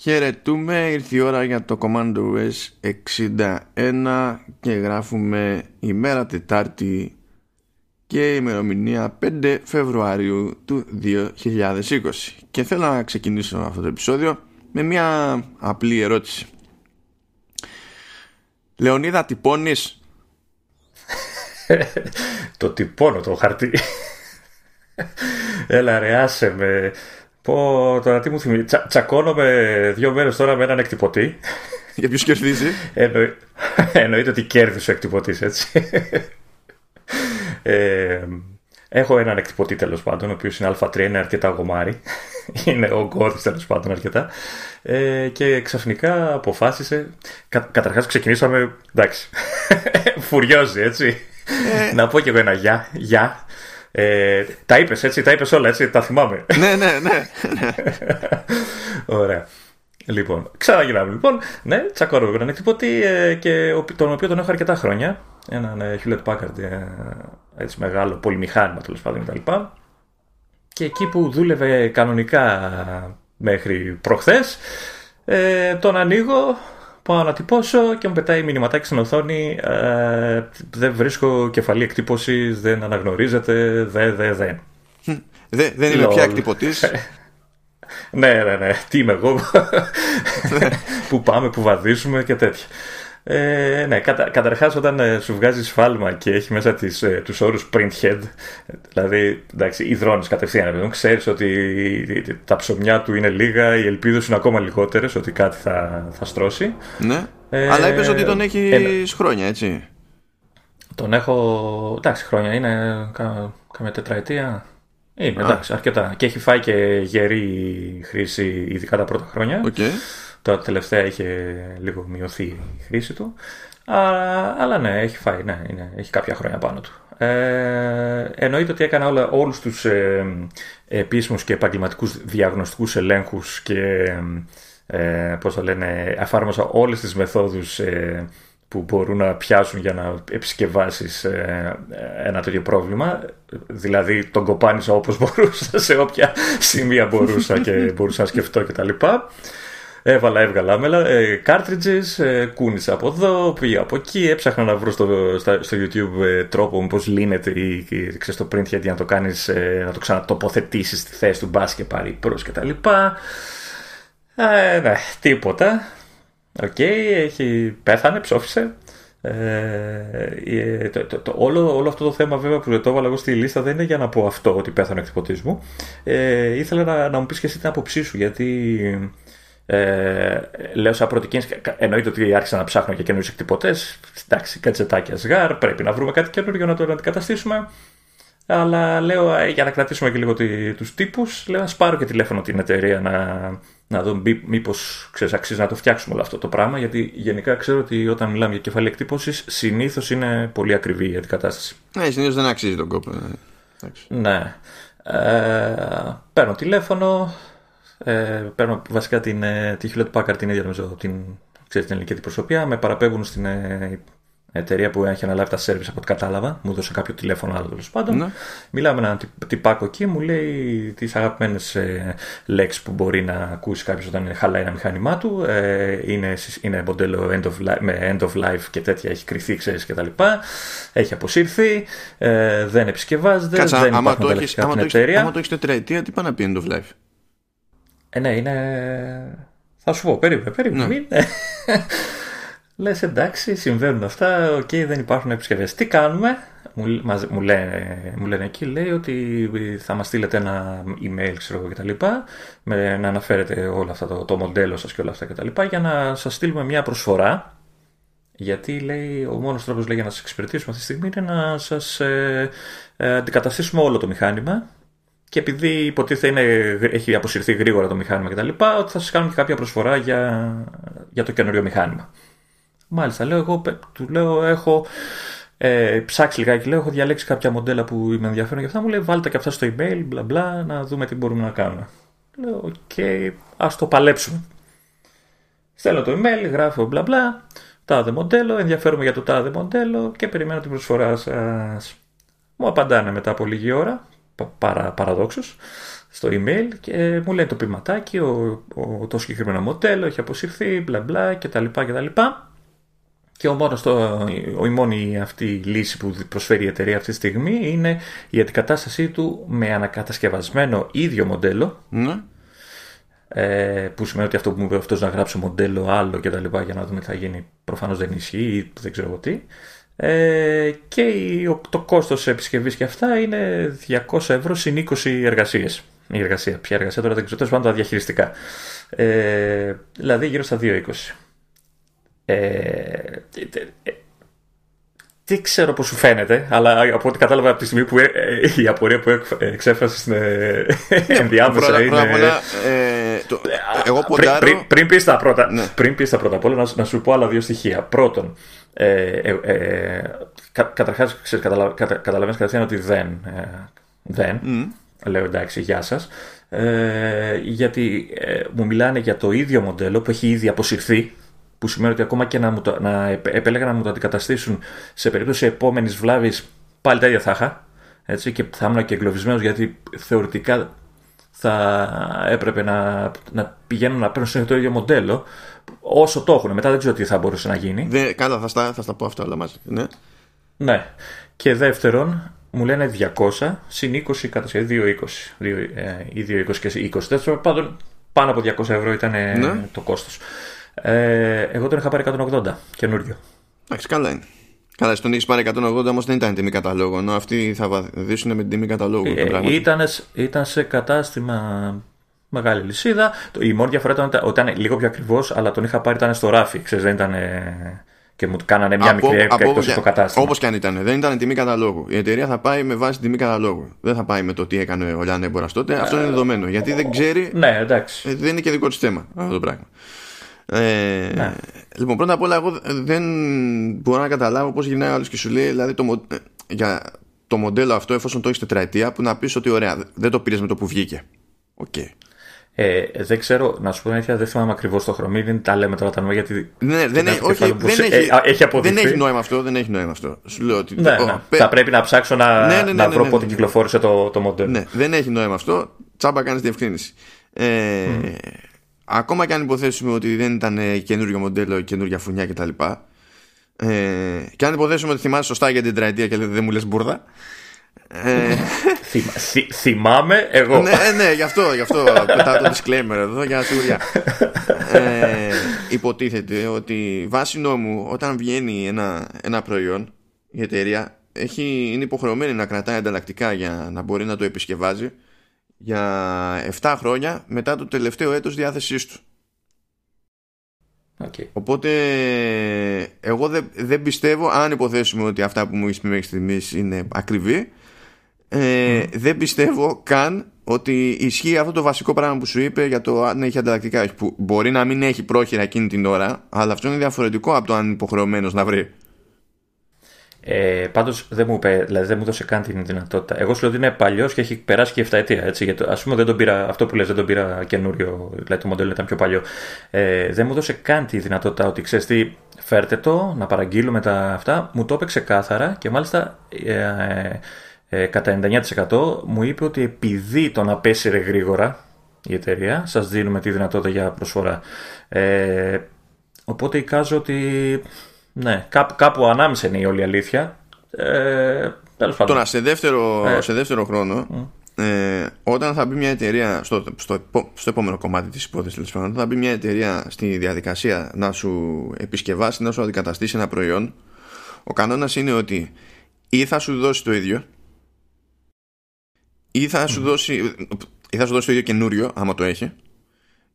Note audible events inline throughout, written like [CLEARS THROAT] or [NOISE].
Χαιρετούμε, ήρθε η ώρα για το Commando OS 61 και γράφουμε ημέρα Τετάρτη και ημερομηνία 5 Φεβρουαρίου του 2020 και θέλω να ξεκινήσω αυτό το επεισόδιο με μια απλή ερώτηση. Λεωνίδα τυπώνεις; [LAUGHS] Το τυπώνω το χαρτί. Έλα ρε άσε με Πω τώρα τι μου θυμίζει. Τσα, τσακώνομαι δύο μέρες τώρα με έναν εκτυπωτή. [LAUGHS] Για ποιου κερδίζει; Εννοεί... Εννοείται ότι κέρδισε ο εκτυπωτής, έτσι. Ε, έχω έναν εκτυπωτή τέλος πάντων, ο οποίος είναι Α3, είναι αρκετά γομάρι. [LAUGHS] είναι ο γκώδης τέλος πάντων αρκετά. Ε, και ξαφνικά αποφάσισε. Κα, Καταρχάς ξεκινήσαμε. Εντάξει. [LAUGHS] Φουριόζει, έτσι. Ε... Να πω κι εγώ ένα γεια. γεια. Ε, τα είπες έτσι, τα είπες όλα έτσι, τα θυμάμαι. ναι, ναι, ναι. Ωραία. Λοιπόν, ξαναγυρνάμε λοιπόν. Ναι, τσακώνω έναν εκτυπωτή ε, και τον οποίο τον έχω αρκετά χρόνια. Έναν ε, Hewlett Packard ε, έτσι μεγάλο πολυμηχάνημα τέλος πάντων κτλ. Και εκεί που δούλευε κανονικά μέχρι προχθές ε, τον ανοίγω πάω να τυπώσω και μου πετάει μηνυματάκι στην οθόνη. Ε, δεν βρίσκω κεφαλή εκτύπωση, δεν αναγνωρίζεται, δε, δε, δε. Δε, δεν είμαι πια εκτυπωτής. [LAUGHS] ναι, ναι, ναι. Τι είμαι εγώ. [LAUGHS] που πάμε, που βαδίζουμε και τέτοια. Ε, ναι, κατα, καταρχάς όταν ε, σου βγάζεις σφάλμα και έχει μέσα τις, ε, τους όρους print head, δηλαδή εντάξει, υδρώνεις κατευθείαν, ξέρεις ότι τα ψωμιά του είναι λίγα, οι ελπίδες είναι ακόμα λιγότερες, ότι κάτι θα, θα στρώσει. Ναι, ε, αλλά είπες ότι τον έχεις χρόνια, έτσι. Τον έχω, εντάξει, χρόνια, είναι κα, καμιά τετραετία. Είναι, εντάξει, αρκετά. Και έχει φάει και γερή χρήση, ειδικά τα πρώτα χρόνια. Okay. Τώρα τελευταία είχε λίγο μειωθεί η χρήση του. Αλλά, αλλά ναι, έχει φάει, ναι, είναι, έχει κάποια χρόνια πάνω του. Ε, εννοείται ότι έκανα όλα, όλους τους ε, επίσημους και επαγγελματικούς διαγνωστικούς ελέγχους και ε, πώς το λένε, εφάρμοσα όλες τις μεθόδους ε, που μπορούν να πιάσουν για να επισκευάσεις ε, ένα τέτοιο πρόβλημα. Δηλαδή τον κοπάνισα όπως [LAUGHS] μπορούσα, σε όποια σημεία μπορούσα και μπορούσα να σκεφτώ κτλ. Έβαλα, έβγαλα μέλα, ε, cartridges, ε, κούνησα από εδώ, πήγα από εκεί, έψαχνα να βρω στο, στο YouTube ε, τρόπο πώς λύνεται ή, ξέρεις, το print γιατί να το κάνεις, ε, να το ξανατοποθετήσεις στη θέση του μπας και πάρει προς και τα λοιπά. Ε, ναι, τίποτα. OK, okay, έχει, πέθανε, ψόφισε. Ε, ε, το, το, το, όλο, όλο αυτό το θέμα βέβαια που το έβαλα εγώ στη λίστα δεν είναι για να πω αυτό ότι πέθανε ο εκτυπωτής μου. Ε, ήθελα να, να μου πεις και εσύ την άποψή σου γιατί ε, λέω σαν πρώτη κίνηση, εννοείται ότι άρχισα να ψάχνω και καινούριους εκτυπωτές. Εντάξει, κατσετάκια σγάρ, πρέπει να βρούμε κάτι καινούριο να το αντικαταστήσουμε. Αλλά λέω ε, για να κρατήσουμε και λίγο τους τύπους, λέω να πάρω και τηλέφωνο την εταιρεία να, να δω μήπως αξίζει να το φτιάξουμε όλο αυτό το πράγμα. Γιατί γενικά ξέρω ότι όταν μιλάμε για κεφαλή εκτύπωσης, συνήθως είναι πολύ ακριβή η αντικατάσταση. Ναι, συνήθως δεν αξίζει τον κόπο. Ναι. Ε, παίρνω τηλέφωνο, ε, παίρνω βασικά την, ε, τη Hewlett Packard την ίδια νομίζω την, ξέρεις, την ελληνική αντιπροσωπεία. Με παραπέμπουν στην ε, εταιρεία που έχει αναλάβει τα service από ό,τι κατάλαβα. Μου έδωσε κάποιο τηλέφωνο άλλο τέλος πάντων. Ναι. Μιλάμε με έναν τυπάκο εκεί, μου λέει τις αγαπημένες ε, λέξεις που μπορεί να ακούσει κάποιος όταν χαλάει ένα μηχάνημά του. Ε, είναι, είναι μοντέλο end of life, με end of life και τέτοια, έχει κριθεί, ξέρεις κτλ. Έχει αποσυρθεί, ε, δεν επισκευάζεται, Κάτσα, δεν άμα το έχεις, άμα εταιρεία. Άμα το έχεις τετραετία, τι πάει να πει end of life; Ε, ναι, είναι. Θα σου πω, περίμενε, περίμενε. Ναι. [LAUGHS] Λες εντάξει, συμβαίνουν αυτά. OK, okay, δεν υπάρχουν επισκευές. Τι κάνουμε, μου, μου, λένε, μου λένε εκεί, λέει ότι θα μας στείλετε ένα email, ξέρω εγώ κτλ. Με, να αναφέρετε όλα αυτά το, το μοντέλο σας και όλα αυτά κτλ. Για να σας στείλουμε μια προσφορά. Γιατί λέει, ο μόνος τρόπος για να σας εξυπηρετήσουμε αυτή τη στιγμή είναι να σας ε, ε, αντικαταστήσουμε όλο το μηχάνημα και επειδή υποτίθεται είναι, έχει αποσυρθεί γρήγορα το μηχάνημα κτλ., ότι θα σας κάνουν και κάποια προσφορά για, για το καινούριο μηχάνημα. Μάλιστα, λέω εγώ, του λέω, έχω ε, ψάξει λιγάκι, λέω, έχω διαλέξει κάποια μοντέλα που με ενδιαφέρουν και αυτά. Μου λέει, βάλτε και αυτά στο email, μπλα μπλα, να δούμε τι μπορούμε να κάνουμε. Λέω, OK, okay, ας το παλέψουμε. Στέλνω το email, γράφω μπλα μπλα, τάδε μοντέλο, ενδιαφέρομαι για το τάδε μοντέλο και περιμένω την προσφορά σας. Μου απαντάνε μετά από λίγη ώρα, παρα, παραδόξως στο email και μου λέει το ποιηματάκι, ο, ο, το συγκεκριμένο μοντέλο έχει αποσυρθεί, μπλα μπλα κτλ. κτλ. Και ο μόνος το, η μόνη αυτή λύση που προσφέρει η εταιρεία αυτή τη στιγμή είναι η αντικατάστασή του με ανακατασκευασμένο ίδιο μοντέλο. Ναι. Ε, που σημαίνει ότι αυτό που μου είπε αυτός να γράψει μοντέλο άλλο και τα λοιπά για να δούμε τι θα γίνει προφανώς δεν ισχύει ή δεν ξέρω τι. Ε, και το κόστος επισκευής και αυτά είναι 200 ευρώ συν 20 εργασίες. Η εργασία, ποια εργασία τώρα δεν ξέρω, τέλος πάντων τα διαχειριστικά. Ε, δηλαδή γύρω στα 2,20. Ε, τι ξέρω πώ σου φαίνεται, αλλά από ό,τι κατάλαβα από τη στιγμή που ε, ε, η απορία που εξέφρασε στην ενδιάμεσα είναι. Πρώτα όλα, το, εγώ ποντάρω... πριν, πριν, πριν πεις τα πρώτα, ναι. πριν πεις τα πρώτα απ' όλα, να, να, σου πω άλλα δύο στοιχεία. Πρώτον, ε, ε, κα, καταρχάς καταλαβαίνεις κατευθείαν ότι δεν. δεν mm. Λέω εντάξει, γεια σας. Ε, γιατί μου μιλάνε για το ίδιο μοντέλο που έχει ήδη αποσυρθεί που σημαίνει ότι ακόμα και να, μου το, να επέλεγαν να μου το αντικαταστήσουν σε περίπτωση επόμενης βλάβης, πάλι τα ίδια θα είχα. Έτσι, και θα ήμουν και εγκλωβισμένος γιατί θεωρητικά θα έπρεπε να, να πηγαίνουν να παίρνουν το ίδιο μοντέλο όσο το έχουν. Μετά δεν ξέρω τι θα μπορούσε να γίνει. Δε, καλά, θα στα, θα στα πω αυτά όλα μαζί. Ναι. ναι. Και δεύτερον, μου λένε 200 συν 20 κατασκευή 2,20 ή 2,20 και 20. Τέλος πάντων, πάνω από 200 ευρώ ήταν ναι. το κόστος. Ε, εγώ τον είχα πάρει 180 καινούριο. Εντάξει, καλά είναι. Καλά, στον έχεις πάρει 180 όμως δεν ήταν τιμή καταλόγου. Ενώ αυτοί θα βαδίσουν με την τιμή καταλόγου. Ε, ήταν, ήταν σε κατάστημα μεγάλη λυσίδα. Η μόνη διαφορά ήταν ότι ήταν λίγο πιο ακριβώς, αλλά τον είχα πάρει ήταν στο ράφι. Ξέρεις, δεν ήταν. Και μου κάνανε μια από, μικρή έκπτωση στο κατάστημα. Όπως και αν ήταν. Δεν ήταν τιμή καταλόγου. Η εταιρεία θα πάει με βάση τιμή καταλόγου. Δεν θα πάει με το τι έκανε ο λιανέμπορας τότε. Αυτό είναι δεδομένο. Γιατί δεν ξέρει. Ναι, εντάξει. Ε, δεν είναι και δικό της θέμα αυτό το πράγμα. Ε, ναι. Λοιπόν, πρώτα απ' όλα, εγώ δεν μπορώ να καταλάβω πώς γυρνάει ο άλλος και σου λέει δηλαδή, το, ε, για το μοντέλο αυτό, εφόσον το έχεις τετραετία, που να πεις ότι ωραία, δεν το πήρες με το που βγήκε. OK. Okay. Ε, δεν ξέρω, να σου πω την δεν θυμάμαι ακριβώς το χρωμή, δεν τα λέμε τώρα τα νόημα γιατί. Ναι, δεν, έχει, όχι, δεν, έχει, ε, έχει δεν έχει νόημα αυτό. Δεν έχει νόημα αυτό. Σου λέω ότι. Ναι, ναι. Θα πρέπει να ψάξω να, ναι, ναι, να βρω πότε κυκλοφόρησε το, το μοντέλο. Ναι, δεν έχει νόημα αυτό. Τσάμπα κάνεις διευκρίνηση. Ε, mm. Ακόμα και αν υποθέσουμε ότι δεν ήταν καινούριο μοντέλο, καινούργια φουνιά κτλ. Ε, και αν υποθέσουμε ότι θυμάσαι σωστά για την τριετία και δεν μου λες μπουρδα. Ε, θυμάμαι εγώ. ναι, ναι, γι' αυτό, γι αυτό πετάω το disclaimer εδώ για σιγουριά. ε, υποτίθεται ότι βάσει νόμου όταν βγαίνει ένα, ένα προϊόν η εταιρεία έχει, είναι υποχρεωμένη να κρατάει ανταλλακτικά για να μπορεί να το επισκευάζει για 7 χρόνια μετά το τελευταίο έτος διάθεσής του. Okay. Οπότε εγώ δεν, δεν πιστεύω αν υποθέσουμε ότι αυτά που μου έχεις πει μέχρι στιγμής είναι ακριβή ε, δεν πιστεύω καν ότι ισχύει αυτό το βασικό πράγμα που σου είπε για το αν έχει ανταλλακτικά που μπορεί να μην έχει πρόχειρα εκείνη την ώρα αλλά αυτό είναι διαφορετικό από το αν είναι υποχρεωμένος να βρει ε, Πάντως δεν μου είπε, δηλαδή δεν μου δώσε καν την δυνατότητα. Εγώ σου λέω ότι είναι παλιός και έχει περάσει και 7 ετία. Έτσι, γιατί, ας πούμε δεν τον πήρα, αυτό που λες δεν τον πήρα καινούριο, δηλαδή το μοντέλο ήταν πιο παλιό. Ε, δεν μου δώσε καν τη δυνατότητα ότι ξέρεις τι, φέρτε το, να παραγγείλουμε τα αυτά. Μου το είπε ξεκάθαρα και μάλιστα ε, ε, κατά 99% μου είπε ότι επειδή τον απέσυρε γρήγορα η εταιρεία, σας δίνουμε τη δυνατότητα για προσφορά. Ε, οπότε εικάζω ότι ναι, κάπου, κάπου ανάμεσα είναι η όλη αλήθεια. Ε, Τώρα, σε δεύτερο, ε. σε δεύτερο χρόνο, ε, όταν θα μπει μια εταιρεία στο, στο, στο επόμενο κομμάτι της υπόθεσης όταν θα μπει μια εταιρεία στη διαδικασία να σου επισκευάσει, να σου αντικαταστήσει ένα προϊόν ο κανόνας είναι ότι ή θα σου δώσει το ίδιο ή θα σου δώσει ή θα σου δώσει το ίδιο καινούριο άμα το έχει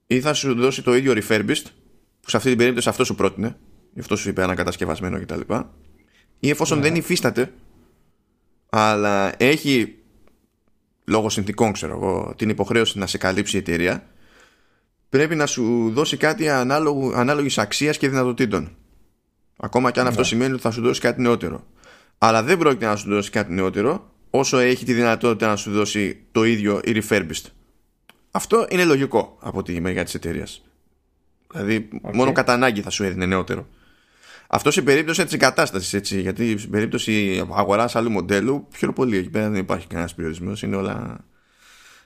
ή θα σου δώσει το ίδιο refurbished που σε αυτή την περίπτωση αυτό σου πρότεινε γι' αυτό σου είπε ανακατασκευασμένο κτλ. Ή εφόσον ναι. δεν υφίσταται, αλλά έχει λόγω συνθήκων, ξέρω εγώ, την υποχρέωση να σε καλύψει η εταιρεία, πρέπει να σου δώσει κάτι ανάλογης αξίας και δυνατοτήτων. Ακόμα και αν αυτό ναι. σημαίνει ότι θα σου δώσει κάτι νεότερο. Αλλά δεν πρόκειται να σου δώσει κάτι νεότερο όσο έχει τη δυνατότητα να σου δώσει το ίδιο ή refurbished. Αυτό είναι λογικό από τη μεριά της εταιρείας. Δηλαδή, μόνο κατά ανάγκη θα σου έδινε νεότερο. Αυτό σε περίπτωση της εγκατάστασης, έτσι. Γιατί σε περίπτωση αγοράς άλλου μοντέλου, πιο πολύ εκεί πέρα δεν υπάρχει κανένας περιορισμός. Είναι όλα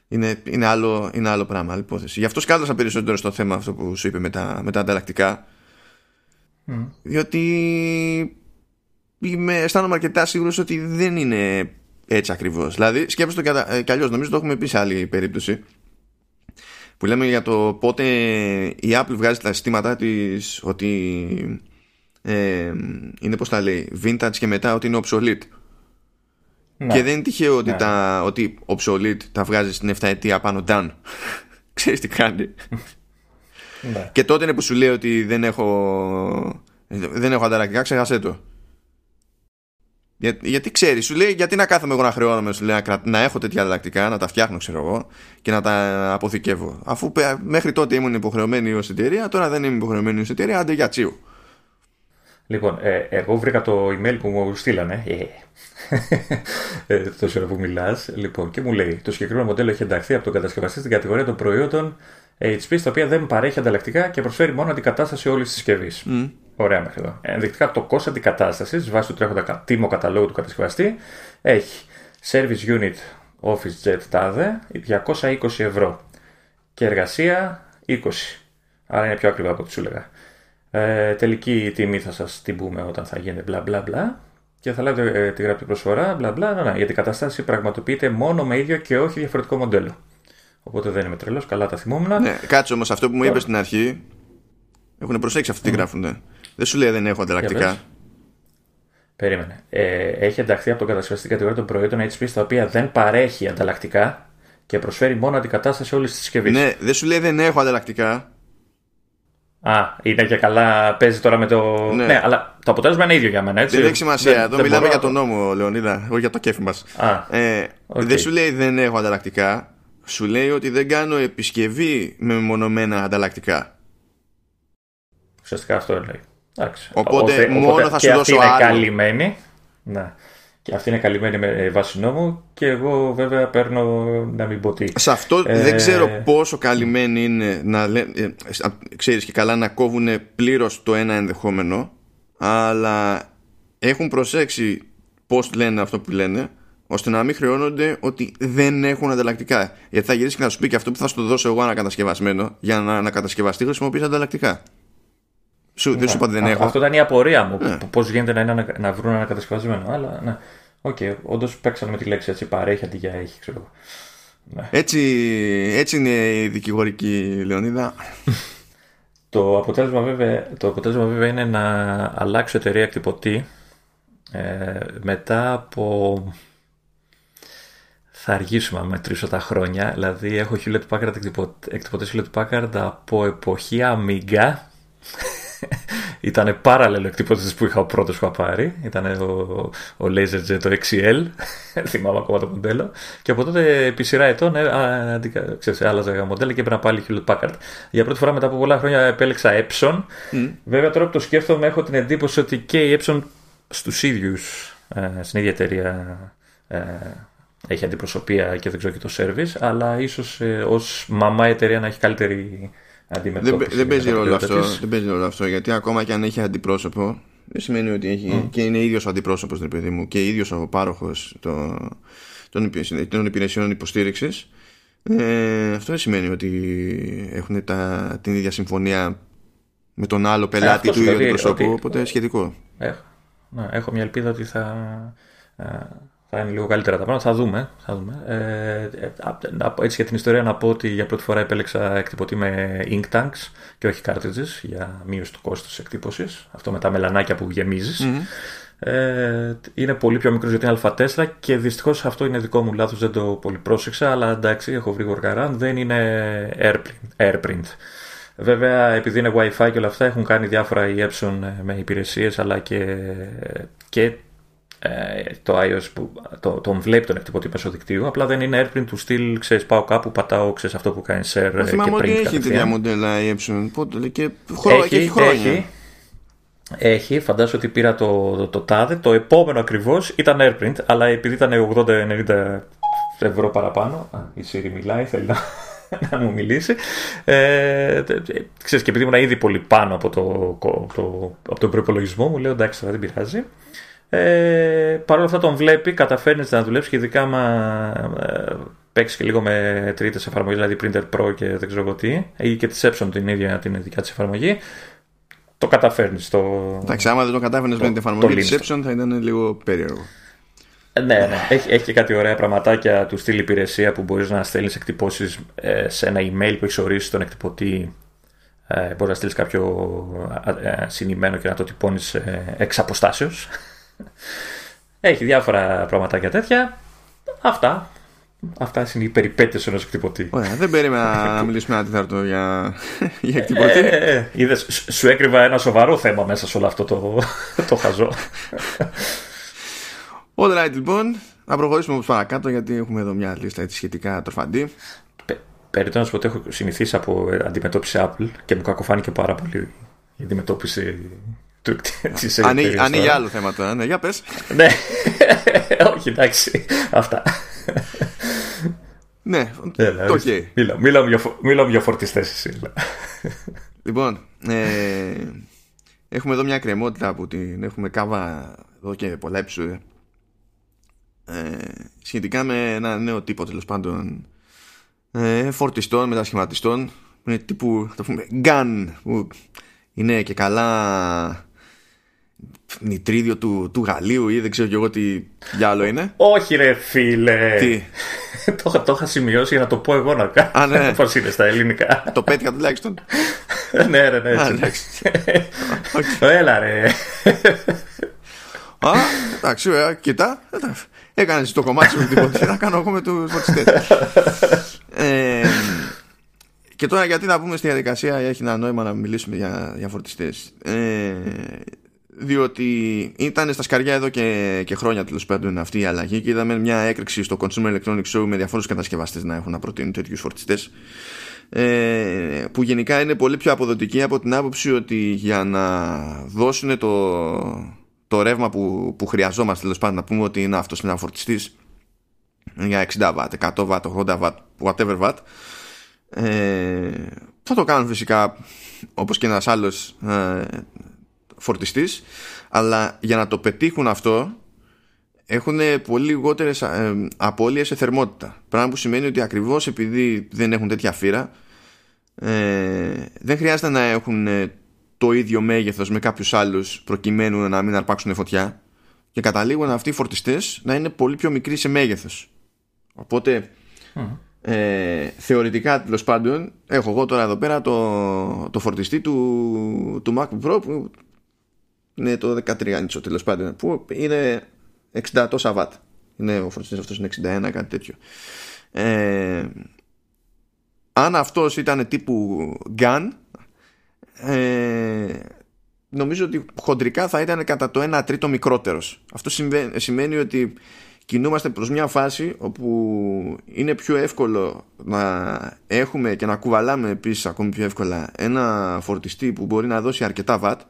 είναι, είναι, άλλο, είναι άλλο πράγμα, άλλη υπόθεση. Γι' αυτό σκάλασα περισσότερο στο θέμα αυτό που σου είπε με τα, με τα ανταλλακτικά. Mm. Διότι είμαι, αισθάνομαι αρκετά σίγουρος ότι δεν είναι έτσι ακριβώς. Δηλαδή, σκέφτομαι το ε, κι αλλιώς, νομίζω το έχουμε πει σε άλλη περίπτωση. Που λέμε για το πότε η Apple βγάζει τα συστήματά της ότι ε, είναι πώς τα λέει, vintage και μετά ότι είναι obsolete. Ναι. Και δεν είναι τυχαίο ότι, ναι. τα, ότι obsolete τα βγάζει στην 7 ετία πάνω down. [LAUGHS] Ξέρεις τι κάνει. Ναι. Και τότε είναι που σου λέει ότι δεν έχω, δεν έχω ανταλλακτικά, ξέχασέ το. Για, γιατί ξέρεις, σου λέει γιατί να κάθομαι εγώ να χρεώνομαι, σου λέει να, να έχω τέτοια ανταλλακτικά, να τα φτιάχνω, ξέρω εγώ, και να τα αποθηκεύω. Αφού μέχρι τότε ήμουν υποχρεωμένη ως εταιρεία, τώρα δεν είμαι υποχρεωμένη ως εταιρεία, άντε για τσίου. Λοιπόν, ε, εγώ βρήκα το email που μου στείλανε. Yeah. ε, τόση ώρα που μιλάς. Λοιπόν, και μου λέει: Το συγκεκριμένο μοντέλο έχει ενταχθεί από τον κατασκευαστή στην κατηγορία των προϊόντων HP, στα οποία δεν παρέχει ανταλλακτικά και προσφέρει μόνο αντικατάσταση όλης της συσκευής. Mm. Ωραία μέχρι εδώ. Ενδεικτικά το κόστο αντικατάστασης βάσει του τρέχοντα τίμο καταλόγου του κατασκευαστή έχει Service Unit Office Jet TADE 220 ευρώ και εργασία 20. Άρα είναι πιο ακριβά από ό,τι σου έλεγα. Ε, τελική τιμή θα σας την πούμε όταν θα γίνεται μπλα μπλα μπλα και θα λέτε ε, τη γραπτή προσφορά μπλα μπλα. Ναι, ναι, γιατί η κατάσταση πραγματοποιείται μόνο με ίδιο και όχι διαφορετικό μοντέλο. Οπότε δεν είμαι τρελός, καλά τα θυμόμουν. Ναι, κάτσε όμως αυτό που μου είπες στην αρχή. Έχουν προσέξει αυτό τι mm. γράφουν. Δεν σου λέει δεν έχω ανταλλακτικά. Περίμενε. Ε, έχει ενταχθεί από τον κατασκευαστή κατηγορία των προϊόντων HP στα οποία δεν παρέχει ανταλλακτικά και προσφέρει μόνο αντικατάσταση όλης της συσκευής. Ναι, δεν σου λέει δεν έχω ανταλλακτικά. Α, είναι και καλά, παίζει τώρα με το. Ναι, ναι αλλά το αποτέλεσμα είναι ίδιο για μένα, έτσι. Δεν έχει σημασία. Εδώ μιλάμε για τον νόμο, Λεωνίδα, όχι για το κέφι μας. Ε, Δεν σου λέει δεν έχω ανταλλακτικά. Σου λέει ότι δεν κάνω επισκευή με μονομένα ανταλλακτικά. Ουσιαστικά αυτό λέει. Εντάξει. Οπότε, μόνο θα σου δώσω άλλο. Είναι καλυμμένη. Ναι. Και αυτή είναι καλυμμένη με βάση νόμου και εγώ βέβαια παίρνω να μην πω τι. Σε αυτό ε... δεν ξέρω πόσο καλυμμένη είναι να ε, ξέρεις και καλά να κόβουν πλήρως το ένα ενδεχόμενο αλλά έχουν προσέξει πώς λένε αυτό που λένε ώστε να μην χρεώνονται ότι δεν έχουν ανταλλακτικά. Γιατί θα γυρίσει και να σου πει και αυτό που θα σου το δώσω εγώ ανακατασκευασμένο για να ανακατασκευαστεί χρησιμοποιείς ανταλλακτικά. Σου, δεν σου είπα δεν έχω. Αυτό ήταν η απορία μου. Ναι. Πώς γίνεται να, είναι, να βρουν ένα κατασκευασμένο. Αλλά ναι. OK, okay, όντως παίξαμε με τη λέξη έτσι. Παρέχει αντί για έχει, ξέρω ναι. έτσι, έτσι είναι η δικηγορική Λεωνίδα. το, αποτέλεσμα βέβαια, το αποτέλεσμα βέβαια είναι να αλλάξω εταιρεία εκτυπωτή ε, μετά από θα αργήσουμε να μετρήσω τα χρόνια. Δηλαδή έχω Hewlett Packard εκτυπωτές Hewlett Packard από εποχή Amiga ήταν παράλληλο εκτυπωτή που είχα ο πρώτος που είχα πάρει. Ήταν ο, ο LaserJet το XL. [LAUGHS] Θυμάμαι ακόμα το μοντέλο. Και από τότε επί σειρά ετών ε, ξέρεις, άλλαζα μοντέλα και έπαιρνα πάλι Hewlett Packard. Για πρώτη φορά μετά από πολλά χρόνια επέλεξα Epson. Mm. Βέβαια τώρα που το σκέφτομαι έχω την εντύπωση ότι και η Epson στους ίδιους, ε, στην ίδια εταιρεία. Ε, έχει αντιπροσωπεία και δεν ξέρω και το service, αλλά ίσως ε, ως μαμά εταιρεία να έχει καλύτερη δεν, δεν, παίζει ρόλο αυτό, δεν παίζει ρόλο αυτό γιατί ακόμα και αν έχει αντιπρόσωπο δεν σημαίνει ότι έχει mm. και είναι ίδιος ο αντιπρόσωπος ρε παιδί μου και ίδιος ο πάροχος το, των, των υπηρεσιών υποστήριξης. Ε, αυτό δεν σημαίνει ότι έχουν τα, την ίδια συμφωνία με τον άλλο πελάτη ε, του ίδιου δηλαδή αντιπροσώπου. Οπότε σχετικό. Έχω, ναι, έχω μια ελπίδα ότι θα, ε, θα είναι λίγο καλύτερα τα πράγματα. Θα δούμε. Θα δούμε. Ε, έτσι για την ιστορία να πω ότι για πρώτη φορά επέλεξα εκτυπωτή με ink tanks και όχι cartridges για μείωση του κόστους εκτύπωσης. Αυτό με τα μελανάκια που γεμιζει Ε, είναι πολύ πιο μικρός γιατί είναι Α4 και δυστυχώς αυτό είναι δικό μου λάθος, δεν το πολύ πρόσεξα. Αλλά εντάξει, έχω βρει γοργαράν, δεν είναι airprint. airprint. Βέβαια, επειδή είναι WiFi και όλα αυτά, έχουν κάνει διάφορα η Epson με υπηρεσίες αλλά και, και ε, το iOS που το, τον βλέπει τον εκτυπωτή μέσω δικτύου. Απλά δεν είναι airprint του στυλ, ξέρεις, πάω κάπου, πατάω, ξέρεις αυτό που κάνει share. Ε, θυμάμαι ότι έχει τέτοια μοντέλα η Epson. Πότε, και, χρο... έχει, και έχει χρόνια. Έχει, έχει, φαντάζομαι ότι πήρα το, το, το TAD. Το επόμενο ακριβώς ήταν airprint, αλλά επειδή ήταν 80-90 ευρώ παραπάνω. Α, η Siri μιλάει, θέλει να, [LAUGHS] να μου μιλήσει. Ε, ξέρεις, και επειδή ήμουν ήδη πολύ πάνω από, το, το, από τον προπολογισμό μου, λέω εντάξει, δεν πειράζει. Ε, Παρ' όλα αυτά τον βλέπει, καταφέρνεις να δουλέψεις και ειδικά μα, ε, παίξεις και λίγο με τρίτες εφαρμογές, δηλαδή Printer Pro και δεν ξέρω εγώ τι, ή και της Epson την ίδια την δικιά της εφαρμογή, το καταφέρνεις. Το... Εντάξει, άμα δεν το κατάφερνες με την εφαρμογή της Epson θα ήταν λίγο περίεργο. Ε, ναι, ναι. Έχει, έχει και κάτι ωραία πραγματάκια του στυλ υπηρεσία που μπορείς να στέλνεις εκτυπώσεις ε, σε ένα email που έχεις ορίσει τον εκτυπωτή. Ε, μπορείς να στείλεις κάποιο ε, συνημένο και να το τυπώνεις ε, εξ αποστάσεως. Έχει διάφορα πραγματάκια τέτοια. Αυτά. Αυτά είναι οι περιπέτειες ενός εκτυπωτή. Ωραία, δεν περίμενα να μιλήσουμε ένα τέταρτο για, για εκτυπωτή. Ε, ε, είδες, σου έκρυβα ένα σοβαρό θέμα μέσα σε όλο αυτό το, το χαζό. All right, λοιπόν, να προχωρήσουμε όπως παρακάτω γιατί έχουμε εδώ μια λίστα έτσι, σχετικά τροφαντή. Περιτώ να σου πω ότι έχω συνηθίσει από αντιμετώπιση Apple και μου κακοφάνηκε πάρα πολύ η αντιμετώπιση του Ανοίγει αν για άλλο θέμα τώρα, ναι, για πες. ναι, [LAUGHS] όχι, εντάξει, αυτά. ναι, το okay. Μίλαμε για φορτιστές εσύ. Λοιπόν, ε, έχουμε εδώ μια κρεμότητα που την έχουμε κάβα εδώ και πολλά επεισόδια ε, σχετικά με ένα νέο τύπο τέλος πάντων ε, φορτιστών, μετασχηματιστών είναι τύπου το πούμε gun που είναι και καλά νητρίδιο του, του Γαλλίου ή δεν ξέρω κι εγώ τι για άλλο είναι. Όχι ρε φίλε. Τι; [LAUGHS] το, το είχα σημειώσει για να το πω εγώ να κάνω. Α, ναι. [LAUGHS] Πώς είναι στα ελληνικά. το πέτυχα τουλάχιστον. [LAUGHS] ναι ρε ναι έτσι. Έλα ρε. Α, εντάξει, ωραία, κοίτα. Έκανες το κομμάτι σου με τίποτα. Θα κάνω εγώ με του φορτιστέ. ε, και τώρα γιατί να πούμε στη διαδικασία έχει ένα νόημα να μιλήσουμε για, για φορτιστέ. Ε, διότι ήταν στα σκαριά εδώ και, και χρόνια τέλος πάντων αυτή η αλλαγή και είδαμε μια έκρηξη στο Consumer Electronics Show με διαφόρους κατασκευαστές να έχουν να προτείνουν τέτοιους φορτιστές. Ε, που γενικά είναι πολύ πιο αποδοτικοί από την άποψη ότι για να δώσουν το, το ρεύμα που, που χρειαζόμαστε, τέλος πάντων, να πούμε ότι είναι αυτός ένα φορτιστής για 60 W, 100 W, 80 W, whatever watt. Ε, θα το κάνουν φυσικά όπως και ένας άλλος ε, φορτιστής αλλά για να το πετύχουν αυτό έχουν πολύ λιγότερες ε, απώλειες σε θερμότητα. Πράγμα που σημαίνει ότι ακριβώς επειδή δεν έχουν τέτοια φύρα ε, δεν χρειάζεται να έχουν το ίδιο μέγεθος με κάποιους άλλους προκειμένου να μην αρπάξουν φωτιά. Και καταλήγουν αυτοί οι φορτιστές να είναι πολύ πιο μικροί σε μέγεθος. Οπότε ε, θεωρητικά τέλος πάντων έχω εγώ τώρα εδώ πέρα το, το φορτιστή του, του MacBook Pro που είναι το 13 inch τέλος πάντων που είναι 60 τόσα watt είναι, ο φορτιστής αυτός είναι 61 κάτι τέτοιο ε, αν αυτός ήταν τύπου GAN ε, νομίζω ότι χοντρικά θα ήταν κατά το 1 τρίτο μικρότερος. Αυτό σημαίνει ότι κινούμαστε προς μια φάση όπου είναι πιο εύκολο να έχουμε και να κουβαλάμε επίσης ακόμη πιο εύκολα ένα φορτιστή που μπορεί να δώσει αρκετά βατ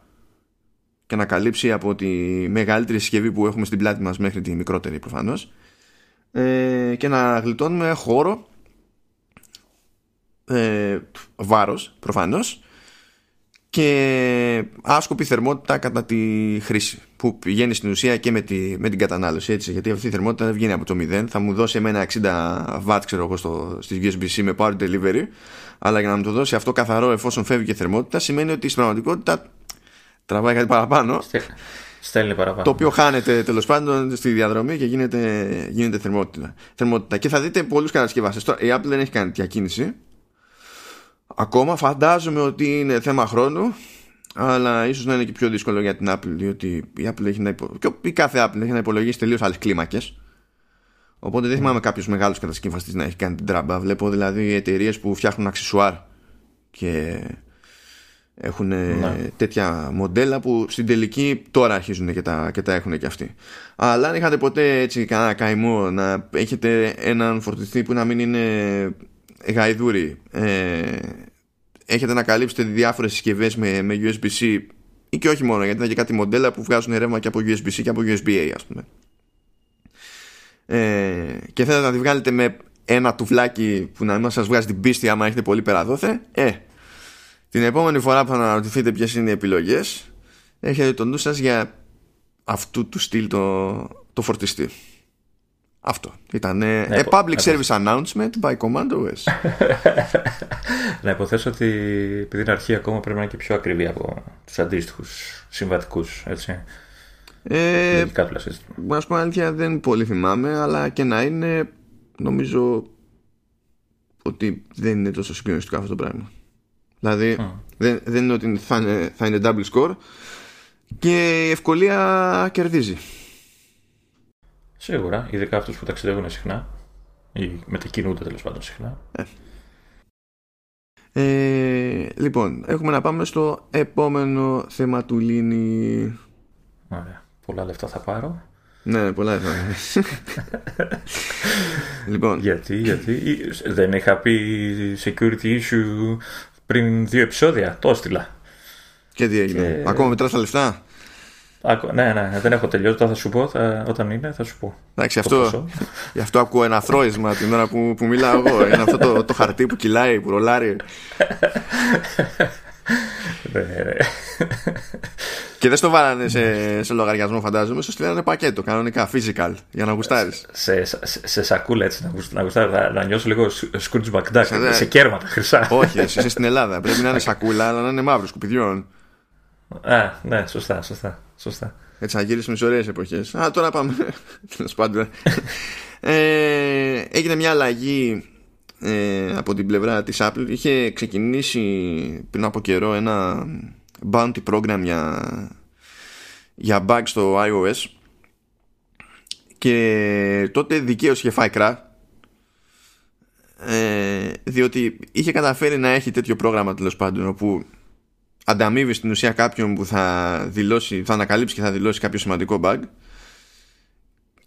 και να καλύψει από τη μεγαλύτερη συσκευή που έχουμε στην πλάτη μας μέχρι τη μικρότερη προφανώς. Ε, και να γλιτώνουμε χώρο ε, βάρος προφανώς και άσκοπη θερμότητα κατά τη χρήση που πηγαίνει στην ουσία και με, τη, με την κατανάλωση έτσι, γιατί αυτή η θερμότητα δεν βγαίνει από το 0 θα μου δώσει εμένα 60 W ξέρω εγώ στο, στη USB-C με power delivery. Αλλά για να μου το δώσει αυτό καθαρό εφόσον φεύγει και θερμότητα σημαίνει ότι στην πραγματικότητα τραβάει κάτι παραπάνω Στέλνει παραπάνω. Το οποίο χάνεται τέλος πάντων στη διαδρομή και γίνεται, γίνεται θερμότητα. θερμότητα. Και θα δείτε πολλούς κατασκευαστές. Η Apple δεν έχει κάνει τέτοια κίνηση ακόμα φαντάζομαι ότι είναι θέμα χρόνου αλλά ίσως να είναι και πιο δύσκολο για την Apple διότι η Apple έχει να υπο... και η κάθε Apple έχει να υπολογίσει τελείως άλλες κλίμακες οπότε δεν θυμάμαι κάποιος μεγάλος κατασκευαστής να έχει κάνει την τράμπα βλέπω δηλαδή εταιρείες που φτιάχνουν αξισουάρ και έχουν ναι. τέτοια μοντέλα που στην τελική τώρα αρχίζουν και τα, και τα έχουν και αυτοί αλλά αν είχατε ποτέ έτσι κανένα καημό να έχετε έναν φορτιστή που να μην είναι γαϊδούρι ε, έχετε να καλύψετε διάφορες συσκευές με, με USB-C ή και όχι μόνο γιατί είναι και κάτι μοντέλα που βγάζουν ρεύμα και από USB-C και από USB-A ας πούμε ε, και θέλετε να τη βγάλετε με ένα τουφλάκι που να μην σας βγάζει την πίστη άμα έχετε πολύ περαδόθε ε, την επόμενη φορά που θα αναρωτηθείτε ποιες είναι οι επιλογές έχετε τον νου σας για αυτού του στυλ το, το φορτιστή Αυτό. Ήταν ναι, a public service announcement by Command OS. [LAUGHS] να υποθέσω ότι επειδή είναι αρχή ακόμα πρέπει να είναι και πιο ακριβή από τους αντίστοιχους συμβατικούς. Έτσι. Ε, να σου πω αλήθεια δεν πολύ θυμάμαι αλλά και να είναι νομίζω ότι δεν είναι τόσο συγκλονιστικό αυτό το πράγμα. Δηλαδή δεν, δεν είναι ότι θα είναι, θα είναι double score και η ευκολία κερδίζει. Σίγουρα, ειδικά αυτούς που ταξιδεύουν συχνά ή μετακινούνται τέλος πάντων συχνά. Ε. Ε, λοιπόν, έχουμε να πάμε στο επόμενο θέμα του Λίνη. Ωραία. Πολλά λεφτά θα πάρω. Ναι, πολλά λεφτά. [LAUGHS] λοιπόν. Γιατί, γιατί δεν είχα πει security issue πριν δύο επεισόδια. Το έστειλα. Και τι έγινε. Ακόμα μετράς τα λεφτά; Ναι, ναι, δεν έχω τελειώσει. Τώρα θα σου πω, θα, όταν είναι, θα σου πω. Εντάξει, αυτό, γι' αυτό ακούω ένα θρόισμα την ώρα που, που μιλάω εγώ. Είναι αυτό το, το χαρτί που κυλάει, που ρολάρει. [LAUGHS] Ναι, ναι. Και δεν στο βάλανε σε, σε λογαριασμό, φαντάζομαι. Στο στείλανε πακέτο, κανονικά, physical, για να γουστάρεις. Σε, σε, σε, σακούλα έτσι, να, γουστάρεις, να, να νιώσω λίγο Scrooge McDuck, σε, σε κέρματα χρυσά. Όχι, εσύ είσαι στην Ελλάδα. Πρέπει να είναι σακούλα, αλλά να είναι μαύρος σκουπιδιών. Α, ναι, σωστά, σωστά. σωστά. Έτσι, να γυρίσουμε σε ωραίε εποχές. Α, τώρα πάμε. [LAUGHS] Τέλος πάντων. ε, έγινε μια αλλαγή ε, από την πλευρά της Apple. Είχε ξεκινήσει πριν από καιρό ένα bounty program για, για bugs στο iOS και τότε δικαίως είχε φάει κρά ε, διότι είχε καταφέρει να έχει τέτοιο πρόγραμμα τέλος πάντων όπου ανταμείβει στην ουσία κάποιον που θα δηλώσει, θα ανακαλύψει και θα δηλώσει κάποιο σημαντικό bug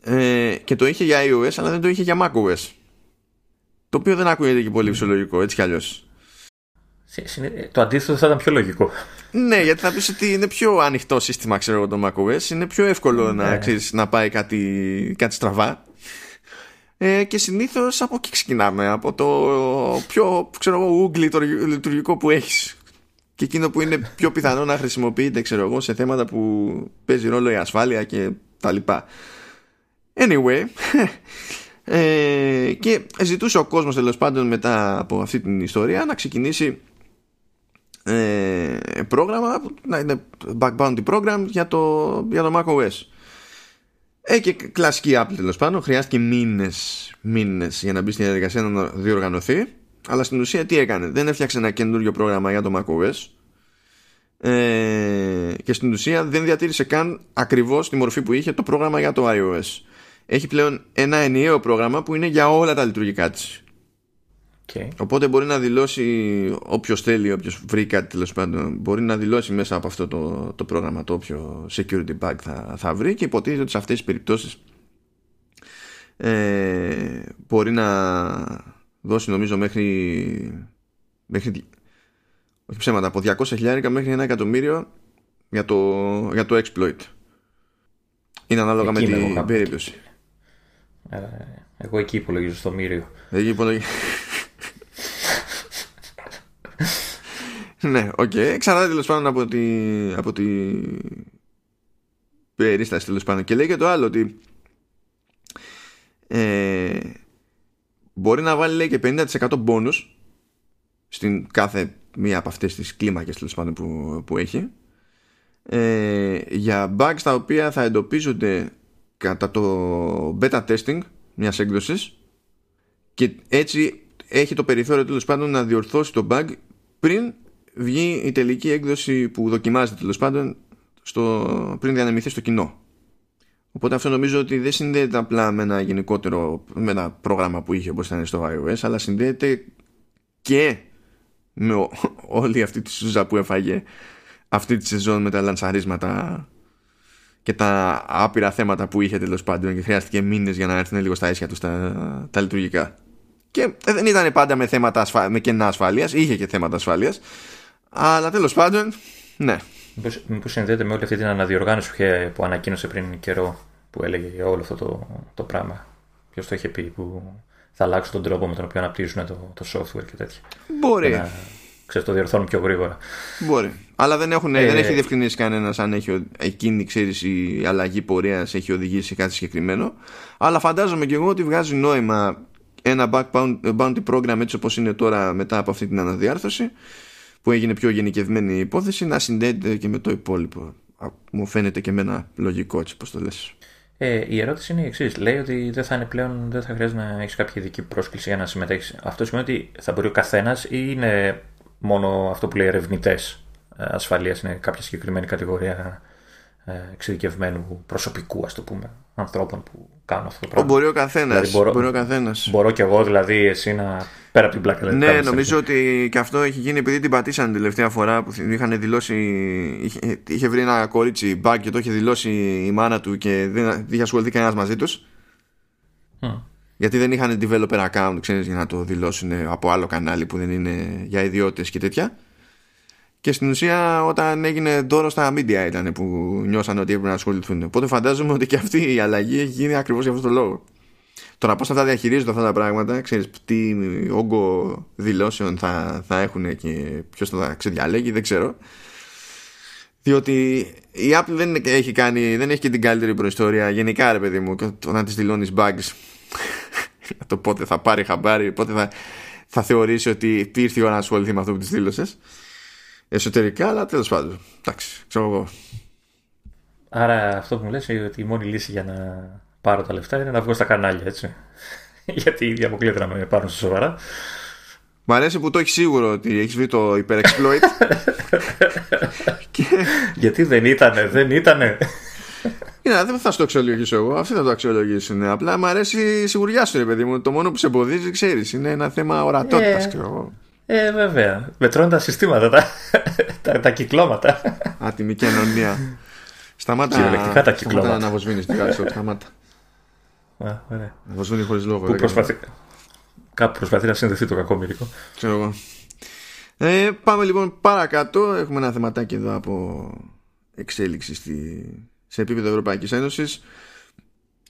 ε, και το είχε για iOS αλλά δεν το είχε για macOS το οποίο δεν ακούγεται και πολύ φυσιολογικό έτσι κι αλλιώς το αντίθετο θα ήταν πιο λογικό. Ναι, γιατί θα πεις ότι είναι πιο ανοιχτό σύστημα, ξέρω εγώ, το macOS. Είναι πιο εύκολο να, ναι. ξέρεις, να πάει κάτι, κάτι στραβά. Ε, και συνήθως από εκεί ξεκινάμε. Από το πιο, ξέρω εγώ, το λειτουργικό που έχεις και εκείνο που είναι πιο πιθανό να χρησιμοποιείται ξέρω εγώ σε θέματα που παίζει ρόλο η ασφάλεια και τα λοιπά anyway ε, και ζητούσε ο κόσμος τέλος πάντων μετά από αυτή την ιστορία να ξεκινήσει ε, πρόγραμμα να είναι backbound program για το, για το macOS. Ε, και κλασική Apple τέλος πάντων χρειάστηκε μήνες, μήνες για να μπει στην διαδικασία να διοργανωθεί. Αλλά στην ουσία τι έκανε δεν έφτιαξε ένα καινούριο πρόγραμμα για το macOS. Ε, και στην ουσία δεν διατήρησε καν ακριβώς τη μορφή που είχε το πρόγραμμα για το iOS έχει πλέον ένα ενιαίο πρόγραμμα που είναι για όλα τα λειτουργικά της okay. οπότε μπορεί να δηλώσει όποιος θέλει, όποιος βρει κάτι τέλος πάντων μπορεί να δηλώσει μέσα από αυτό το, το πρόγραμμα το όποιο security bug θα, θα βρει και υποτίθεται ότι σε αυτές τις περιπτώσεις ε, μπορεί να δώσει νομίζω μέχρι μέχρι όχι ψέματα, από 200 χιλιάρικα μέχρι ένα εκατομμύριο για το, για το exploit. Είναι ανάλογα με την περίπτωση. Ε, εγώ εκεί υπολογίζω στο μύριο. Εκεί υπολογίζω. ναι, OK. Okay. Εξαρτάται τέλος πάντων από τη, από τη περίσταση τέλος πάντων. Και λέει και το άλλο ότι ε, μπορεί να βάλει λέει και 50% μπόνους στην κάθε μία από αυτές τις κλίμακες τέλος πάντων που, που έχει ε, για bugs τα οποία θα εντοπίζονται κατά το beta testing μιας έκδοσης και έτσι έχει το περιθώριο τέλος πάντων να διορθώσει το bug πριν βγει η τελική έκδοση που δοκιμάζεται τέλος πάντων στο, πριν διανεμηθεί στο κοινό. Οπότε αυτό νομίζω ότι δεν συνδέεται απλά με ένα γενικότερο με ένα πρόγραμμα που είχε όπως ήταν στο iOS αλλά συνδέεται και με όλη αυτή τη σούζα που έφαγε αυτή τη σεζόν με τα λανσαρίσματα και τα άπειρα θέματα που είχε τέλος πάντων και χρειάστηκε μήνες για να έρθουν λίγο στα ίσια τους τα, τα λειτουργικά. Και δεν ήταν πάντα με, θέματα ασφα... με κενά ασφάλειας, είχε και θέματα ασφάλειας. Αλλά τέλος πάντων, ναι. Μήπως συνδέεται με όλη αυτή την αναδιοργάνωση που ανακοίνωσε πριν καιρό που έλεγε όλο αυτό το, το πράγμα. Ποιος το είχε πει, που θα αλλάξουν τον τρόπο με τον οποίο αναπτύσσουν το, το software και τέτοια. Μπορεί. Ξέρεις, το διορθώνουν πιο γρήγορα. Μπορεί. Αλλά δεν, έχουν, ε, δεν έχει διευκρινίσει κανένας αν έχει, εκείνη ξέρεις, η αλλαγή πορείας έχει οδηγήσει σε κάτι συγκεκριμένο. Αλλά φαντάζομαι και εγώ ότι βγάζει νόημα ένα back bounty program έτσι όπως είναι τώρα μετά από αυτή την αναδιάρθρωση που έγινε πιο γενικευμένη υπόθεση να συνδέεται και με το υπόλοιπο. Μου φαίνεται και εμένα λογικό έτσι πως το λες. Ε, η ερώτηση είναι η εξής. Λέει ότι δεν θα είναι πλέον, δεν θα χρειάζεται να έχεις κάποια ειδική πρόσκληση για να συμμετέχεις. Αυτό σημαίνει ότι θα μπορεί ο καθένας ή είναι μόνο αυτό που λέει ερευνητές ε, ασφαλείας, είναι κάποια συγκεκριμένη κατηγορία ε, εξειδικευμένου προσωπικού, ας το πούμε, ανθρώπων που κάνουν αυτό το πράγμα. Μπορεί ο καθένας. Δηλαδή μπορώ, μπορεί ο καθένας. μπορώ κι εγώ δηλαδή εσύ να. πέρα από την πλάκα. Δηλαδή, ναι, νομίζω ότι και αυτό έχει γίνει επειδή την πατήσαν την τελευταία φορά που είχαν δηλώσει. Είχε, είχε βρει ένα κορίτσι bug και το είχε δηλώσει η μάνα του και δεν είχε ασχοληθεί κανένας μαζί τους. Γιατί δεν είχαν developer account, ξέρεις, για να το δηλώσουν από άλλο κανάλι που δεν είναι για ιδιώτες και τέτοια. Και στην ουσία όταν έγινε δώρο στα media ήταν που νιώσαν ότι έπρεπε να ασχοληθούν. Οπότε φαντάζομαι ότι και αυτή η αλλαγή έχει γίνει ακριβώς για αυτόν τον λόγο. Τώρα πώς θα τα διαχειρίζονται αυτά τα πράγματα, ξέρεις τι όγκο δηλώσεων θα, θα έχουν και ποιος θα τα ξεδιαλέγει, δεν ξέρω. Διότι η Apple δεν έχει, κάνει, δεν έχει και την καλύτερη προϊστορία γενικά, ρε παιδί μου, όταν της δηλώνεις bugs. [LAUGHS] το πότε θα πάρει χαμπάρι, πότε θα, θα θεωρήσει ότι ήρθε η ώρα να ασχοληθεί με αυτό που της δήλωσες εσωτερικά, αλλά τέλος πάντων. Εντάξει, ξέρω εγώ. Άρα αυτό που μου λες είναι ότι η μόνη λύση για να πάρω τα λεφτά είναι να βγω στα κανάλια, έτσι. [LAUGHS] Γιατί ήδη αποκλείεται να με πάρουν στο σοβαρά. Μ' αρέσει που το έχεις σίγουρο ότι έχεις βρει το υπερεξπλόιτ. [LAUGHS] και... Γιατί δεν ήτανε, δεν ήτανε. Είναι, δεν θα στο αξιολογήσω εγώ. Αυτοί θα το αξιολογήσουν. Απλά μου αρέσει η σιγουριά σου, ρε παιδί μου. Το μόνο που σε εμποδίζει, ξέρεις, είναι ένα θέμα ορατότητας. Ε, ε, βέβαια. Μετρώνουν τα συστήματα, τα, τα, τα κυκλώματα. Άτιμη κοινωνία. Σταμάτα. Κυριολεκτικά τα κυκλώματα. Σταμάτα να βοσβήνει τη γάλα Σταμάτα. Α, ωραία. Να βοσβήνει χωρίς λόγο. Που προσπαθεί... Κάπου προσπαθεί να συνδεθεί το κακό μυρικό. Ξέρω εγώ. Ε, πάμε λοιπόν παρακάτω. Έχουμε ένα θεματάκι εδώ από εξέλιξη στη... σε επίπεδο Ευρωπαϊκής Ένωσης.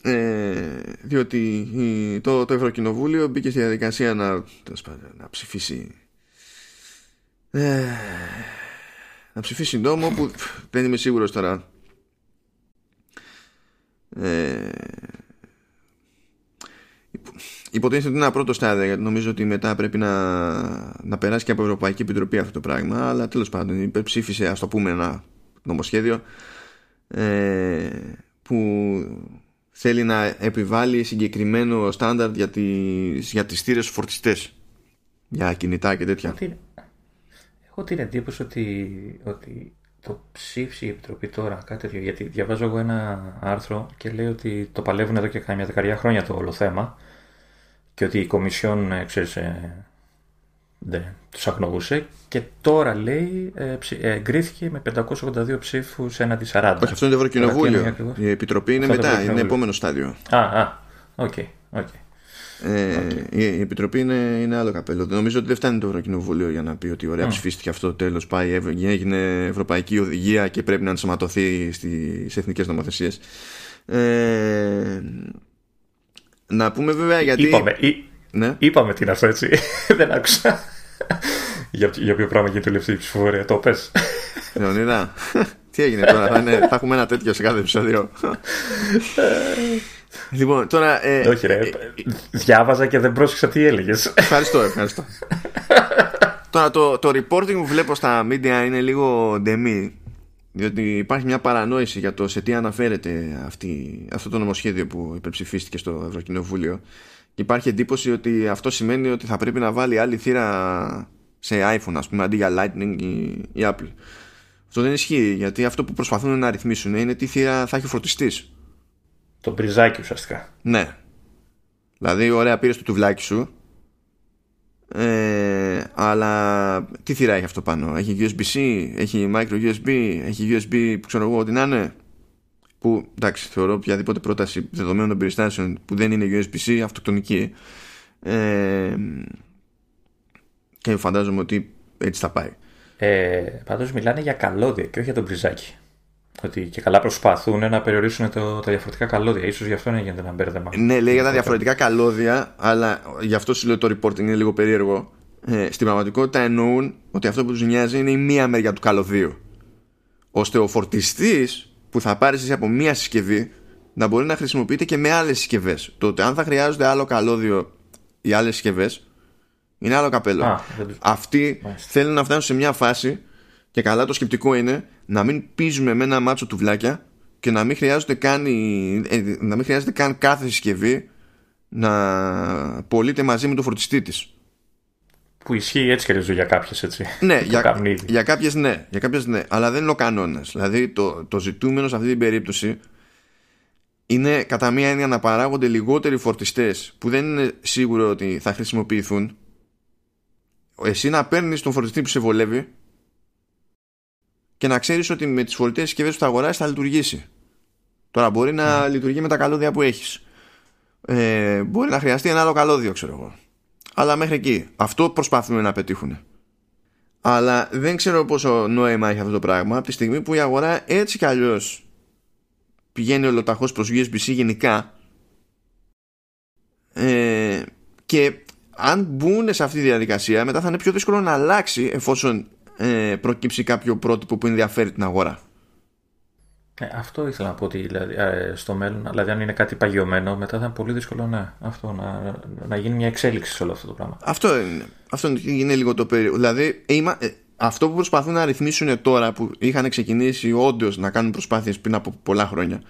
Ε, διότι το, το Ευρωκοινοβούλιο μπήκε στη διαδικασία να, να ψηφίσει ε, να ψηφίσει νόμο που δεν είμαι σίγουρος τώρα ε, υποτίθεται ότι είναι ένα πρώτο στάδιο γιατί νομίζω ότι μετά πρέπει να, να περάσει και από Ευρωπαϊκή Επιτροπή αυτό το πράγμα αλλά τέλος πάντων υπερψήφισε ας το πούμε ένα νομοσχέδιο ε, που θέλει να επιβάλλει συγκεκριμένο στάνταρ για τις, για τις θύρες φορτιστές. Για κινητά και τέτοια. Έχω την εντύπωση ότι, ότι το ψήφισε η Επιτροπή τώρα κάτι τέτοιο. Γιατί διαβάζω εγώ ένα άρθρο και λέει ότι το παλεύουν εδώ και καμιά δεκαετία χρόνια το όλο θέμα και ότι η Κομισιόν ε, ξέρεις, ε, δεν τους αγνοούσε και τώρα λέει ε, ε, εγκρίθηκε με 582 ψήφους έναντι 40. Όχι, αυτό είναι το Ευρωκοινοβούλιο. Η Επιτροπή είναι μετά, είναι επόμενο στάδιο. Α, α, OK. Okay, okay. Ε, okay. Η Επιτροπή είναι, είναι άλλο καπέλο. Νομίζω ότι δεν φτάνει το Ευρωκοινοβούλιο για να πει ότι ωραία, mm. ψηφίστηκε αυτό. Τέλος πάει, έγινε Ευρωπαϊκή Οδηγία και πρέπει να ενσωματωθεί στις εθνικές νομοθεσίες. Ε, να πούμε βέβαια γιατί. Είπαμε, ναι. Είπαμε τι είναι αυτό έτσι. [LAUGHS] Δεν άκουσα. για, για ποιο πράγμα γίνεται τελευταία ψηφοφορία. Το 'πες. Λεωνίδα, [LAUGHS] τι έγινε τώρα; Θα, είναι, θα έχουμε ένα τέτοιο σε κάθε επεισόδιο. [LAUGHS] λοιπόν, τώρα. Ε, Όχι, ρε. Ε, διάβαζα και δεν πρόσεξα τι έλεγες. Ευχαριστώ, ευχαριστώ. τώρα το, το reporting που βλέπω στα media είναι λίγο ντεμή. Διότι υπάρχει μια παρανόηση για το σε τι αναφέρεται αυτή, αυτό το νομοσχέδιο που υπερψηφίστηκε στο Ευρωκοινοβούλιο υπάρχει εντύπωση ότι αυτό σημαίνει ότι θα πρέπει να βάλει άλλη θύρα σε iPhone ας πούμε αντί για Lightning η, η Apple. Αυτό δεν ισχύει γιατί αυτό που προσπαθούν να ρυθμίσουν είναι τι θύρα θα έχει φορτιστής. το μπριζάκι ουσιαστικά. Ναι. Δηλαδή ωραία πήρες το τουβλάκι σου ε, αλλά τι θύρα έχει αυτό πάνω έχει USB-C, έχει micro USB έχει USB που ξέρω εγώ ότι να είναι που εντάξει θεωρώ οποιαδήποτε πρόταση δεδομένων των περιστάσεων που δεν είναι USB-C αυτοκτονική ε, και φαντάζομαι ότι έτσι θα πάει ε, πάντως μιλάνε για καλώδια και όχι για τον μπριζάκι ότι και καλά προσπαθούν να περιορίσουν το, τα διαφορετικά καλώδια. Ίσως γι' αυτό είναι γίνεται ένα μπέρδεμα. Ναι, λέει για τα διαφορετικά καλώδια, αλλά γι' αυτό σου λέω το reporting είναι λίγο περίεργο. ε, στην πραγματικότητα εννοούν ότι αυτό που τους νοιάζει είναι η μία μεριά του καλωδίου ώστε ο φορτιστής που θα πάρεις εσύ από μία συσκευή να μπορεί να χρησιμοποιείται και με άλλες συσκευές. Τότε αν θα χρειάζονται άλλο καλώδιο οι άλλες συσκευές είναι άλλο καπέλο. Α, αυτοί Μάλιστα. θέλουν να φτάνουν σε μια φάση και καλά το σκεπτικό είναι να μην πίζουμε με ένα μάτσο του βλάκια και να μην χρειάζεται καν, η- ε, να μην χρειάζεται καν κάθε συσκευή να πωλείται μαζί με το φορτιστή της Που ισχύει έτσι και αλλιώς για κάποιες έτσι. ναι, Το για, κάνουν ήδη. για κάποιες ναι, για κάποιες ναι, αλλά δεν είναι ο κανόνας. Δηλαδή το, το ζητούμενο σε αυτή την περίπτωση είναι κατά μία έννοια να παράγονται λιγότεροι φορτιστές που δεν είναι σίγουρο ότι θα χρησιμοποιηθούν. Εσύ να παίρνεις τον φορτιστή που σε βολεύει και να ξέρεις ότι με τις φορητές συσκευές που θα αγοράσεις θα λειτουργήσει. Τώρα μπορεί να λειτουργεί με τα καλώδια που έχεις. Ε, μπορεί να χρειαστεί ένα άλλο καλώδιο, ξέρω εγώ. Αλλά μέχρι εκεί. Αυτό προσπαθούμε να πετύχουν. Αλλά δεν ξέρω πόσο νόημα έχει αυτό το πράγμα από τη στιγμή που η αγορά έτσι κι αλλιώς πηγαίνει ολοταχώς προς USB-C γενικά ε, και αν μπουν σε αυτή τη διαδικασία μετά θα είναι πιο δύσκολο να αλλάξει εφόσον ε, προκύψει κάποιο πρότυπο που ενδιαφέρει την αγορά. Ε, αυτό ήθελα να πω ότι δηλαδή, ε, στο μέλλον, δηλαδή αν είναι κάτι παγιωμένο, μετά θα είναι πολύ δύσκολο ναι, αυτό, να, να γίνει μια εξέλιξη σε όλο αυτό το πράγμα. Αυτό είναι, αυτό είναι λίγο το περίεργο. Δηλαδή, είμα- ε, αυτό που προσπαθούν να ρυθμίσουν τώρα που είχαν ξεκινήσει όντως να κάνουν προσπάθειες πριν από πολλά χρόνια,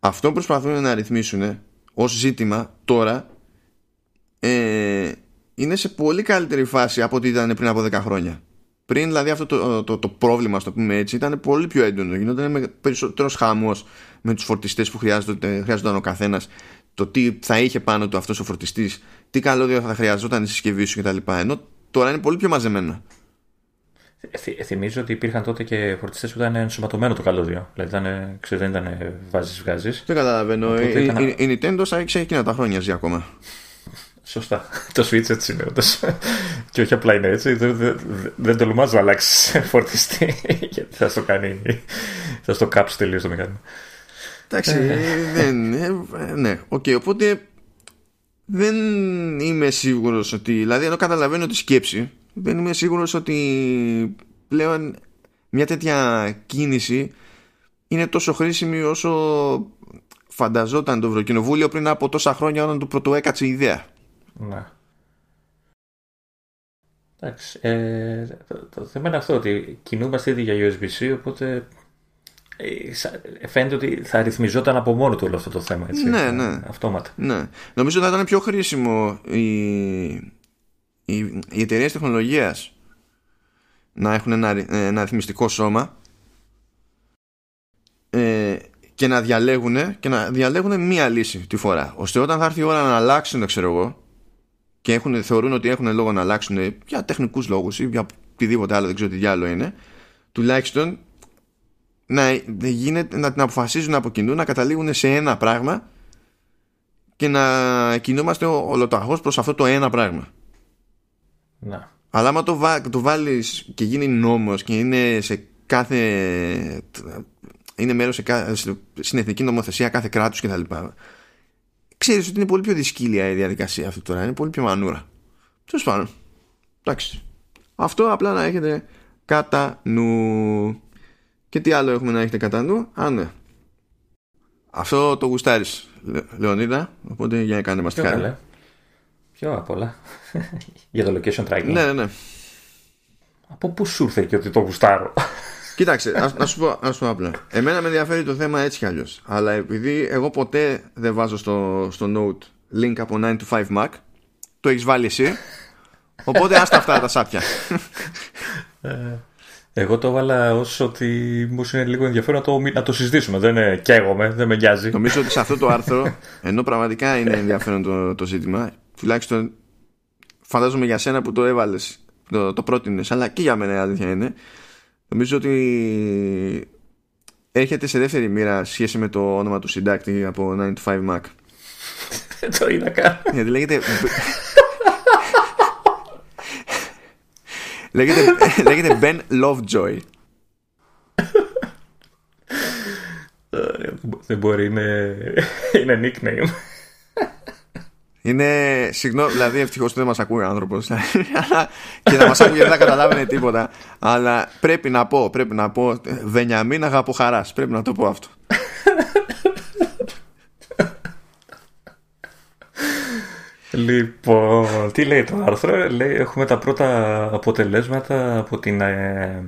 αυτό που προσπαθούν να ρυθμίσουν ως ζήτημα τώρα ε, είναι σε πολύ καλύτερη φάση από ό,τι ήταν πριν από 10 χρόνια. Πριν δηλαδή αυτό το, το, το πρόβλημα, ας το πούμε έτσι, ήταν πολύ πιο έντονο. Γινόταν με περισσότερος χάμο με τους φορτιστές που χρειάζονταν, χρειάζονταν ο καθένας, το τι θα είχε πάνω του αυτός ο φορτιστής, τι καλώδιο θα χρειαζόταν η συσκευή σου κτλ. Ενώ τώρα είναι πολύ πιο μαζεμένα. Ε, θυ- θυμίζω ότι υπήρχαν τότε και φορτιστές που ήταν ενσωματωμένο το καλώδιο. Δηλαδή ήταν, ξέρω, δεν ήταν βάζεις βγάζεις. Δεν καταλαβαίνω. Οπότε Η, ήταν- η, η Nintendo θα έχει εκείνα τα χρόνια ζει ακόμα. Σωστά. Το Switch έτσι είναι όντως. και όχι απλά είναι έτσι. Δεν, δεν, δεν τολμάς να αλλάξει [LAUGHS] φορτιστή. γιατί θα στο κάνει. θα στο κάψει τελείως το μηχάνημα. Εντάξει, δεν. ε, ναι, οκ, οπότε δεν είμαι σίγουρος ότι. Δηλαδή, ενώ καταλαβαίνω τη σκέψη, δεν είμαι σίγουρος ότι πλέον μια τέτοια κίνηση είναι τόσο χρήσιμη όσο φανταζόταν το Ευρωκοινοβούλιο πριν από τόσα χρόνια όταν του πρωτοέκατσε η ιδέα. Ναι. Εντάξει. Ε, το, το θέμα είναι αυτό ότι κινούμαστε ήδη για USB-C, οπότε ε, σα- φαίνεται ότι θα ρυθμιζόταν από μόνο του όλο αυτό το θέμα. Έτσι, Ναι, ναι. Αυτόματα. Ναι. Νομίζω θα ήταν πιο χρήσιμο οι, οι, οι εταιρείες τεχνολογίας να έχουν ένα, ρυ- ένα ρυθμιστικό σώμα ε, και να διαλέγουν και να διαλέγουν μία λύση τη φορά. ώστε όταν θα έρθει η ώρα να αλλάξουν, ξέρω εγώ, και έχουν, θεωρούν ότι έχουν λόγο να αλλάξουν για τεχνικούς λόγους ή για οτιδήποτε άλλο, δεν ξέρω τι διάλογο είναι, τουλάχιστον να, γίνεται, να την αποφασίζουν από κοινού, να καταλήγουν σε ένα πράγμα και να κινούμαστε ολοταχώς προς αυτό το ένα πράγμα. Ναι. Αλλά άμα το, βά, το βάλεις και γίνει νόμος και είναι σε κάθε είναι μέρος σε, κα- σε- στην εθνική νομοθεσία κάθε κράτους κτλ. Ξέρεις ότι είναι πολύ πιο δυσκύλια η διαδικασία αυτή τώρα. Είναι πολύ πιο μανούρα. Τέλος πάντων. Εντάξει. Αυτό απλά να έχετε κατά νου. Και τι άλλο έχουμε να έχετε κατά νου; Α, ναι. Αυτό το γουστάρεις, Λε- Λεωνίδα. Οπότε για να κάνουμε μας τη Ποιο χάρη. καλέ. Ποιο απ' όλα. [LAUGHS] για το location tracking. Ναι, ναι, ναι. Από πού σου ήρθε και ότι το γουστάρω; Κοίταξε, ας, να, σου πω, να σου πω απλά. Εμένα με ενδιαφέρει το θέμα έτσι κι αλλιώς. Αλλά επειδή εγώ ποτέ δεν βάζω στο, στο note link από 9 to 5 Mac, το έχεις βάλει εσύ. Οπότε άστα αυτά τα σάπια. Εγώ το έβαλα ως ότι μου είναι λίγο ενδιαφέρον να το, να το συζητήσουμε. Δεν ε, καίγομαι, δεν με νοιάζει. Νομίζω ότι σε αυτό το άρθρο, ενώ πραγματικά είναι ενδιαφέρον το, το ζήτημα, τουλάχιστον φαντάζομαι για σένα που το έβαλες, το, το πρότεινες, αλλά και για μένα η αλήθεια είναι. Νομίζω ότι έρχεται σε δεύτερη μοίρα σχέση με το όνομα του συντάκτη από 9 to 5 Mac. Δεν [LAUGHS] το είδα καν. Γιατί λέγεται. [LAUGHS] λέγεται, [LAUGHS] λέγεται Ben Lovejoy. Δεν μπορεί, είναι, είναι nickname. Είναι, συγγνώμη, δηλαδή ευτυχώς δεν μας ακούει ο άνθρωπος και να μας ακούει δεν θα καταλάβαινε τίποτα. Αλλά πρέπει να πω, πρέπει να πω, Βενιαμίν αγαπώ χαράς. Πρέπει να το πω αυτό. Λοιπόν, τι λέει το άρθρο, λέει έχουμε τα πρώτα αποτελέσματα από την ε,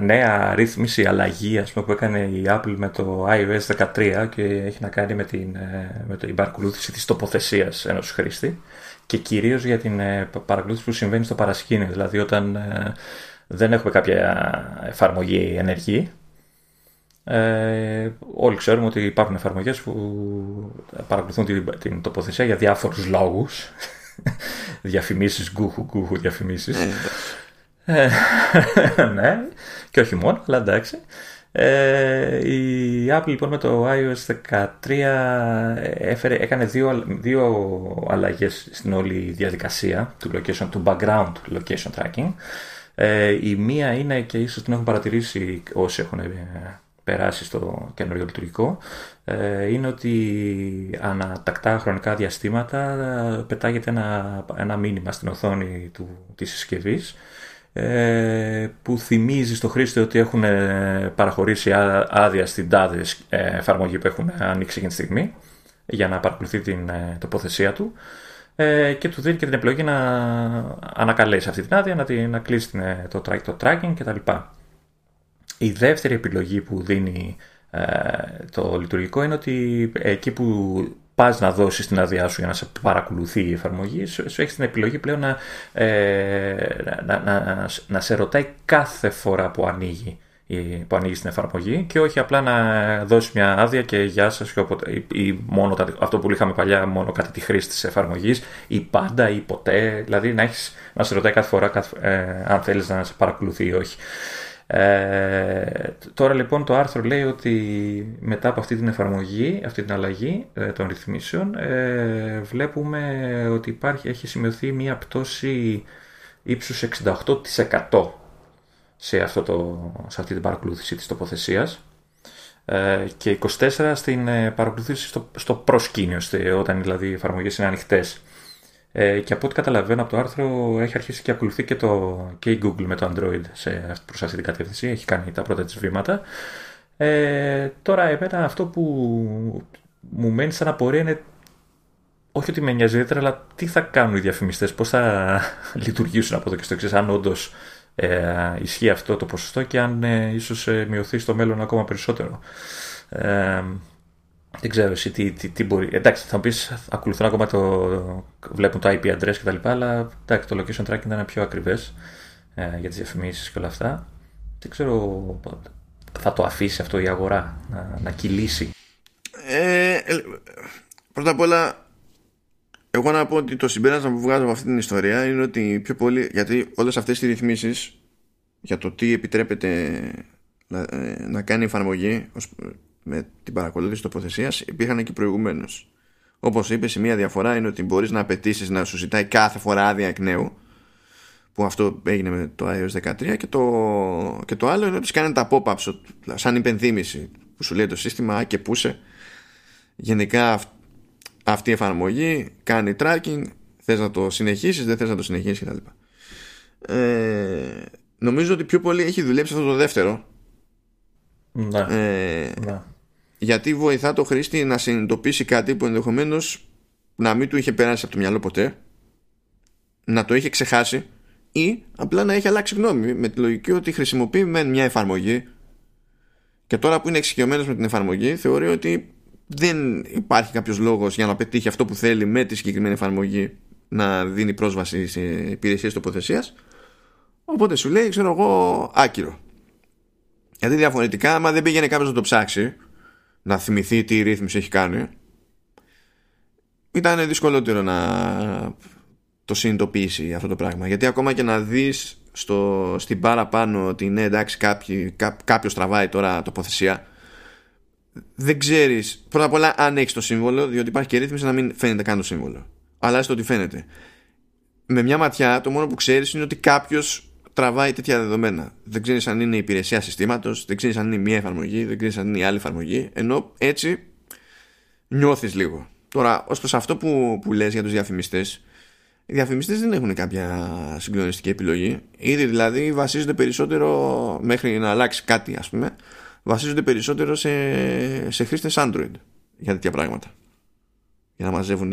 νέα ρύθμιση αλλαγή ας πούμε, που έκανε η Apple με το iOS 13 και έχει να κάνει με την, ε, με την παρακολούθηση της τοποθεσίας ενός χρήστη και κυρίως για την ε, παρακολούθηση που συμβαίνει στο παρασκήνιο, δηλαδή όταν δεν έχουμε κάποια εφαρμογή ενεργή ε, όλοι ξέρουμε ότι υπάρχουν εφαρμογές που παρακολουθούν την, την τοποθεσία για διάφορους λόγους. [LAUGHS] διαφημίσεις, γκούχου, γκούχου διαφημίσεις. Ε, [LAUGHS] ναι, και όχι μόνο, αλλά εντάξει. Ε, η Apple λοιπόν με το iOS 13 έφερε, έκανε δύο, δύο αλλαγές στην όλη διαδικασία του, location, του background location tracking. Ε, η μία είναι και ίσως την έχουν παρατηρήσει όσοι έχουν περάσει στο καινούριο λειτουργικό ε, είναι ότι ανατακτά χρονικά διαστήματα ε, πετάγεται ένα, ένα μήνυμα στην οθόνη του, της συσκευής ε, που θυμίζει στο χρήστη ότι έχουν παραχωρήσει άδεια στην τάδε εφαρμογή που έχουν ανοίξει εκείνη τη στιγμή για να παρακολουθεί την τοποθεσία του και του δίνει και την επιλογή να ανακαλέσει αυτή την άδεια, να, να κλείσει το, το tracking κτλ. Η δεύτερη επιλογή που δίνει ε, το λειτουργικό είναι ότι εκεί που πας να δώσεις την άδειά σου για να σε παρακολουθεί η εφαρμογή, σου, σου έχεις την επιλογή πλέον να, ε, να, να, να, σε ρωτάει κάθε φορά που ανοίγει που ανοίγεις την εφαρμογή και όχι απλά να δώσεις μια άδεια και γεια σας ή, μόνο αυτό που είχαμε παλιά μόνο κατά τη χρήση της εφαρμογής ή πάντα ή ποτέ δηλαδή να, έχεις, να σε ρωτάει κάθε φορά ε, αν θέλεις να σε παρακολουθεί ή όχι ε, τώρα λοιπόν το άρθρο λέει ότι μετά από αυτή την εφαρμογή, αυτή την αλλαγή ε, των ρυθμίσεων ε, βλέπουμε ότι υπάρχει, έχει σημειωθεί μια πτώση ύψους 68% σε, αυτό το, σε αυτή την παρακολούθηση της τοποθεσίας ε, και 24% στην παρακολούθηση στο, στο προσκήνιο, όταν δηλαδή οι εφαρμογές είναι ανοιχτές. Ε, και από ό,τι καταλαβαίνω από το άρθρο έχει αρχίσει και ακολουθεί και, το, και η Google με το Android σε, προς αυτή την κατεύθυνση. Έχει κάνει τα πρώτα της βήματα. Ε, τώρα εμένα αυτό που μου μένει σαν απορία είναι όχι ότι με νοιάζει ιδιαίτερα, αλλά τι θα κάνουν οι διαφημιστές, πώς θα [LAUGHS] λειτουργήσουν από εδώ και στο εξής, αν όντως ε, ισχύει αυτό το ποσοστό και αν ε, ίσως ε, μειωθεί στο μέλλον ακόμα περισσότερο. Ε, δεν ξέρω εσύ τι, τι, τι μπορεί. Εντάξει, θα μου πεις ακολουθούν ακόμα το. βλέπουν το IP address κτλ. Αλλά εντάξει, το location tracking ήταν πιο ακριβές ε, για τις διαφημίσεις και όλα αυτά. Δεν ξέρω. Θα το αφήσει αυτό η αγορά να, να κυλήσει; Ε, ε, πρώτα απ' όλα, εγώ να πω ότι το συμπέρασμα που βγάζω από αυτή την ιστορία είναι ότι πιο πολύ. Γιατί όλες αυτές οι ρυθμίσεις για το τι επιτρέπεται να, ε, να κάνει εφαρμογή με την παρακολούθηση τοποθεσίας υπήρχαν και προηγουμένως. Όπως είπες, η μία διαφορά είναι ότι μπορείς να απαιτήσεις να σου ζητάει κάθε φορά άδεια εκ νέου. Που αυτό έγινε με το iOS 13 και το, και το άλλο είναι ότι κάνει τα pop-ups σαν υπενθύμηση που σου λέει το σύστημα και πούσε γενικά αυτή η εφαρμογή κάνει tracking θες να το συνεχίσεις δεν θες να το συνεχίσεις κτλ ε, νομίζω ότι πιο πολύ έχει δουλέψει αυτό το δεύτερο ναι. Ε, ναι γιατί βοηθά το χρήστη να συνειδητοποιήσει κάτι που ενδεχομένως να μην του είχε περάσει από το μυαλό ποτέ, να το είχε ξεχάσει ή απλά να έχει αλλάξει γνώμη με τη λογική ότι χρησιμοποιεί με μια εφαρμογή και τώρα που είναι εξοικειωμένος με την εφαρμογή θεωρεί ότι δεν υπάρχει κάποιος λόγος για να πετύχει αυτό που θέλει με τη συγκεκριμένη εφαρμογή να δίνει πρόσβαση σε υπηρεσίες τοποθεσίας. Οπότε σου λέει, ξέρω εγώ, άκυρο. Γιατί διαφορετικά, άμα δεν πήγαινε κάποιος να το ψάξει, να θυμηθεί τι ρύθμιση έχει κάνει. Ήταν δυσκολότερο να το συνειδητοποιήσει αυτό το πράγμα. Γιατί ακόμα και να δεις στο, στην πάρα πάνω ότι ναι εντάξει κάποιο, κάποιος τραβάει τώρα τοποθεσία δεν ξέρεις πρώτα απ' όλα αν έχεις το σύμβολο διότι υπάρχει και ρύθμιση να μην φαίνεται καν το σύμβολο. Αλλά στο ότι φαίνεται. Με μια ματιά το μόνο που ξέρεις είναι ότι κάποιος τραβάει τέτοια δεδομένα. Δεν ξέρεις αν είναι υπηρεσία συστήματος, δεν ξέρεις αν είναι μία εφαρμογή, δεν ξέρεις αν είναι η άλλη εφαρμογή. Ενώ έτσι νιώθεις λίγο Τώρα, ω προ αυτό που, που λες για τους διαφημιστές, οι διαφημιστές δεν έχουν κάποια συγκλονιστική επιλογή. Ήδη δηλαδή βασίζονται περισσότερο μέχρι να αλλάξει κάτι, ας πούμε, βασίζονται περισσότερο σε, σε χρήστες Android για τέτοια πράγματα. Για να μαζεύουν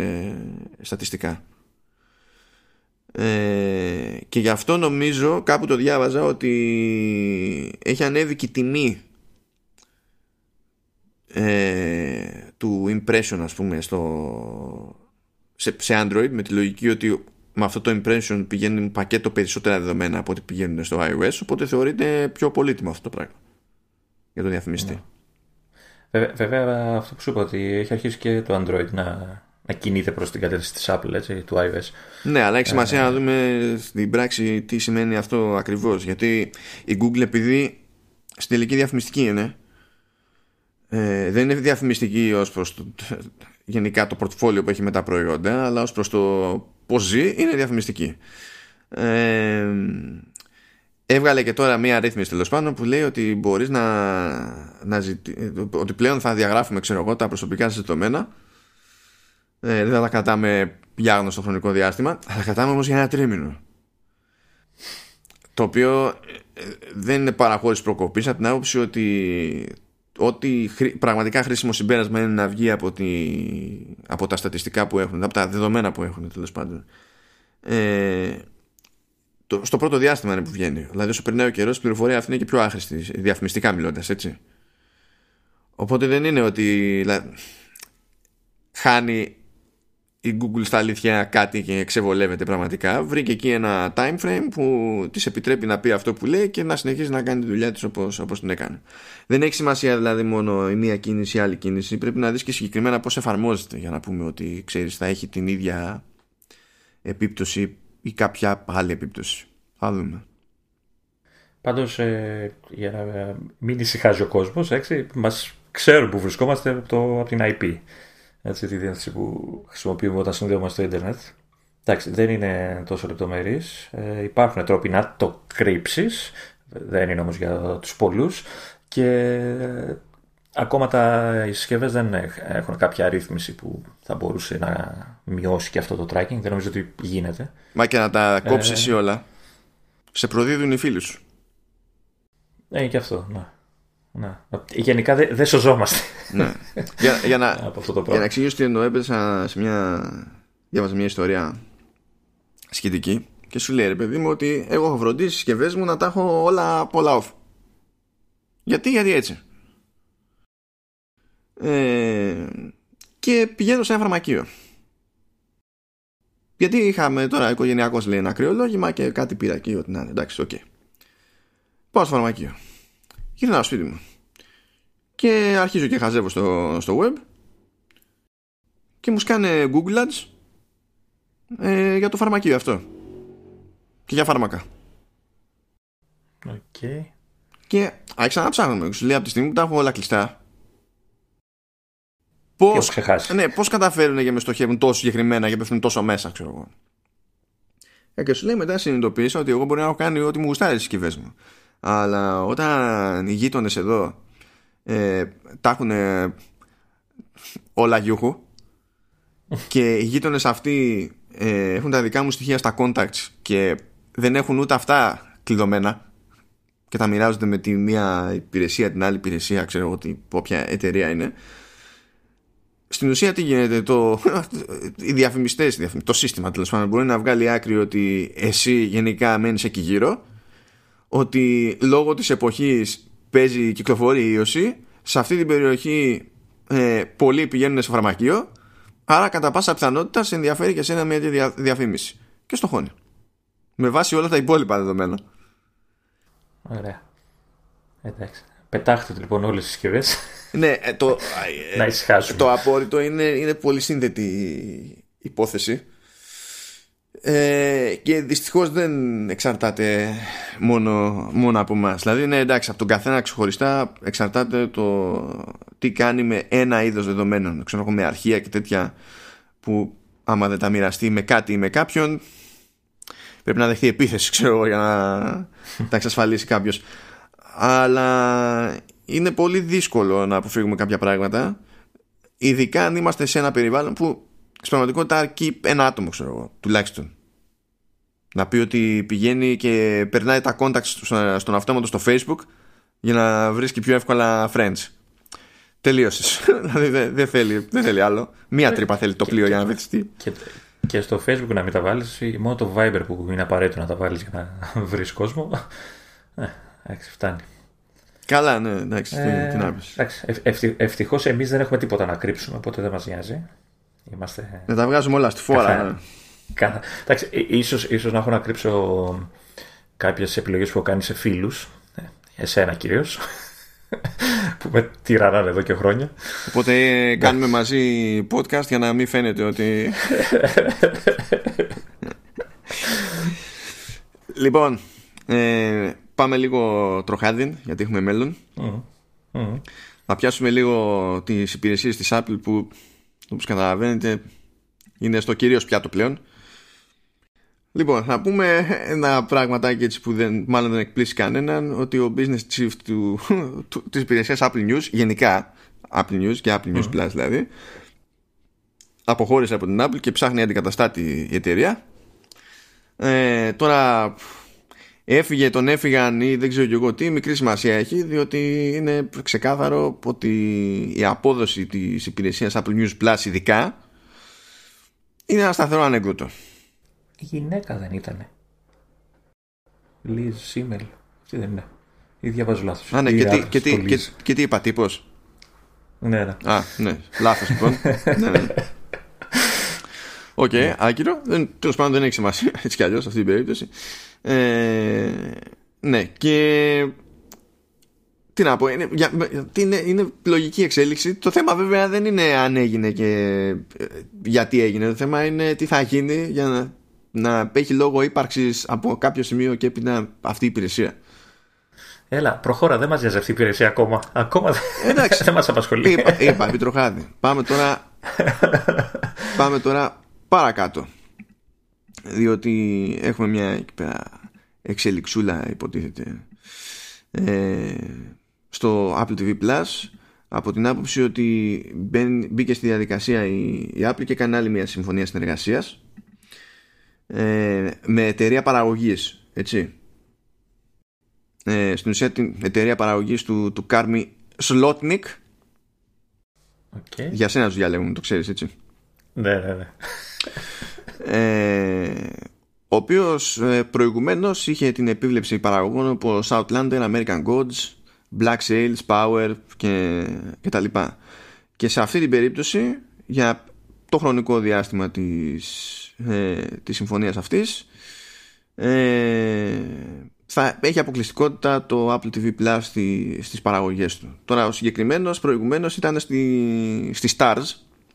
στατιστικά. Ε, και γι' αυτό νομίζω κάπου το διάβαζα ότι έχει ανέβει και η τιμή ε, του impression ας πούμε στο, σε, σε Android με τη λογική ότι με αυτό το impression πηγαίνει πακέτο περισσότερα δεδομένα από ό,τι πηγαίνουν στο iOS οπότε θεωρείται πιο πολύτιμο αυτό το πράγμα για τον διαφημιστή. Ναι. Βέβαια, αυτό που σου είπα ότι έχει αρχίσει και το Android να, να κινείται προς την κατεύθυνση της Apple, έτσι, του iOS. Ναι, αλλά έχει σημασία ε, να δούμε στην πράξη τι σημαίνει αυτό ακριβώς. Γιατί η Google επειδή στην τελική διαφημιστική είναι, ε, δεν είναι διαφημιστική ως προς το, γενικά το πορτφόλιο που έχει με τα προϊόντα, αλλά ως προς το πώς ζει είναι διαφημιστική. Ε, έβγαλε και τώρα μία ρύθμιση τέλος πάντων που λέει ότι μπορείς να, να ζητή, ότι πλέον θα διαγράφουμε ξέρω εγώ τα προσωπικά σας δεδομένα ε, δεν θα τα κρατάμε για γνωστο χρονικό διάστημα θα τα κρατάμε όμως για ένα τρίμηνο το οποίο ε, δεν είναι παραχώρηση προκοπής από την άποψη ότι ότι πραγματικά χρήσιμο συμπέρασμα είναι να βγει από, τη, από τα στατιστικά που έχουν, από τα δεδομένα που έχουν τέλος πάντων. Ε, το, στο πρώτο διάστημα είναι που βγαίνει. Δηλαδή, όσο περνάει ο καιρός, η πληροφορία αυτή είναι και πιο άχρηστη, διαφημιστικά μιλώντας, έτσι. Οπότε δεν είναι ότι χάνει η Google στα αλήθεια κάτι και ξεβολεύεται πραγματικά. Βρήκε εκεί ένα time frame που της επιτρέπει να πει αυτό που λέει και να συνεχίζει να κάνει τη δουλειά της όπως όπως την έκανε. Δεν έχει σημασία δηλαδή μόνο η μία κίνηση ή η άλλη κίνηση. Πρέπει να δεις και συγκεκριμένα πώς εφαρμόζεται για να πούμε ότι ξέρεις θα έχει την ίδια επίπτωση ή κάποια άλλη επίπτωση. Θα δούμε. Πάντως, ε, για να μην ησυχάζει ο κόσμος, έτσι, μας ξέρουν που βρισκόμαστε από, το, από την IP. Έτσι, τη διεύθυνση που χρησιμοποιούμε όταν συνδέομαστε στο ίντερνετ. Εντάξει, δεν είναι τόσο λεπτομερής. Ε, υπάρχουν τρόποι να το κρύψεις. Δεν είναι όμως για τους πολλούς. Και ακόμα τα οι συσκευές δεν έχουν κάποια αρρύθμιση που θα μπορούσε να μειώσει και αυτό το tracking. Δεν νομίζω ότι γίνεται. Μα και να τα κόψεις ε, εσύ όλα. Σε προδίδουν οι φίλοι σου. Ε, και αυτό, ναι. Ναι. Γενικά δεν δε σωζόμαστε. Ναι. για, για, να, [LAUGHS] από αυτό το για να εξηγήσω τι εννοώ, έπεσα σε μια. Διάβαζα μια ιστορία σχετική και σου λέει ρε παιδί μου ότι εγώ έχω φροντίσει τις συσκευές μου να τα έχω όλα πολλά off. Γιατί, γιατί έτσι. Ε, και πηγαίνω σε ένα φαρμακείο. Γιατί είχαμε τώρα οικογενειακός λέει ένα κρυολόγημα και κάτι πήρα εκεί. Ό,τι να είναι εντάξει, OK. Okay. Πάω στο φαρμακείο. Γυρνάω στο σπίτι μου. Και αρχίζω και χαζεύω στο, στο web. Και μου σκάνε Google Ads ε, για το φαρμακείο αυτό. Και για φάρμακα. OK. Okay. Και άρχισα να ψάχνουμε. Σου λέει από τη στιγμή που τα έχω όλα κλειστά. Πώς ναι, πώς καταφέρουν και με στοχεύουν τόσο συγκεκριμένα και πέφτουν τόσο μέσα, ξέρω εγώ. Ε, και σου λέει μετά συνειδητοποίησα ότι εγώ μπορεί να έχω κάνει ό,τι μου γουστάρει στις συσκευές μου. Αλλά όταν οι γείτονες εδώ ε, τα έχουν όλα γιούχου και οι γείτονες αυτοί ε, έχουν τα δικά μου στοιχεία στα contacts και δεν έχουν ούτε αυτά κλειδωμένα και τα μοιράζονται με τη μία υπηρεσία, την άλλη υπηρεσία, ξέρω εγώ όποια εταιρεία είναι. Στην ουσία τι γίνεται, το, [LAUGHS] οι διαφημιστές, το σύστημα τέλος πάντων μπορεί να βγάλει άκρη ότι εσύ γενικά μένεις εκεί γύρω, ότι λόγω της εποχής παίζει κυκλοφορεί η ίωση, σε αυτή την περιοχή ε, πολλοί πηγαίνουν σε φαρμακείο, άρα κατά πάσα πιθανότητα σε ενδιαφέρει και εσένα μια διαφήμιση. Και στο χώνει. Με βάση όλα τα υπόλοιπα δεδομένα. Ωραία. Εντάξει. Πετάχτε λοιπόν όλες τις συσκευέ. ναι, ε, το, να ησυχάσουμε. Το απόρριτο είναι, είναι πολύ σύνδετη υπόθεση. Ε, και δυστυχώς δεν εξαρτάται μόνο, μόνο από εμάς. Δηλαδή είναι εντάξει από τον καθένα ξεχωριστά εξαρτάται το τι κάνει με ένα είδος δεδομένων ξέρω με αρχεία και τέτοια που άμα δεν τα μοιραστεί με κάτι ή με κάποιον πρέπει να δεχτεί επίθεση ξέρω για να [LAUGHS] τα εξασφαλίσει κάποιος αλλά είναι πολύ δύσκολο να αποφύγουμε κάποια πράγματα ειδικά αν είμαστε σε ένα περιβάλλον που στην πραγματικότητα αρκεί ένα άτομο, ξέρω εγώ, τουλάχιστον. Να πει ότι πηγαίνει και περνάει τα contacts στον αυτόματο στο facebook για να βρίσκει πιο εύκολα friends. Τελείωσες. [LAUGHS] δηλαδή δεν θέλει, δεν θέλει άλλο. Μία ε, τρύπα θέλει το πλοίο για να βυθιστεί. Και, και στο facebook να μην τα βάλεις, μόνο το Viber που είναι απαραίτητο να τα βάλεις για να [LAUGHS] βρεις κόσμο. Ε, εντάξει, φτάνει. Καλά, ναι, εντάξει, ε, την άπηση. Ευτυχώς εμείς δεν έχουμε τίποτα να κρύψουμε, οπότε δεν μας νοιάζει. Είμαστε... Δεν τα βγάζουμε όλα στη φόρα. Ναι. Καθα... Εντάξει, ίσως, ίσως να έχω να κρύψω κάποιες επιλογές που έχω κάνει σε φίλους, ε, εσένα κυρίως, [LAUGHS] που με τυρανάνε εδώ και χρόνια. Οπότε κάνουμε μαζί podcast για να μην φαίνεται ότι... [LAUGHS] λοιπόν, ε, πάμε λίγο τροχάδιν, γιατί έχουμε μέλλον. Mm. Να πιάσουμε λίγο τις υπηρεσίες της Apple που, όπως καταλαβαίνετε, είναι στο κυρίως πιάτο πλέον. Λοιπόν, θα πούμε ένα πραγματάκι έτσι που δεν, μάλλον δεν εκπλήσει κανέναν ότι ο business chief του, του, της υπηρεσίας Apple News, γενικά Apple News και Apple News Plus δηλαδή, αποχώρησε από την Apple και ψάχνει αντικαταστάτη η εταιρεία. Ε, τώρα έφυγε, τον έφυγαν ή δεν ξέρω και εγώ τι, μικρή σημασία έχει, διότι είναι ξεκάθαρο ότι η απόδοση της υπηρεσίας Apple News Plus ειδικά είναι ένα σταθερό ανέκδοτο γυναίκα δεν ήτανε. Λίζ Σίμελ. Τι δεν είναι. Ή διαβάζω λάθος. Α, ναι, και, τι, και, τι, και, και, τι είπα, τύπος; Ναι, ναι. Α, ναι, λάθος λοιπόν. [LAUGHS] ναι, ναι. OK, okay, ναι. άκυρο. Τέλος πάντων δεν έχει σημασία έτσι κι αλλιώς αυτή την περίπτωση. Ε, ναι, και. Τι να πω, είναι, για, είναι, είναι λογική εξέλιξη. Το θέμα βέβαια δεν είναι αν έγινε και ε, γιατί έγινε. Το θέμα είναι τι θα γίνει για να να έχει λόγο ύπαρξης από κάποιο σημείο και έπειτα αυτή η υπηρεσία. Έλα, προχώρα, δεν μας νοιάζει αυτή η υπηρεσία ακόμα. Ακόμα Εντάξει, [LAUGHS] δεν μας απασχολεί. Είπα, είπα επιτροχάδι. Πάμε τώρα, πάμε τώρα παρακάτω. Διότι έχουμε μια εκεί πέρα εξελιξούλα υποτίθεται. Ε, στο Apple TV Plus από την άποψη ότι μπήκε στη διαδικασία η, η Apple και έκανε άλλη μια συμφωνία συνεργασίας ε, με εταιρεία παραγωγής έτσι. Ε, στην ουσία την εταιρεία παραγωγής του, του Κάρμι Σλότνικ okay. για σένα τους διαλέγουμε το ξέρεις έτσι. Ναι ναι ναι ε, ο οποίος ε, προηγουμένως είχε την επίβλεψη παραγωγών όπως Outlander, American Gods Black Sails, Power και, και τα λοιπά και σε αυτή την περίπτωση για το χρονικό διάστημα της ε, της συμφωνίας αυτής ε, θα έχει αποκλειστικότητα το Apple TV Plus στη, στις παραγωγές του. Τώρα ο συγκεκριμένος προηγουμένως ήταν στη, στη Stars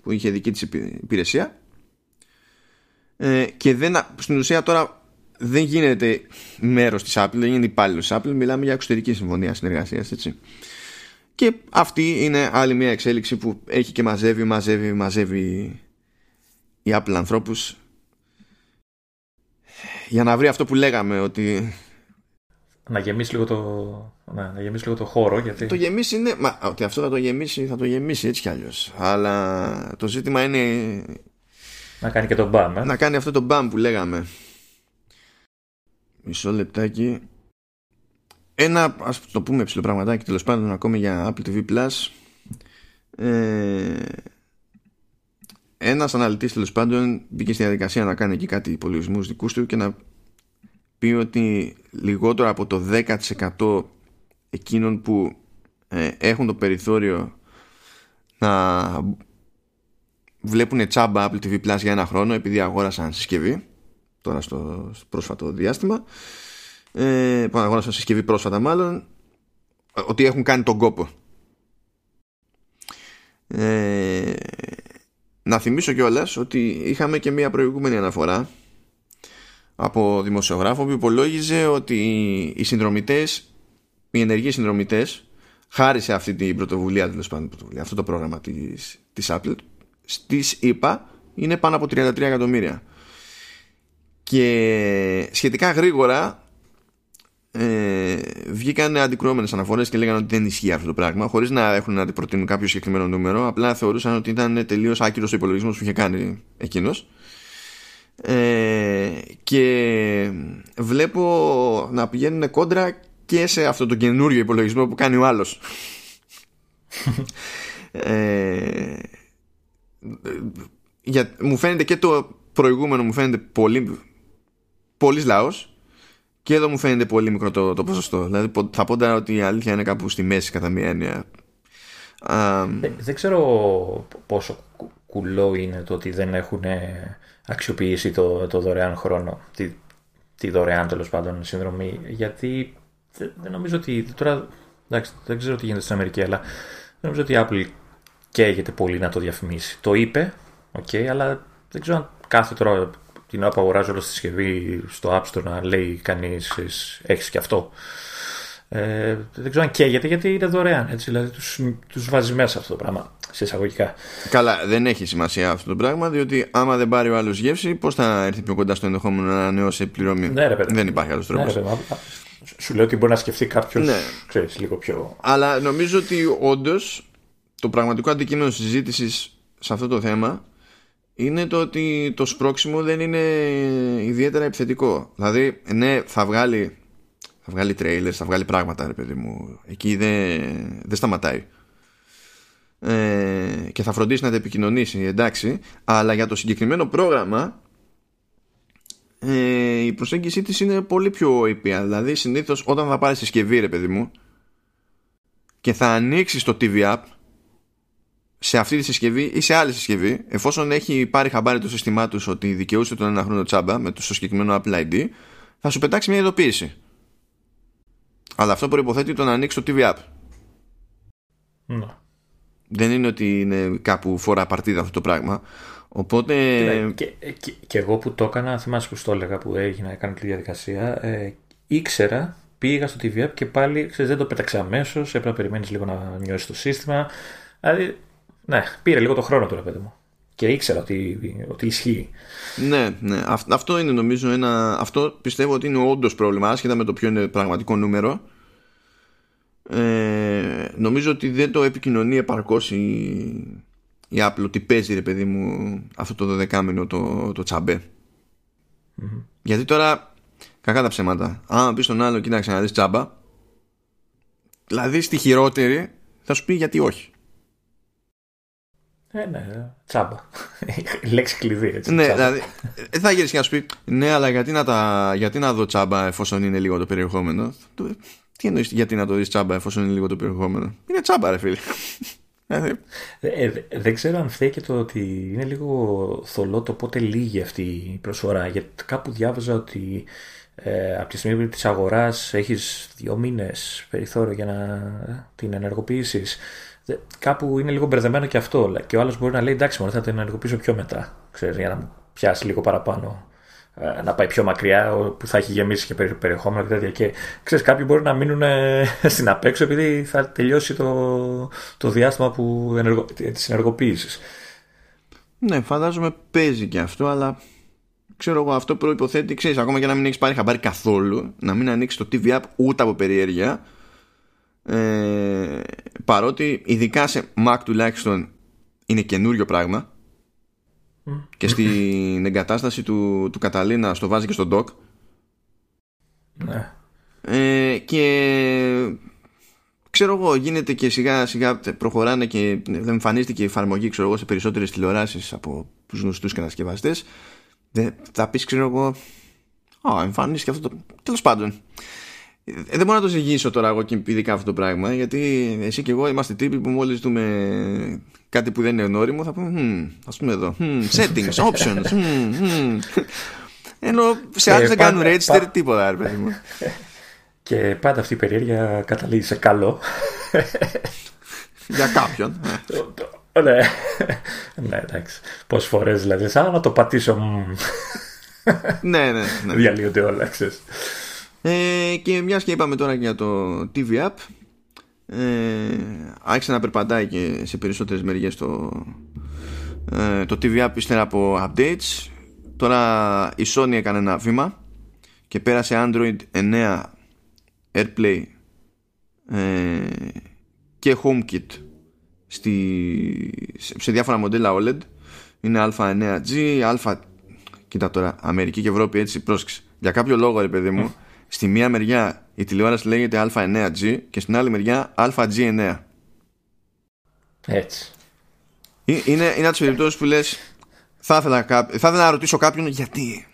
που είχε δική της υπηρεσία ε, και δεν, στην ουσία τώρα δεν γίνεται μέρος της Apple, δεν είναι υπάλληλος της Apple, μιλάμε για εξωτερική συμφωνία συνεργασίας, έτσι. Και αυτή είναι άλλη μια εξέλιξη που έχει και μαζεύει, μαζεύει, μαζεύει η Apple ανθρώπους για να βρει αυτό που λέγαμε ότι να γεμίσει λίγο το, να, να γεμίσει λίγο το χώρο. Γιατί... Το γεμίσει είναι. Μα, ότι αυτό θα το γεμίσει, θα το γεμίσει έτσι κι αλλιώς. Αλλά το ζήτημα είναι. Να κάνει και το μπαμ. Ε; Να κάνει αυτό το μπαμ που λέγαμε. Μισό λεπτάκι. Ένα, ας το πούμε ψηλό πραγματάκι τέλος πάντων ακόμη για Apple TV Plus. Ε, ένας αναλυτής τέλος πάντων μπήκε στη διαδικασία να κάνει εκεί κάτι υπολογισμούς δικούς του και να πει ότι λιγότερο από το 10% εκείνων που ε, έχουν το περιθώριο να βλέπουν τσάμπα Apple TV Plus για ένα χρόνο επειδή αγόρασαν συσκευή τώρα στο, πρόσφατο διάστημα. Ε, που αγόρασαν συσκευή πρόσφατα μάλλον ότι έχουν κάνει τον κόπο. Ε, να θυμίσω κιόλας ότι είχαμε και μια προηγούμενη αναφορά από δημοσιογράφο που υπολόγιζε ότι οι συνδρομητές, οι ενεργοί συνδρομητές χάρη σε αυτή την πρωτοβουλία, πρωτοβουλία αυτό το πρόγραμμα της, της Apple στις ΗΠΑ είναι πάνω από 33 εκατομμύρια. Και σχετικά γρήγορα ε, βγήκαν αντικρουόμενες αναφορές και λέγανε ότι δεν ισχύει αυτό το πράγμα χωρίς να έχουν να προτείνουν κάποιο συγκεκριμένο νούμερο απλά θεωρούσαν ότι ήταν τελείως άκυρος ο υπολογισμός που είχε κάνει εκείνος. Ε, και βλέπω να πηγαίνουν κόντρα και σε αυτό το καινούριο υπολογισμό που κάνει ο άλλος. [LAUGHS] Ε, για, μου φαίνεται και το προηγούμενο μου φαίνεται πολύ πολύς λαός και εδώ μου φαίνεται πολύ μικρό το, το ποσοστό. Δηλαδή θα πω ότι η αλήθεια είναι κάπου στη μέση κατά μία έννοια. Δεν, δεν ξέρω πόσο κουλό είναι το ότι δεν έχουν αξιοποιήσει το, το δωρεάν χρόνο τη, τη δωρεάν τέλος πάντων συνδρομή γιατί δεν νομίζω ότι τώρα εντάξει, δεν ξέρω τι γίνεται στην Αμερική αλλά δεν νομίζω ότι η Apple καίγεται πολύ να το διαφημίσει το είπε, ok, αλλά δεν ξέρω αν κάθε τώρα την ώρα που αγοράζω όλο στη συσκευή στο App Store να λέει κανείς έχεις και αυτό. Ε, δεν ξέρω αν καίγεται γιατί είναι δωρεάν. Έτσι, δηλαδή τους, τους βάζεις μέσα αυτό το πράγμα σε εισαγωγικά. Καλά, δεν έχει σημασία αυτό το πράγμα διότι άμα δεν πάρει ο άλλος γεύση, πώς θα έρθει πιο κοντά στο ενδεχόμενο να ανανεώσει πληρωμή; Ναι, ρε, δεν υπάρχει άλλος τρόπος. Ναι, σου λέω ότι μπορεί να σκεφτεί κάποιος ναι. λίγο πιο. Αλλά νομίζω ότι όντως το πραγματικό αντικείμενο συζήτησης σε αυτό το θέμα είναι το ότι το σπρώξιμο δεν είναι ιδιαίτερα επιθετικό. Δηλαδή, ναι, θα βγάλει, θα βγάλει trailers, θα βγάλει πράγματα, ρε παιδί μου. Εκεί δεν, δεν σταματάει. Ε, και θα φροντίσει να τα επικοινωνήσει, εντάξει. Αλλά για το συγκεκριμένο πρόγραμμα ε, η προσέγγιση της είναι πολύ πιο ήπια. Δηλαδή, συνήθως όταν θα πάρεις συσκευή, ρε παιδί μου, και θα ανοίξεις το TV App σε αυτή τη συσκευή ή σε άλλη συσκευή, εφόσον έχει πάρει χαμπάρι το σύστημά τους ότι δικαιούσε τον ένα χρόνο τσάμπα με το συγκεκριμένο Apple ID, θα σου πετάξει μια ειδοποίηση. Αλλά αυτό προποθέτει το να ανοίξει το TV App. Ναι. Δεν είναι ότι είναι κάπου φορά παρτίδα αυτό το πράγμα. Οπότε. Και, και, και, εγώ που το έκανα, θυμάσαι που το έλεγα που έγινα, έκανα τη διαδικασία, ε, ήξερα, πήγα στο TV App και πάλι ξέρεις, δεν το πέταξα αμέσως. Έπρεπε να περιμένεις λίγο να νιώσεις το σύστημα. Δηλαδή ναι, πήρε λίγο το χρόνο του, ρε παιδί μου. Και ήξερα ότι, ότι ισχύει. Ναι, ναι. Αυτό είναι νομίζω ένα. Αυτό πιστεύω ότι είναι όντως πρόβλημα, άσχετα με το ποιο είναι πραγματικό νούμερο. Ε, νομίζω ότι δεν το επικοινωνεί επαρκώς η, η Apple ότι παίζει ρε παιδί μου αυτό το 12 μήνο το, το τσαμπε Γιατί τώρα, κακά τα ψέματα, άμα πεις στον άλλο, κοίταξε να δεις τσάμπα, δηλαδή στη χειρότερη θα σου πει γιατί όχι. Ε, ναι, τσάμπα. [LAUGHS] Λέξη κλειδί, έτσι. Ναι, δηλαδή, ε, θα γυρίσει και να σου πει, ναι, αλλά γιατί να, τα, γιατί να δω τσάμπα εφόσον είναι λίγο το περιεχόμενο; Τι εννοείς γιατί να το δεις τσάμπα εφόσον είναι λίγο το περιεχόμενο; Είναι τσάμπα, ρε φίλε. [LAUGHS] Ε, ε, δεν ξέρω αν φταίει και το ότι είναι λίγο θολό το πότε λύγει αυτή η προσφορά. Γιατί κάπου διάβαζα ότι ε, από τη στιγμή που της αγοράς έχεις δύο μήνες περιθώριο για να την ενεργοποιήσεις κάπου είναι λίγο μπερδεμένο και αυτό. Και ο άλλος μπορεί να λέει εντάξει, μόνο θα την ενεργοποιήσω πιο μετά. Ξέρεις, για να πιάσει λίγο παραπάνω. Ε, να πάει πιο μακριά, που θα έχει γεμίσει και περιεχόμενο και τέτοια. Και ξέρεις, κάποιοι μπορεί να μείνουν ε, [LAUGHS] στην απέξω επειδή θα τελειώσει το, το διάστημα που ενεργο, της ενεργοποίησης. Ναι, φαντάζομαι παίζει και αυτό, αλλά ξέρω εγώ, αυτό προποθέτει, ξέρεις, ακόμα και να μην έχεις πάρει χαμπάρι καθόλου, να μην ανοίξεις το TV app ούτε από περιέργεια, ε, παρότι ειδικά σε Mac τουλάχιστον είναι καινούριο πράγμα και στην εγκατάσταση του, του Καταλίνα στο βάζει και στο dock. Ναι. ε, και ξέρω εγώ γίνεται και σιγά σιγά προχωράνε και εμφανίστηκε η εφαρμογή ξέρω εγώ σε περισσότερες τηλεοράσεις από τους γνωστούς κατασκευαστές. Θα πεις ξέρω εγώ Α, εμφανίστηκε αυτό το... Τέλος πάντων. ε, δεν μπορώ να το ζυγίσω τώρα εγώ και ειδικά αυτό το πράγμα γιατί εσύ και εγώ είμαστε τύποι που μόλις δούμε κάτι που δεν είναι γνώριμο θα πούμε hm, ας πούμε εδώ hm, settings, [LAUGHS] options hm, ενώ σε άλλους δεν κάνουν register τίποτα ρε παιδί μου. Και πάντα αυτή η περιέργεια καταλήγει σε καλό. Για κάποιον ε. ναι, ναι εντάξει. Πόσες φορές δηλαδή σαν να το πατήσω ναι ναι, ναι. διαλύονται όλα ξέρεις ε, και μιας και είπαμε τώρα για το TV App ε, άρχισε να περπατάει και σε περισσότερες μεριές το, ε, το TV App ύστερα από updates. Τώρα η Sony έκανε ένα βήμα και πέρασε Android 9 AirPlay ε, και HomeKit στη, σε διάφορα μοντέλα OLED. Είναι α9G, α κοίτα τώρα, Αμερική και Ευρώπη έτσι πρόσεξε. Για κάποιο λόγο ρε παιδί μου στη μία μεριά η τηλεόραση λέγεται α9G και στην άλλη μεριά α-G9 έτσι. Είναι, είναι από τις περιπτώσεις που λες θα ήθελα, θα ήθελα να ρωτήσω κάποιον γιατί.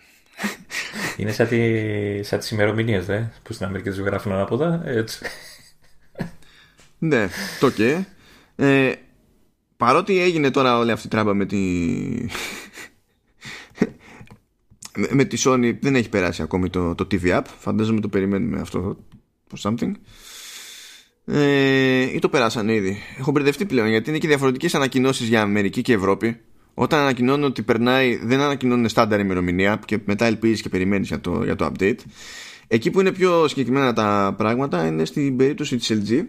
Είναι σαν, τη, σαν τις ημερομηνίες δε, που στην Αμερική τους γράφουν ανάποδα έτσι. Ναι, το και. Ε, παρότι έγινε τώρα όλη αυτή η τράμπα με τη... με τη Sony δεν έχει περάσει ακόμη το, το TV App. Φαντάζομαι το περιμένουμε αυτό for something. Ε, ή το περάσανε ήδη. Έχω μπερδευτεί πλέον γιατί είναι και διαφορετικές ανακοινώσεις για Αμερική και Ευρώπη. Όταν ανακοινώνουν ότι περνάει, δεν ανακοινώνουν στάνταρ ημερομηνία και μετά ελπίζεις και περιμένεις για το, για το update. Εκεί που είναι πιο συγκεκριμένα τα πράγματα είναι στην περίπτωση της LG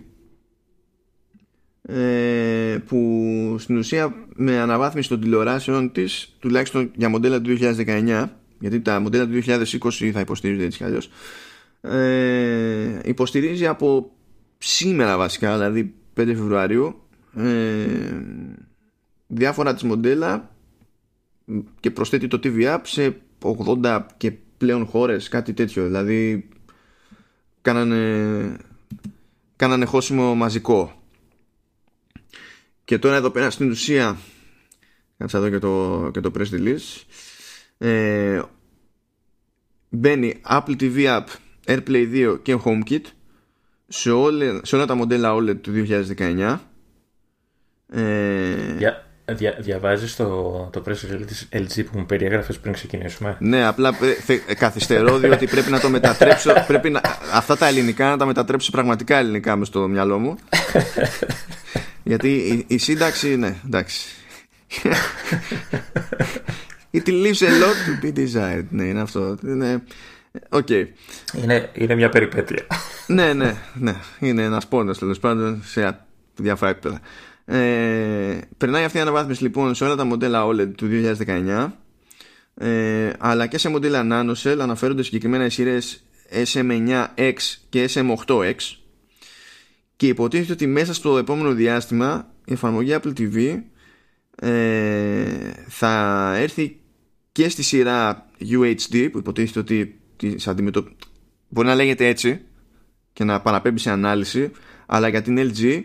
ε, που στην ουσία με αναβάθμιση των τηλεοράσεων της τουλάχιστον για μοντέλα του 2019 γιατί τα μοντέλα του 2020 θα υποστηρίζονται έτσι κι αλλιώς. Ε, υποστηρίζει από σήμερα βασικά δηλαδή 5 Φεβρουαρίου ε, διάφορα της μοντέλα και προσθέτει το TV App σε 80 και πλέον χώρες κάτι τέτοιο. Δηλαδή κάνανε κάνανε χώσιμο μαζικό. Και τώρα εδώ πέρα στην ουσία κάτσα εδώ και το, και το press release ε, μπαίνει Apple TV App AirPlay 2 και HomeKit σε, όλα, σε όλα τα μοντέλα OLED του 2019 ε, Δια, δια, διαβάζεις το, το press release της LG που μου περιέγραφες πριν ξεκινήσουμε; Ναι απλά καθυστερώ διότι πρέπει να το μετατρέψω [LAUGHS] πρέπει να, αυτά τα ελληνικά να τα μετατρέψω πραγματικά ελληνικά μες στο μυαλό μου [LAUGHS] Γιατί η, η σύνταξη, ναι, εντάξει. [LAUGHS] It leaves a lot to be desired. Ναι, είναι αυτό. Είναι, okay. είναι, είναι μια περιπέτεια. ναι, ναι, ναι. Είναι ένας πόνο τέλος πάντων σε διάφορα επίπεδα. Ε, περνάει αυτή η αναβάθμιση λοιπόν σε όλα τα μοντέλα OLED του 2019 ε, αλλά και σε μοντέλα NanoCell αναφέρονται συγκεκριμένα οι σειρές SM9X και SM8X και υποτίθεται ότι μέσα στο επόμενο διάστημα η εφαρμογή Apple TV ε, θα έρθει και στη σειρά UHD που υποτίθεται ότι μπορεί να λέγεται έτσι και να παραπέμπει σε ανάλυση αλλά για την LG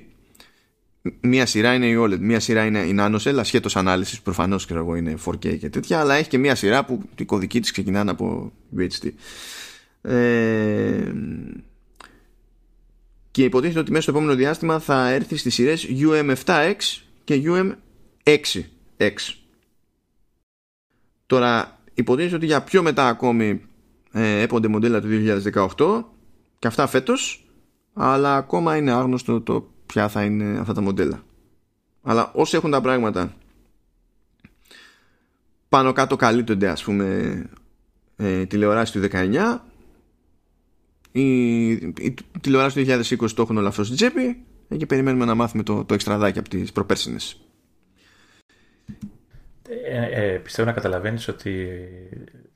μία σειρά είναι η OLED, μία σειρά είναι η NanoCell ασχέτως ανάλυσης προφανώς και εγώ είναι 4K και τέτοια αλλά έχει και μία σειρά που η κωδική της ξεκινάνε από UHD ε, και υποτίθεται ότι μέσα στο επόμενο διάστημα θα έρθει στις σειρές UM7X και UM6X. Τώρα υποτίθεται ότι για πιο μετά ακόμη ε, έπονται μοντέλα του 2018 και αυτά φέτος αλλά ακόμα είναι άγνωστο το ποια θα είναι αυτά τα μοντέλα. Αλλά όσοι έχουν τα πράγματα πάνω κάτω καλύπτονται ας πούμε ε, τηλεοράση του 19 η, η τηλεόραση του 2020 το έχουν όλα αυτό στην τσέπη και περιμένουμε να μάθουμε το, το εξτραδάκι από τις προπέρσινες. Ε, ε, πιστεύω να καταλαβαίνεις ότι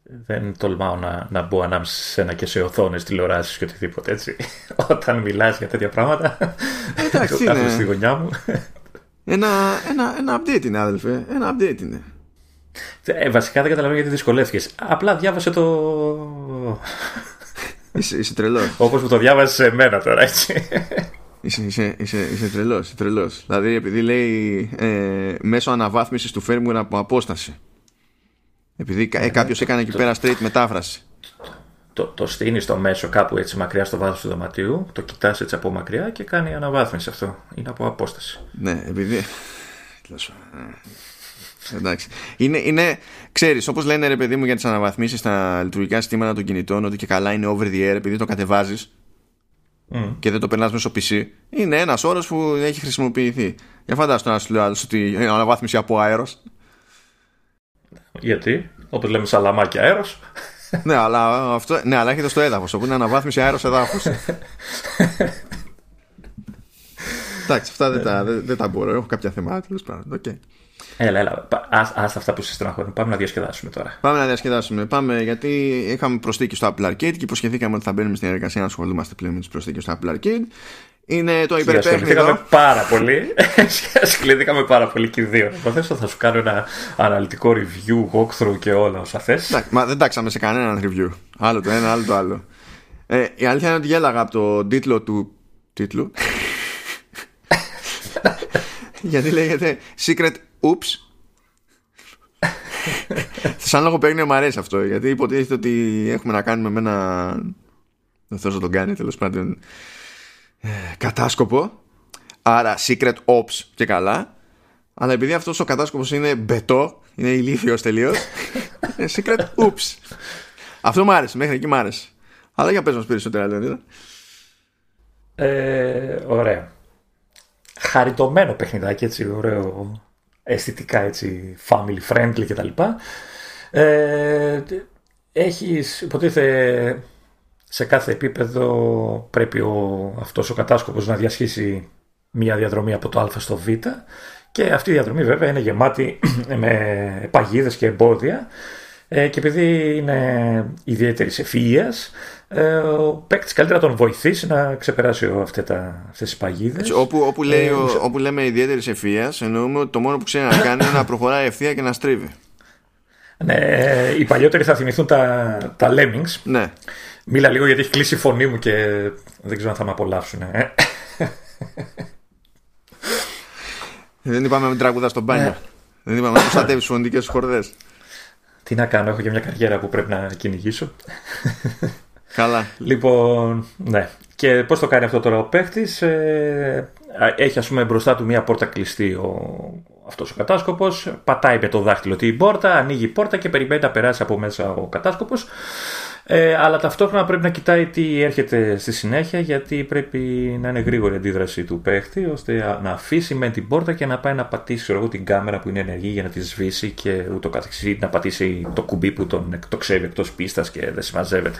δεν τολμάω να, να μπω ανάμεσα σε ένα και σε οθόνες τηλεοράσεις και οτιδήποτε έτσι. [LAUGHS] Όταν μιλάς για τέτοια πράγματα, Εντάξει, [LAUGHS] κάθομαι στη γωνιά μου. Ένα, ένα, ένα update είναι, άδελφε. Ένα update είναι. Ε, βασικά δεν καταλαβαίνω γιατί δυσκολεύτηκες. Απλά διάβασε το. Είσαι, είσαι τρελός. Όπως που το διάβασες σε μένα τώρα, έτσι. Είσαι, είσαι, είσαι, είσαι τρελός. Είσαι τρελός. Δηλαδή, επειδή λέει ε, μέσω αναβάθμισης του firmware από απόσταση. Επειδή ε, κάποιος έκανε εκεί πέρα straight μετάφραση. Το, το στείνεις στο μέσο κάπου έτσι μακριά στο βάθος του δωματίου, το κοιτάς έτσι από μακριά και κάνει αναβάθμιση αυτό. Είναι από απόσταση. Ναι, επειδή. Εντάξει. Είναι, είναι ξέρεις, όπως λένε ρε παιδί μου για τις αναβαθμίσεις στα λειτουργικά συστήματα των κινητών ότι και καλά είναι over the air επειδή το κατεβάζεις mm. και δεν το περνάς μέσω PC είναι ένας όρος που έχει χρησιμοποιηθεί. Για φαντάσου να σου λέω άλλος ότι είναι αναβάθμιση από αέρος. Γιατί, όπως λέμε σαλαμάκι αέρος. [LAUGHS] ναι, αλλά αυτό, ναι, αλλά έχετε στο έδαφος, όπου είναι αναβάθμιση αέρος εδάφους. [LAUGHS] Εντάξει, αυτά δεν τα, δεν, δεν τα μπορώ. Έχω κάποια θέματα τέλος πάντων. Okay. Έλα, έλα. Άστα αυτά που σε στεναχωρούν. Πάμε να διασκεδάσουμε τώρα. Πάμε να διασκεδάσουμε. Πάμε γιατί είχαμε προσθήκη στο Apple Arcade και υποσχεθήκαμε ότι θα μπαίνουμε στην εργασία να ασχολούμαστε πλέον με τις προσθήκες στο Apple Arcade. Είναι το υπερπέχνητο. πάρα πολύ. [LAUGHS] Ασχοληθήκαμε πάρα πολύ και οι δύο. Υποθέσω θα σου κάνω ένα αναλυτικό review, walkthrough και όλα όσα θες. Μα δεν τάξαμε σε κανέναν review. Άλλο το ένα, άλλο το άλλο. Ε, η αλήθεια είναι ότι γέλαγα από το τίτλο του τίτλου. [LAUGHS] γιατί λέγεται Secret Oops. Σαν λογοπαίγνιο μου αρέσει αυτό γιατί υποτίθεται ότι έχουμε να κάνουμε με ένα. Δεν θέλω να τον κάνει τέλος πάντων. Ε, κατάσκοπο. Άρα secret ops και καλά. Αλλά επειδή αυτός ο κατάσκοπος είναι μπετό είναι ηλίθιος τελείως [LAUGHS] είναι secret oops. Αυτό μου άρεσε μέχρι εκεί μου άρεσε. Αλλά για πες μας περισσότερα Λεωνίδα. Ε, ωραία. Χαριτωμένο παιχνιδάκι έτσι ωραίο αισθητικά έτσι family friendly κτλ. Ε, έχεις υποτίθεται σε κάθε επίπεδο πρέπει ο, αυτός ο κατάσκοπος να διασχίσει μια διαδρομή από το α στο β και αυτή η διαδρομή βέβαια είναι γεμάτη [CLEARS THROAT] με παγίδες και εμπόδια ε, και επειδή είναι ιδιαίτερης ευφυΐας, ε, ο παίκτης καλύτερα τον βοηθήσει να ξεπεράσει αυτέ αυτές τις παγίδες. όπου, όπου, λέει, ε, όπου λέμε ιδιαίτερης ευφυΐας, εννοούμε ότι το μόνο που ξέρει να κάνει είναι να προχωράει ευθεία και να στρίβει. Ναι, οι παλιότεροι θα θυμηθούν τα, τα Lemmings. Ναι. Μίλα λίγο γιατί έχει κλείσει η φωνή μου και δεν ξέρω αν θα με απολαύσουν. Ε. Δεν είπαμε με τραγουδά στο μπάνιο. Ναι. Δεν είπαμε να προστατεύεις τις φωνητικές χορδές. Τι να κάνω, έχω και μια καριέρα που πρέπει να κυνηγήσω. Καλά. Λοιπόν, ναι. Και πώς το κάνει αυτό τώρα ο παίχτης, ε, έχει ας πούμε μπροστά του μια πόρτα κλειστή ο, αυτός ο κατάσκοπος, πατάει με το δάχτυλο την πόρτα, ανοίγει η πόρτα και περιμένει να περάσει από μέσα ο κατάσκοπος ε, αλλά ταυτόχρονα πρέπει να κοιτάει τι έρχεται στη συνέχεια γιατί πρέπει να είναι γρήγορη η αντίδραση του παίχτη ώστε να αφήσει με την πόρτα και να πάει να πατήσει εγώ, την κάμερα που είναι ενεργή για να τη σβήσει και ούτω καθεξής να πατήσει το κουμπί που τον το ξέρει εκτός πίστας και δεν συμμαζεύεται.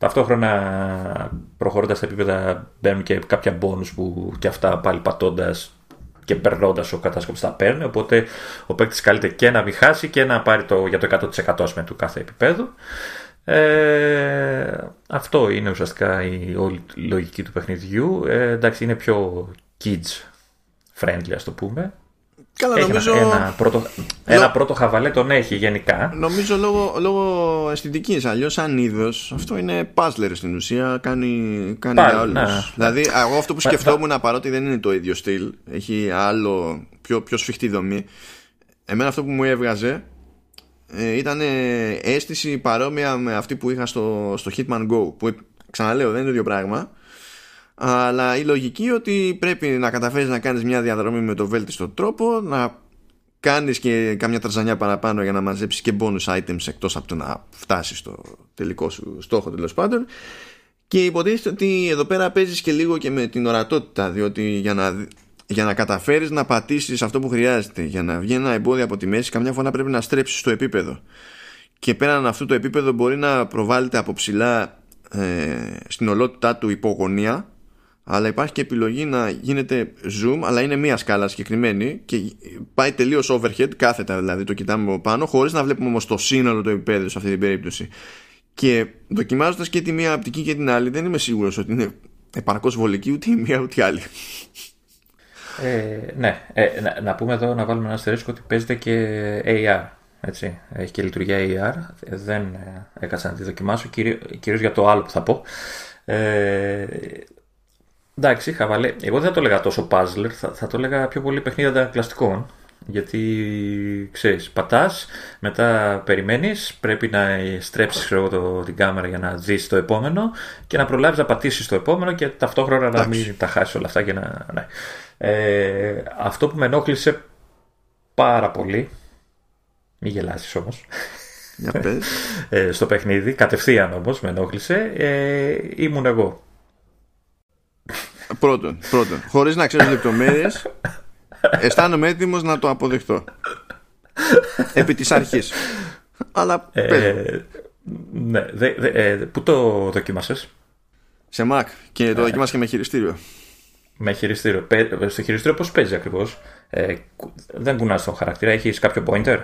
Ταυτόχρονα προχωρώντας στα επίπεδα μπαίνουν και κάποια μπόνους που και αυτά πάλι πατώντας και περνώντας ο κατάσκοπος τα παίρνει. Οπότε ο παίκτης καλείται και να μην χάσει και να πάρει το, για το 100% με του κάθε επίπεδου. Ε, αυτό είναι ουσιαστικά η όλη λογική του παιχνιδιού. Ε, εντάξει, είναι πιο kids friendly, ας το πούμε. Καλά, νομίζω... ένα, πρώτο, ένα πρώτο χαβαλέ τον έχει γενικά. Νομίζω λόγω, λόγω αισθητικής. Αλλιώς, σαν είδος, αυτό είναι puzzler στην ουσία. Κάνει, κάνει για όλου. Δηλαδή, εγώ αυτό που σκεφτόμουν, παρότι δεν είναι το ίδιο στυλ, έχει άλλο πιο, πιο σφιχτή δομή. Εμένα αυτό που μου έβγαζε ε, ήταν αίσθηση παρόμοια με αυτή που είχα στο, στο Hitman Go που ξαναλέω δεν είναι το ίδιο πράγμα αλλά η λογική ότι πρέπει να καταφέρεις να κάνεις μια διαδρομή με το βέλτιστο τρόπο να κάνεις και κάμια τραζανιά παραπάνω για να μαζέψεις και bonus items εκτός από το να φτάσεις στο τελικό σου στόχο τέλος πάντων. Και υποτίθεται ότι εδώ πέρα παίζεις και λίγο και με την ορατότητα διότι για να για να καταφέρεις να πατήσεις αυτό που χρειάζεται για να βγει ένα εμπόδιο από τη μέση καμιά φορά πρέπει να στρέψεις το επίπεδο. Και πέραν αυτού το επίπεδο μπορεί να προβάλλεται από ψηλά ε, στην ολότητά του υπογωνία αλλά υπάρχει και επιλογή να γίνεται zoom αλλά είναι μία σκάλα συγκεκριμένη και πάει τελείως overhead κάθετα δηλαδή το κοιτάμε από πάνω χωρίς να βλέπουμε όμως το σύνολο του επίπεδου σε αυτή την περίπτωση και δοκιμάζοντας και τη μία απτική και την άλλη δεν είμαι σίγουρος ότι είναι επαρκώς βολική ούτε η μία ούτε η άλλη ε, ναι, ε, να, να, πούμε εδώ να βάλουμε ένα αστερίσκο ότι παίζεται και AR. Έτσι. Έχει και λειτουργία AR. Δεν ε, έκατσα να τη δοκιμάσω, κυρίως για το άλλο που θα πω. Ε, εντάξει, χαβαλέ. Εγώ δεν θα το έλεγα τόσο puzzler, θα, θα το έλεγα πιο πολύ παιχνίδι αντακλαστικών. Γιατί ξέρεις, πατάς, μετά περιμένεις, πρέπει να στρέψεις το, την κάμερα για να δεις το επόμενο και να προλάβεις να πατήσεις το επόμενο και ταυτόχρονα να μην τα χάσεις όλα αυτά και να... Ναι. Ε, αυτό που με ενόχλησε πάρα πολύ, μη γελάσεις όμως, ε, στο παιχνίδι, κατευθείαν όμως με ενόχλησε, ε, ήμουν εγώ. Πρώτον, πρώτον, χωρίς να ξέρεις λεπτομέρειες, αισθάνομαι έτοιμος να το αποδεχτώ. Επί της αρχής. Αλλά ε, ναι, δε, ε, πού το δοκίμασες; Σε Mac και το δοκίμασα και με χειριστήριο. Με χειριστήριο. Στο χειριστήριο πώς παίζει ακριβώς; Ε, δεν κουνάς τον χαρακτήρα, έχεις κάποιο pointer;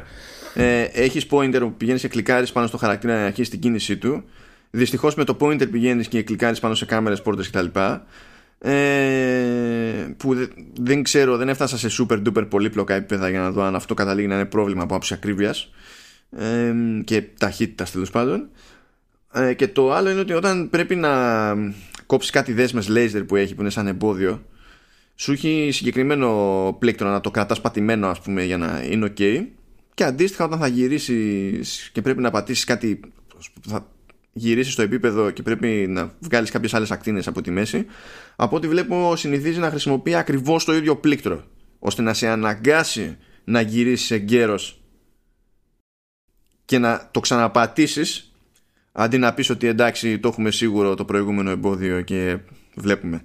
Ε, έχεις pointer που πηγαίνεις και κλικάρεις πάνω στο χαρακτήρα να αρχίσει την κίνησή του. Δυστυχώς με το pointer πηγαίνεις και κλικάρεις πάνω σε κάμερες, πόρτες κτλ. Ε, που δεν ξέρω, δεν έφτασα σε super duper πολύπλοκα επίπεδα για να δω αν αυτό καταλήγει να είναι πρόβλημα από άψη ακρίβειας ε, και ταχύτητας τέλος πάντων. Ε, και το άλλο είναι ότι όταν πρέπει να κόψεις κάτι δέσμες laser που έχει που είναι σαν εμπόδιο, σου έχει συγκεκριμένο πλήκτρο να το κρατάς πατημένο, ας πούμε, για να είναι OK. Και αντίστοιχα, όταν θα γυρίσεις και πρέπει να πατήσεις κάτι, θα γυρίσει στο επίπεδο και πρέπει να βγάλεις κάποιες άλλες ακτίνες από τη μέση, από ό,τι βλέπω συνηθίζει να χρησιμοποιεί ακριβώς το ίδιο πλήκτρο, ώστε να σε αναγκάσει να γυρίσεις εγκαίρω και να το ξαναπατήσεις αντί να πεις ότι εντάξει το έχουμε σίγουρο το προηγούμενο εμπόδιο και βλέπουμε.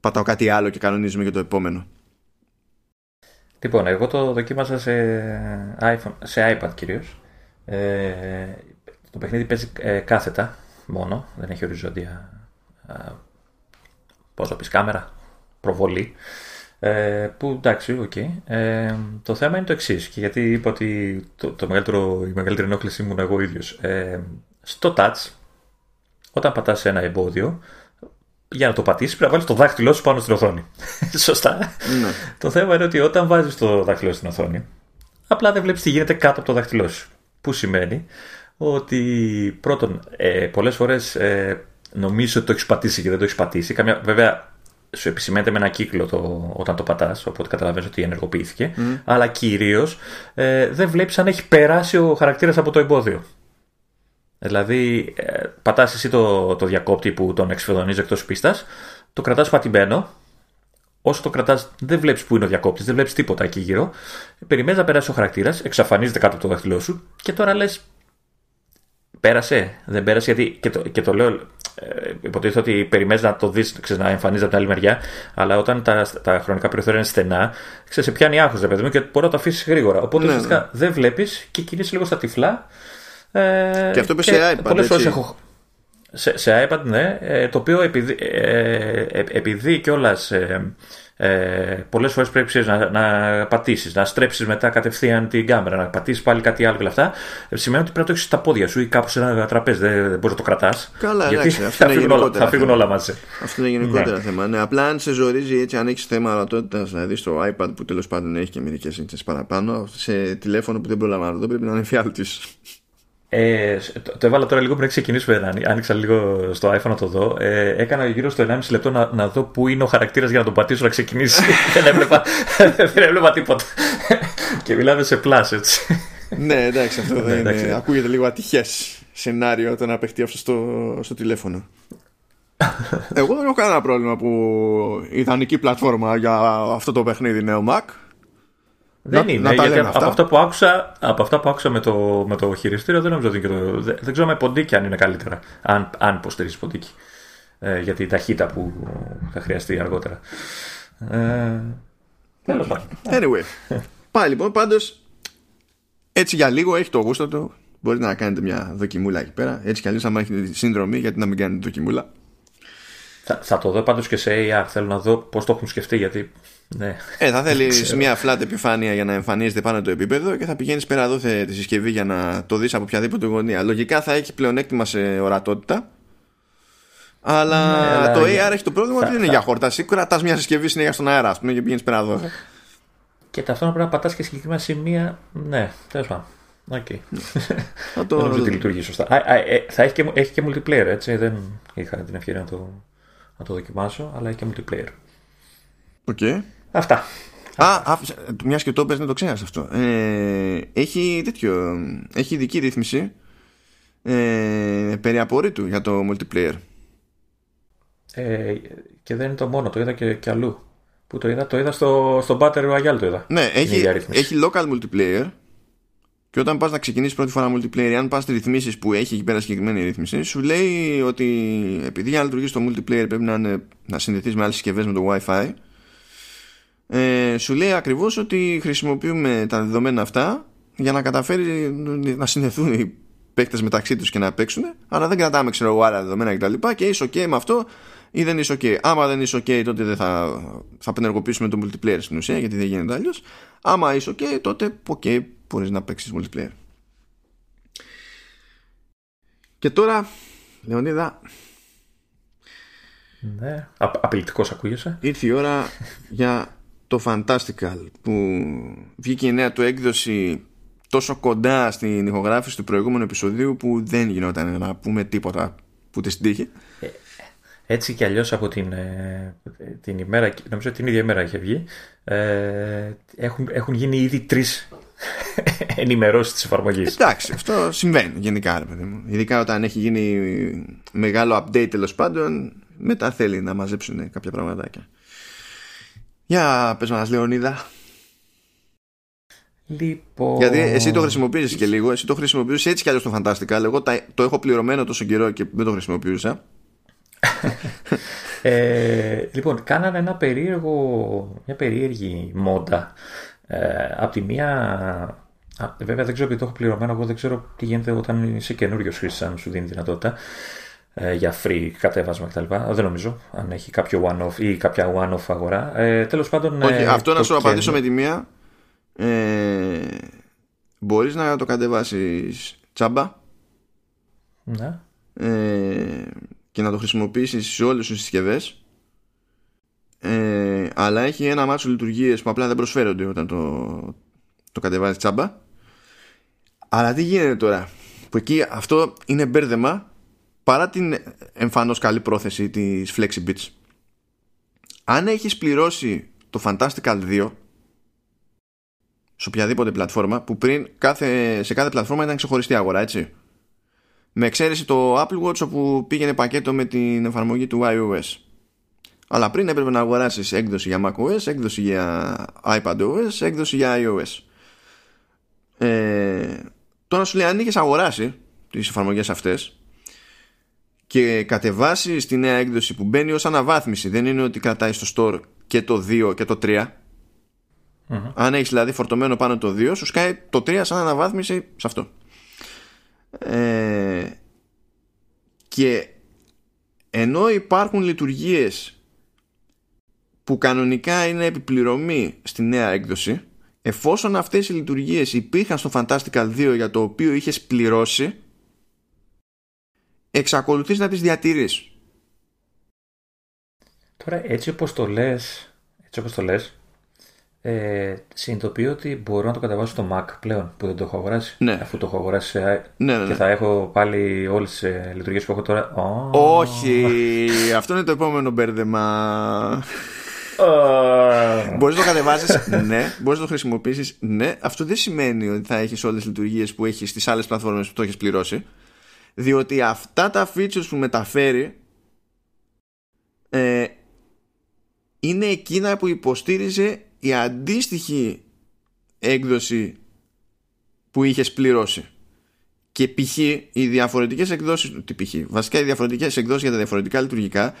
Πατάω κάτι άλλο και κανονίζουμε για το επόμενο. Λοιπόν, εγώ το δοκίμασα σε, iPhone, σε iPad κυρίως. Ε, το παιχνίδι παίζει ε, κάθετα μόνο δεν έχει οριζόντια ε, πώς το πεις κάμερα προβολή ε, που εντάξει, OK. Okay. Ε, το θέμα είναι το εξής. Και γιατί είπα ότι το, το μεγαλύτερο, η μεγαλύτερη ενόχληση ήμουν εγώ ίδιος. Ε, στο touch, όταν πατάς ένα εμπόδιο, για να το πατήσεις πρέπει να βάλεις το δάχτυλό σου πάνω στην οθόνη. [LAUGHS] Σωστά. Ναι. Το θέμα είναι ότι όταν βάζεις το δάχτυλό στην οθόνη, απλά δεν βλέπεις τι γίνεται κάτω από το δάχτυλό σου. Που σημαίνει ότι πρώτον, ε, πολλές φορές ε, νομίζω ότι το έχεις πατήσει και δεν το έχεις πατήσει. Καμιά, βέβαια, σου επισημαίνεται με ένα κύκλο το, όταν το πατάς, οπότε καταλαβαίνεις ότι ενεργοποιήθηκε. Αλλά κυρίως ε, δεν βλέπεις αν έχει περάσει ο χαρακτήρας από το εμπόδιο. Δηλαδή, ε, πατάς εσύ το, το διακόπτη που τον εξφεδονίζει εκτός πίστας, το κρατάς πατημένο. Όσο το κρατάς, δεν βλέπεις που είναι ο διακόπτης, δεν βλέπεις τίποτα εκεί γύρω. Περιμένεις να περάσει ο χαρακτήρας, εξαφανίζεται κάτω από το δάχτυλό σου και τώρα λες. Πέρασε, δεν πέρασε, γιατί και το, και το λέω ε, υποτίθεται ότι περιμένεις να το δεις, να εμφανίζεται από την άλλη μεριά, αλλά όταν τα, τα χρονικά περιθώρια είναι στενά, ξέρεις, σε πιάνει άγχος, παιδί μου, και μπορεί να το αφήσεις γρήγορα. Οπότε ναι, ουσιαστικά ναι. δεν βλέπεις και κινείσαι λίγο στα τυφλά. Ε, και αυτό πει σε iPad. Πολλές φορές έχω. Σε, σε iPad, ναι, ε, το οποίο επειδή, ε, ε επειδή κιόλας ε, πολλές φορές πρέπει να, να πατήσεις, να στρέψεις μετά κατευθείαν την κάμερα, να πατήσεις πάλι κάτι άλλο και αυτά, σημαίνει ότι πρέπει να το έχεις στα πόδια σου ή κάπου σε ένα τραπέζι, δεν, δεν μπορείς να το κρατάς. Καλά, γιατί εντάξει, [LAUGHS] θα, φύγουν όλα, θα φύγουν όλα μαζί. Αυτό είναι γενικότερα ναι. θέμα. Ναι, απλά αν σε ζορίζει έτσι, αν έχεις θέμα ορατότητας, δηλαδή στο iPad που τέλος πάντων έχει και μερικές ίντσες παραπάνω, σε τηλέφωνο που δεν προλαμβάνω, δεν πρέπει να είναι φιάλτη. Ε, το, το, έβαλα τώρα λίγο πριν ξεκινήσουμε. Άνοιξα λίγο στο iPhone να το δω. Ε, έκανα γύρω στο 1,5 λεπτό να, να δω πού είναι ο χαρακτήρας για να τον πατήσω να ξεκινήσει. [LAUGHS] δεν, έβλεπα, [LAUGHS] δεν έβλεπα τίποτα. και μιλάμε σε πλάς, έτσι. ναι, εντάξει, αυτό [LAUGHS] δεν ναι, είναι. Ακούγεται λίγο ατυχές σενάριο το να παιχτεί αυτό στο, στο τηλέφωνο. Εγώ δεν έχω κανένα πρόβλημα που η ιδανική πλατφόρμα για αυτό το παιχνίδι είναι ο Mac. Δεν να, είναι, να γιατί από αυτά, που άκουσα, από αυτά που άκουσα με το, με το χειριστήριο δεν νομίζω ότι και το, δεν, δεν ξέρω με ποντίκι αν είναι καλύτερα. Αν, αν υποστηρίζεις ποντίκι. Ε, για την ταχύτητα που θα χρειαστεί αργότερα. Ε, Τέλος πάντων. Anyway. Πάλι λοιπόν, πάντως έτσι για λίγο έχει το γούστο του. Μπορείτε να κάνετε μια δοκιμούλα εκεί πέρα. Έτσι κι αλλιώς, αν έχετε σύνδρομη, γιατί να μην κάνετε δοκιμούλα. Θα, θα το δω πάντως και σε AR. Θέλω να δω πώς το έχουν σκεφτεί. Γιατί ναι. Ε, θα θέλεις μια flat επιφάνεια για να εμφανίζεται πάνω το επίπεδο και θα πηγαίνεις πέρα εδώ τη συσκευή για να το δεις από οποιαδήποτε γωνία. Λογικά θα έχει πλεονέκτημα σε ορατότητα. Αλλά ναι, το AR έχει το πρόβλημα ότι δεν είναι για χόρταση. Κρατά μια συσκευή συνέχεια στον αέρα, ας πούμε, και πηγαίνεις πέρα εδώ. Και ταυτόχρονα πρέπει να πατάς και συγκεκριμένα σημεία. Ναι, τέλος πάντων. Okay. Θα το... δεν νομίζω ότι λειτουργεί σωστά. Α, ε, θα έχει και, έχει και multiplayer, έτσι. Δεν είχα την ευκαιρία να το, να το δοκιμάσω, αλλά έχει και multiplayer. Okay. Αυτά. Α, μιας και το πες, δεν το ξέρεις αυτό. Ε, έχει τέτοιο. Έχει ειδική ρύθμιση ε, περί απορρίτου για το multiplayer. Ε, και δεν είναι το μόνο, το είδα και, και αλλού. Πού το είδα, το είδα στο, στο Battle Royale το είδα. Ναι, έχει, έχει local multiplayer και όταν πας να ξεκινήσεις πρώτη φορά multiplayer, αν πας στις ρυθμίσεις που έχει εκεί πέρα συγκεκριμένη ρύθμιση, σου λέει ότι επειδή για να λειτουργήσει το multiplayer πρέπει να, είναι, να συνδεθείς με άλλες συσκευές με το Wi-Fi ε, σου λέει ακριβώς ότι χρησιμοποιούμε τα δεδομένα αυτά για να καταφέρει να συνδεθούν οι παίκτες μεταξύ τους και να παίξουν αλλά δεν κρατάμε ξέρω εγώ άλλα δεδομένα κτλ και, και είσαι ok με αυτό ή δεν είσαι ok. Άμα δεν είσαι ok, τότε δεν θα, θα πενεργοποιήσουμε το multiplayer στην ουσία, γιατί δεν γίνεται αλλιώς. Άμα είσαι ok, τότε ok, μπορείς να παίξεις multiplayer. Και τώρα, Λεωνίδα. Ναι, απειλητικός ακούγεσαι. Ήρθε η ώρα για το Fantastical που βγήκε η νέα του έκδοση τόσο κοντά στην ηχογράφηση του προηγούμενου επεισοδίου που δεν γινόταν να πούμε τίποτα που τη τύχη. Ε, έτσι κι αλλιώς από την, ε, την ημέρα, νομίζω την ίδια ημέρα είχε βγει, ε, έχουν, έχουν γίνει ήδη τρεις [LAUGHS] ενημερώσεις της εφαρμογής. Εντάξει, αυτό συμβαίνει γενικά, ρε παιδί μου. Ειδικά όταν έχει γίνει μεγάλο update τέλος πάντων, μετά θέλει να μαζέψουν κάποια πραγματάκια. Για πες μας Λεωνίδα. Λοιπόν... Γιατί εσύ το χρησιμοποιείς και λίγο Εσύ το χρησιμοποιείς έτσι κι αλλιώς το φαντάστηκα Εγώ το έχω πληρωμένο τόσο καιρό και δεν το χρησιμοποιούσα ε, Λοιπόν κάνανε ένα περίεργο Μια περίεργη μόντα. Ε, Απ' τη μία α, Βέβαια δεν ξέρω επειδή το έχω πληρωμένο Εγώ δεν ξέρω τι γίνεται όταν είσαι καινούριος χρήστη Αν σου δίνει δυνατότητα. ε, για free κατέβασμα κτλ. Δεν νομίζω αν έχει κάποιο one-off ή κάποια one-off αγορά. Ε, Τέλος πάντων. Όχι, ε, αυτό να σου απαντήσω με τη μία. Ε, μπορείς να το κατεβάσεις τσάμπα ναι. ε, και να το χρησιμοποιήσεις σε όλες τις συσκευές ε, αλλά έχει ένα μάτσο λειτουργίες που απλά δεν προσφέρονται όταν το, το κατεβάζεις τσάμπα αλλά τι γίνεται τώρα που εκεί αυτό είναι μπέρδεμα παρά την εμφανώς καλή πρόθεση της FlexiBits αν έχεις πληρώσει το Fantastical 2 σε οποιαδήποτε πλατφόρμα που πριν κάθε, σε κάθε πλατφόρμα ήταν ξεχωριστή αγορά έτσι. Με εξαίρεση το Apple Watch όπου πήγαινε πακέτο με την εφαρμογή του iOS. Αλλά πριν έπρεπε να αγοράσεις έκδοση για macOS έκδοση για iPadOS έκδοση για iOS. Ε, τώρα σου λέει αν είχες αγοράσει τις εφαρμογές αυτές και κατεβάσει τη νέα έκδοση που μπαίνει ως αναβάθμιση. Δεν είναι ότι κρατάει στο store και το 2 και το 3 αν έχεις δηλαδή φορτωμένο πάνω το 2 σου σκάει το 3 σαν αναβάθμιση σε αυτό. Ε, και ενώ υπάρχουν λειτουργίες που κανονικά είναι επιπληρωμή στη νέα έκδοση εφόσον αυτές οι λειτουργίες υπήρχαν στο Fantastical 2 για το οποίο είχες πληρώσει εξακολουθείς να τις διατηρείς. Τώρα έτσι όπως το λες, έτσι όπως το λες, ε, συνειδητοποιώ ότι μπορώ να το κατεβάσω στο Mac πλέον που δεν το έχω αγοράσει. Ναι. Αφού το έχω αγοράσει ναι, ναι, ναι. και θα έχω πάλι όλες τις ε, λειτουργίες που έχω τώρα. Όχι, αυτό είναι το επόμενο μπέρδεμα. Uh... Μπορείς να το κατεβάσεις, ναι. Μπορείς να το χρησιμοποιήσεις, ναι. Αυτό δεν σημαίνει ότι θα έχεις όλες τις λειτουργίες που έχεις στις άλλες πλατφόρμες που το έχεις πληρώσει διότι αυτά τα features που μεταφέρει ε, είναι εκείνα που υποστήριζε η αντίστοιχη έκδοση που είχες πληρώσει και π.χ. οι διαφορετικές εκδόσεις τι π.χ. βασικά οι διαφορετικές εκδόσεις για τα διαφορετικά λειτουργικά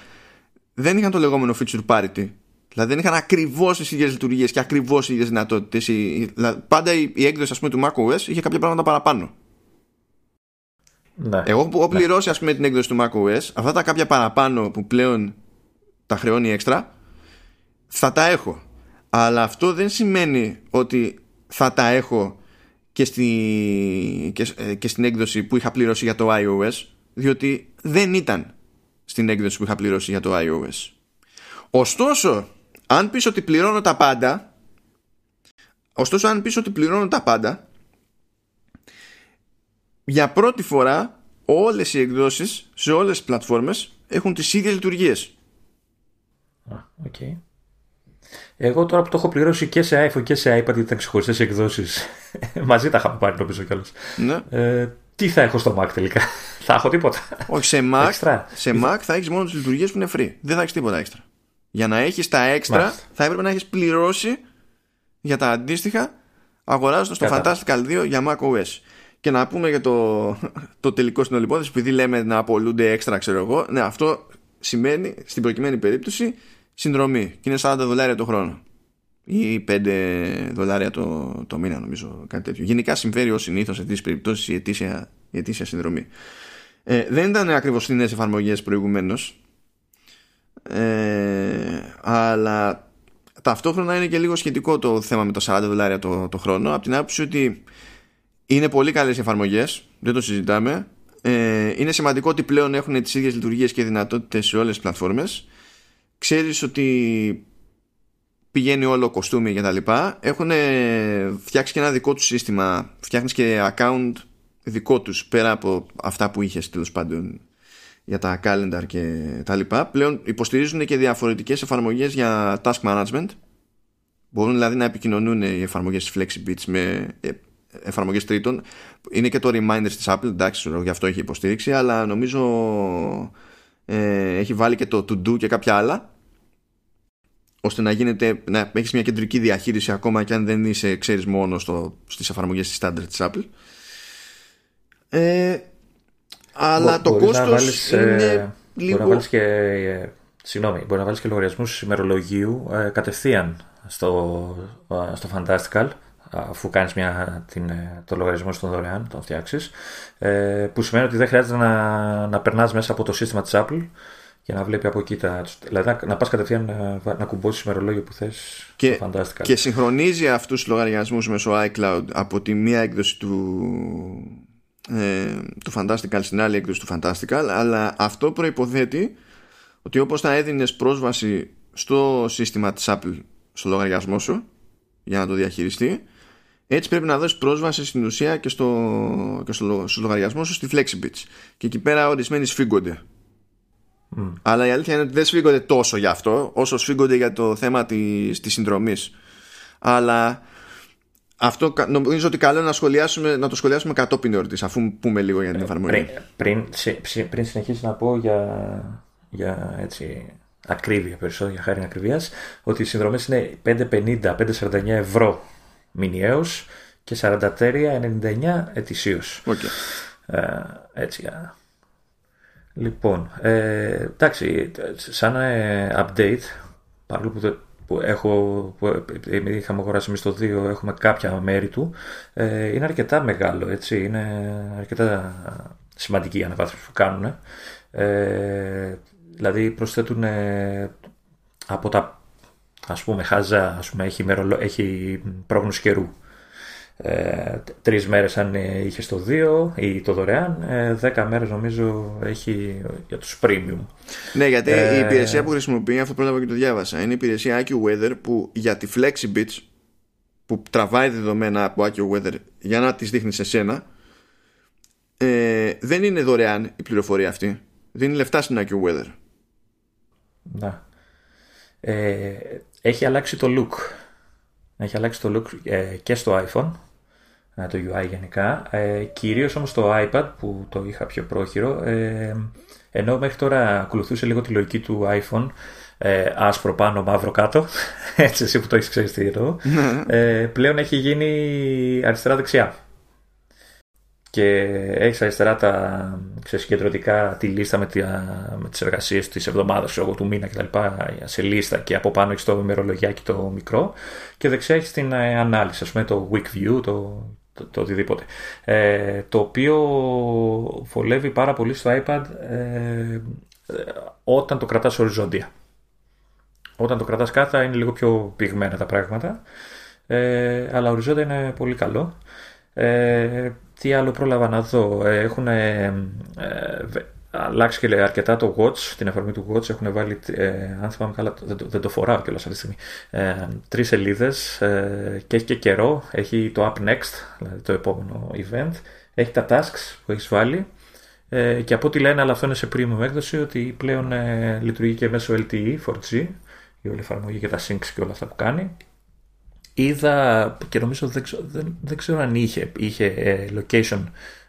δεν είχαν το λεγόμενο feature parity Δηλαδή δεν είχαν ακριβώς τις ίδιες λειτουργίες και ακριβώς οι ίδιες δυνατότητες. Πάντα η, η έκδοση ας πούμε, του macOS είχε κάποια πράγματα παραπάνω. Ναι. Εγώ που έχω ναι. πληρώσει ας πούμε την έκδοση του macOS αυτά τα κάποια παραπάνω που πλέον τα χρεώνει έξτρα θα τα έχω αλλά αυτό δεν σημαίνει ότι θα τα έχω και, στη, και, ε, και στην έκδοση που είχα πληρώσει για το iOS διότι δεν ήταν στην έκδοση που είχα πληρώσει για το iOS ωστόσο αν πεις ότι πληρώνω τα πάντα ωστόσο αν πεις ότι πληρώνω τα πάντα για πρώτη φορά όλες οι εκδόσεις σε όλες τις πλατφόρμες έχουν τις ίδιες λειτουργίες. Okay. Εγώ τώρα που το έχω πληρώσει και σε iPhone και σε iPad γιατί ήταν ξεχωριστές εκδόσεις. [LAUGHS] Μαζί τα είχαμε πάρει νομίζω κιόλας. Ναι. Ε, τι θα έχω στο Mac τελικά; [LAUGHS] θα έχω τίποτα. Όχι, σε Mac, σε Mac θα έχεις μόνο τις λειτουργίες που είναι free. Δεν θα έχεις τίποτα έξτρα. Για να έχεις τα έξτρα θα έπρεπε να έχεις πληρώσει για τα αντίστοιχα αγοράζοντας το Fantastical 2 για Mac OS. Και να πούμε για το, το τελικό στην υπόθεση, επειδή λέμε να απολούνται έξτρα, ξέρω εγώ. Ναι, αυτό σημαίνει στην προκειμένη περίπτωση συνδρομή. Και είναι 40 δολάρια το χρόνο. Ή 5 δολάρια το, το μήνα, νομίζω. Κάτι τέτοιο. Γενικά συμφέρει ως συνήθως σε τέτοιε περιπτώσεις η ετήσια, η ετήσια συνδρομή. Ε, δεν ήταν ακριβώς φθηνές εφαρμογές προηγουμένως. ε, αλλά ταυτόχρονα είναι και λίγο σχετικό το θέμα με τα 40 δολάρια το, το χρόνο από την άποψη ότι είναι πολύ καλές οι εφαρμογές δεν το συζητάμε. Ε, είναι σημαντικό ότι πλέον έχουν τις ίδιες λειτουργίες και δυνατότητες σε όλες τις πλατφόρμες. Ξέρεις ότι πηγαίνει όλο κοστούμι και τα λοιπά. Έχουν φτιάξει και ένα δικό τους σύστημα. Φτιάχνεις και account δικό τους πέρα από αυτά που είχες τέλος πάντων για τα calendar και τα λοιπά. Πλέον υποστηρίζουν και διαφορετικές εφαρμογές για task management. Μπορούν δηλαδή να επικοινωνούν οι εφαρμογές FlexiBits με ε, εφαρμογές τρίτων. Είναι και το Reminders της Apple εντάξει γι' αυτό έχει υποστήριξη αλλά νομίζω ε, έχει βάλει και το To Do και κάποια άλλα ώστε να γίνεται να έχεις μια κεντρική διαχείριση ακόμα και αν δεν είσαι ξέρεις μόνος στο, στις εφαρμογές της standard της Apple. Ε, αλλά το κόστος ε, είναι λίγο... Μπορεί να βάλεις και, ε, συγγνώμη, μπορεί να βάλεις και λογαριασμούς ημερολογίου ε, κατευθείαν στο, στο Fantastical αφού κάνεις μια, την, το λογαριασμό στον δωρεάν, τον φτιάξεις που σημαίνει ότι δεν χρειάζεται να, να περνάς μέσα από το σύστημα της Apple και να βλέπει από εκεί τα. Δηλαδή να, να πας κατευθείαν να, να κουμπώσεις ημερολόγιο που θες. Και, και συγχρονίζει αυτούς τους λογαριασμούς μέσω iCloud από τη μία έκδοση του, ε, του Fantastical στην άλλη έκδοση του Fantastical αλλά αυτό προϋποθέτει ότι όπως θα έδινες πρόσβαση στο σύστημα της Apple στο λογαριασμό σου για να το διαχειριστεί έτσι πρέπει να δώσεις πρόσβαση στην ουσία και στο, και στο, στο λογαριασμό σου στη FlexiBits και εκεί πέρα ορισμένοι σφίγγονται mm. αλλά η αλήθεια είναι ότι δεν σφίγγονται τόσο για αυτό όσο σφίγγονται για το θέμα της, της συνδρομής αλλά αυτό νομίζω ότι καλό να, σχολιάσουμε, να το σχολιάσουμε κατόπιν εορτής αφού πούμε λίγο για την εφαρμογή. Πριν, πριν, πριν συνεχίσει να πω για, για έτσι, ακρίβεια περισσότερο, για χάρη ακριβίας, ότι οι συνδρομές είναι 5,50, 5,49 ευρώ μηνιαίως και 43,99 ετησίως. Okay. Ε, έτσι, Λοιπόν, ε, εντάξει, σαν ε, update, παρόλο που που, έχω, που είχαμε αγοράσει εμείς το 2 έχουμε κάποια μέρη του ε, είναι αρκετά μεγάλο έτσι είναι αρκετά σημαντική η αναβάθμιση που κάνουν ε, δηλαδή προσθέτουν ε, από τα ας πούμε χάζα ας πούμε, έχει, έχει πρόγνωση καιρού ε, τρεις μέρες αν είχε το 2 ή το δωρεάν, ε, δέκα μέρες νομίζω έχει για τους premium. Ναι, γιατί ε, η υπηρεσία που χρησιμοποιεί, αυτό πρώτα και το διάβασα, είναι η υπηρεσία AccuWeather που για τη FlexiBits που τραβάει δεδομένα από AccuWeather για να τις δείχνει σε σένα ε, δεν είναι δωρεάν η πληροφορία αυτή. Δίνει λεφτά στην AccuWeather. Να. Ε, έχει αλλάξει το look. Έχει αλλάξει το look ε, και στο iPhone το UI γενικά. Ε, κυρίως όμως το iPad που το είχα πιο πρόχειρο, ε, ενώ μέχρι τώρα ακολουθούσε λίγο τη λογική του iPhone, ε, άσπρο πάνω, μαύρο κάτω, [LAUGHS] έτσι εσύ που το έχεις ξέρει τι ναι. ε, πλέον έχει γίνει αριστερά-δεξιά. Και έχεις αριστερά τα συγκεντρωτικά τη λίστα με, τη, με τις εργασίες της εβδομάδας εγώ, του μήνα κτλ. σε λίστα και από πάνω έχεις το ημερολογιάκι το μικρό και δεξιά έχεις την ε, ανάλυση, ας πούμε το week view, το το, οτιδήποτε. Ε, το οποίο βολεύει πάρα πολύ στο iPad ε, όταν το κρατάς οριζόντια. Όταν το κρατάς κάθα είναι λίγο πιο πυγμένα τα πράγματα, ε, αλλά οριζόντια είναι πολύ καλό. Ε, τι άλλο πρόλαβα να δω. Έχουν αλλάξει και αρκετά το Watch, την εφαρμογή του Watch. Έχουν βάλει, ε, αν θυμάμαι καλά, δεν το, δεν το φοράω κιόλας αυτή τη στιγμή, ε, τρεις σελίδες ε, και έχει και καιρό. Έχει το Up Next, δηλαδή το επόμενο event. Έχει τα tasks που έχεις βάλει. Ε, και από ό,τι λένε, αλλά αυτό είναι σε premium έκδοση, ότι πλέον ε, λειτουργεί και μέσω LTE 4G, η όλη εφαρμογή και τα syncs και όλα αυτά που κάνει. Είδα και νομίζω δεν, δεν, δεν ξέρω αν είχε, είχε ε, location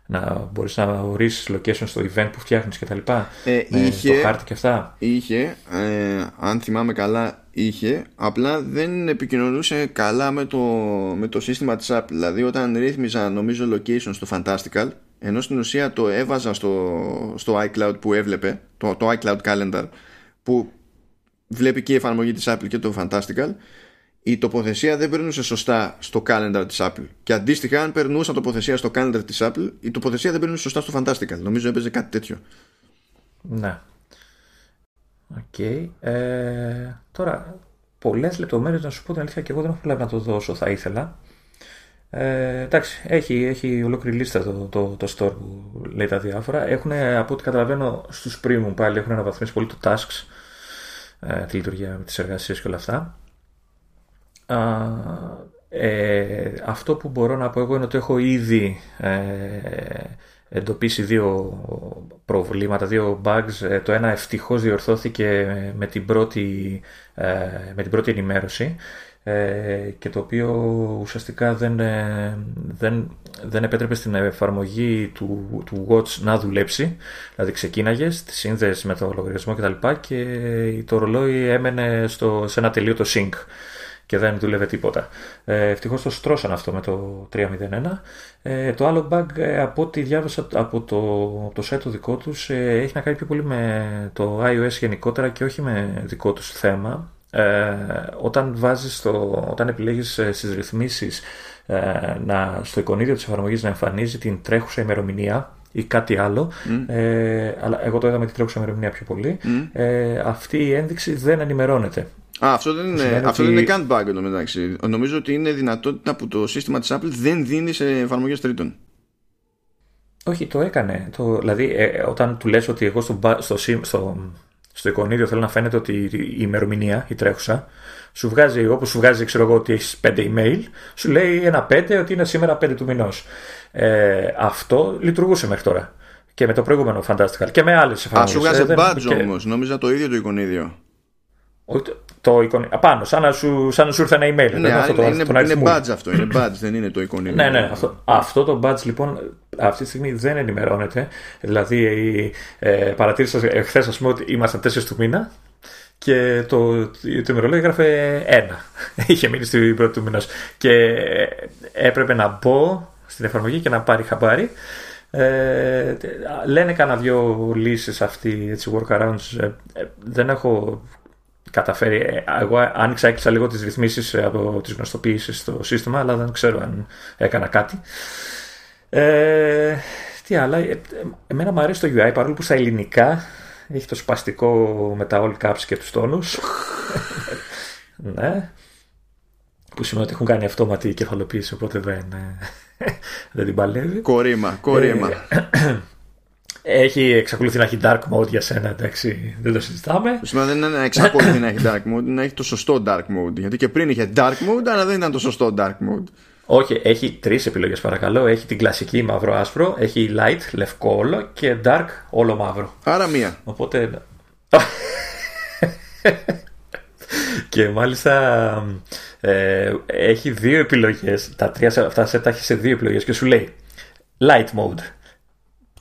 να μπορείς να ορίσεις location στο event που φτιάχνεις και τα λοιπά. Ε, με είχε, το χάρτη και αυτά. Είχε, ε, αν θυμάμαι καλά είχε, απλά δεν επικοινωνούσε καλά με το, με το σύστημα της Apple δηλαδή όταν ρύθμιζα νομίζω location στο Fantastical ενώ στην ουσία το έβαζα στο, στο iCloud που έβλεπε το, το iCloud Calendar που βλέπει και η εφαρμογή της Apple και το Fantastical η τοποθεσία δεν περνούσε σωστά στο calendar της Apple. Και αντίστοιχα, αν περνούσα τοποθεσία στο calendar της Apple, η τοποθεσία δεν περνούσε σωστά στο Fantastical. Νομίζω έπαιζε κάτι τέτοιο. Ναι. Okay. Ε, τώρα, πολλές λεπτομέρειες να σου πω την αλήθεια και εγώ δεν έχω προλάβει να το δώσω, θα ήθελα. Ε, εντάξει, έχει, έχει ολόκληρη λίστα το, το, το store που λέει τα διάφορα. Έχουν, από ό,τι καταλαβαίνω, στους premium πάλι έχουν αναβαθμίσει πολύ το tasks, ε, τη λειτουργία με τις εργασίες και όλα αυτά. Ε, αυτό που μπορώ να πω εγώ είναι ότι έχω ήδη ε, εντοπίσει δύο προβλήματα, δύο bugs. Ε, το ένα ευτυχώς διορθώθηκε με την πρώτη, ε, με την πρώτη ενημέρωση ε, και το οποίο ουσιαστικά δεν, δεν, δεν επέτρεπε στην εφαρμογή του, του Watch να δουλέψει. Δηλαδή ξεκίναγες τη σύνδεση με το λογαριασμό κτλ. Και, και το ρολόι έμενε στο, σε ένα τελείωτο sync και δεν δούλευε τίποτα. Ε, Ευτυχώς το στρώσαν αυτό με το 3.0.1. Ε, το άλλο bug, ε, από ό,τι διάβασα από το, το site το δικό τους, ε, έχει να κάνει πιο πολύ με το iOS γενικότερα και όχι με δικό τους θέμα. Ε, όταν βάζεις το, όταν επιλέγεις ε, στις ρυθμίσεις ε, να, στο εικονίδιο της εφαρμογής να εμφανίζει την τρέχουσα ημερομηνία ή κάτι άλλο, ε, αλλά εγώ το είδα με την τρέχουσα ημερομηνία πιο πολύ, ε, αυτή η ένδειξη δεν ενημερώνεται. Α, αυτό δεν είναι, αυτό δεν είναι καν bug εδώ μεταξύ. Νομίζω ότι είναι δυνατότητα που το σύστημα της Apple δεν δίνει σε εφαρμογές τρίτων. Όχι, το έκανε. Το, δηλαδή, ε, όταν του λες ότι εγώ στο, στο, στο, στο εικονίδιο θέλω να φαίνεται ότι η ημερομηνία, η τρέχουσα, σου βγάζει, όπω σου βγάζει, ξέρω εγώ, ότι έχεις 5 email, σου λέει ένα 5 ότι είναι σήμερα 5 του μηνός. Ε, αυτό λειτουργούσε μέχρι τώρα. Και με το προηγούμενο Fantastical και με άλλες εφαρμογέ. Α, σου βγάζει ε, badge και... όμως, νόμιζα το ίδιο το εικονίδιο. Το εικονίδιο. Απάνω, σαν να σου, σαν να σου ήρθε ένα email. Ναι, αυτό το, είναι, είναι badge αυτό, είναι badge, δεν είναι το εικονίδιο. ναι, ναι, αυτό, αυτό το badge λοιπόν αυτή τη στιγμή δεν ενημερώνεται. Δηλαδή, ε, παρατήρησα εχθέ, ας πούμε, ότι ήμασταν 4 του μήνα και το, το ημερολόγιο έγραφε ένα. [LAUGHS] Είχε μείνει στην πρώτη του μήνας. Και έπρεπε να μπω στην εφαρμογή και να πάρει χαμπάρι. Ε, λένε κανένα δυο λύσεις αυτοί, έτσι, workarounds. Ε, ε, δεν έχω καταφέρει. Ε, εγώ άνοιξα, έκλεισα λίγο τις ρυθμίσεις από τις γνωστοποιήσεις στο σύστημα, αλλά δεν ξέρω αν έκανα κάτι. Ε, τι άλλα, εμένα μου αρέσει το UI, παρόλο που στα ελληνικά έχει το σπαστικό με τα all caps και τους τόνους. [LAUGHS] ναι. Που σημαίνει ότι έχουν κάνει αυτόματη κεφαλοποίηση, οπότε δεν, [LAUGHS] δεν την παλεύει. Κορίμα, κορίμα. Ε, έχει εξακολουθεί να έχει dark mode για σένα, εντάξει, δεν το συζητάμε. Σημαίνει δεν είναι να εξακολουθεί να έχει dark mode, να έχει το σωστό dark mode. Γιατί και πριν είχε dark mode, αλλά δεν ήταν το σωστό dark mode. Όχι, έχει τρεις επιλογές παρακαλώ. Έχει την κλασική μαύρο-άσπρο, έχει light, λευκό όλο και dark, όλο μαύρο. Άρα μία. Οπότε. [LAUGHS] και μάλιστα ε, έχει δύο επιλογές τα τρία αυτά σετ έχει σε δύο επιλογές και σου λέει light mode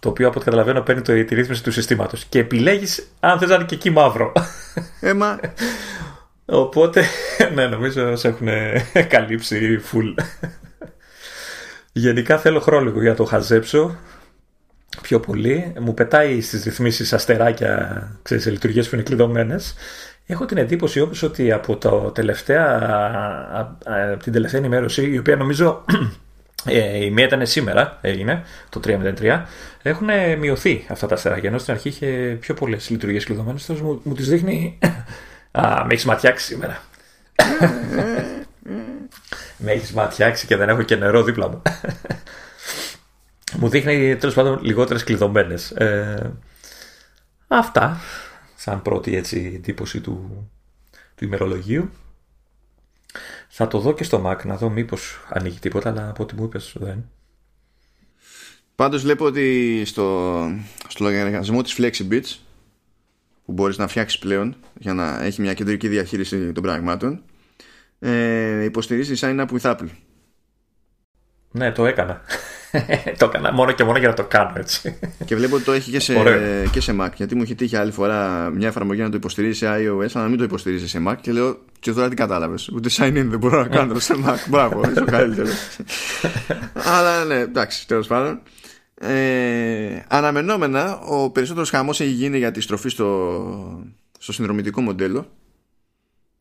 το οποίο από ό,τι καταλαβαίνω παίρνει το, τη ρύθμιση του συστήματος. Και επιλέγεις αν θες να είναι και εκεί μαύρο. Έμα. Οπότε [LAUGHS] ναι νομίζω σε έχουν καλύψει full. Γενικά θέλω χρόνο για να το χαζέψω πιο πολύ. Μου πετάει στις ρυθμίσεις αστεράκια ξέρεις, σε λειτουργίες που είναι κλειδωμένες. Έχω την εντύπωση όπως ότι από το τελευταία, την τελευταία ενημέρωση, η οποία νομίζω ε, η μία ήταν σήμερα, έγινε, το 3.03, έχουν μειωθεί αυτά τα αστεράκια, ενώ στην αρχή είχε πιο πολλές λειτουργίες κλειδωμένες, τώρα μου, μου τις δείχνει... Α, με έχεις ματιάξει σήμερα. με έχεις ματιάξει και δεν έχω και νερό δίπλα μου. μου δείχνει τέλος πάντων λιγότερες κλειδωμένες. Ε, αυτά σαν πρώτη έτσι εντύπωση του, του ημερολογίου. Θα το δω και στο Mac να δω μήπως ανοίγει τίποτα, αλλά από ό,τι μου είπες δεν. Πάντως βλέπω ότι στο, στο λογαριασμό της FlexiBits που μπορείς να φτιάξεις πλέον για να έχει μια κεντρική διαχείριση των πραγμάτων ε, υποστηρίζει sign up with Apple. Ναι, το έκανα. Το έκανα μόνο και μόνο για να το κάνω έτσι. Και βλέπω ότι το έχει και σε, και σε Mac. Γιατί μου έχει τύχει άλλη φορά μια εφαρμογή να το υποστηρίζει σε iOS, αλλά να μην το υποστηρίζει σε Mac. Και λέω, και τώρα τι κατάλαβες; Ούτε sign in δεν μπορώ να κάνω σε Mac. Μπράβο, είσαι ο καλύτερος. αλλά ναι, εντάξει, τέλος πάντων. Ε, αναμενόμενα, ο περισσότερος χαμός έχει γίνει για τη στροφή στο, στο συνδρομητικό μοντέλο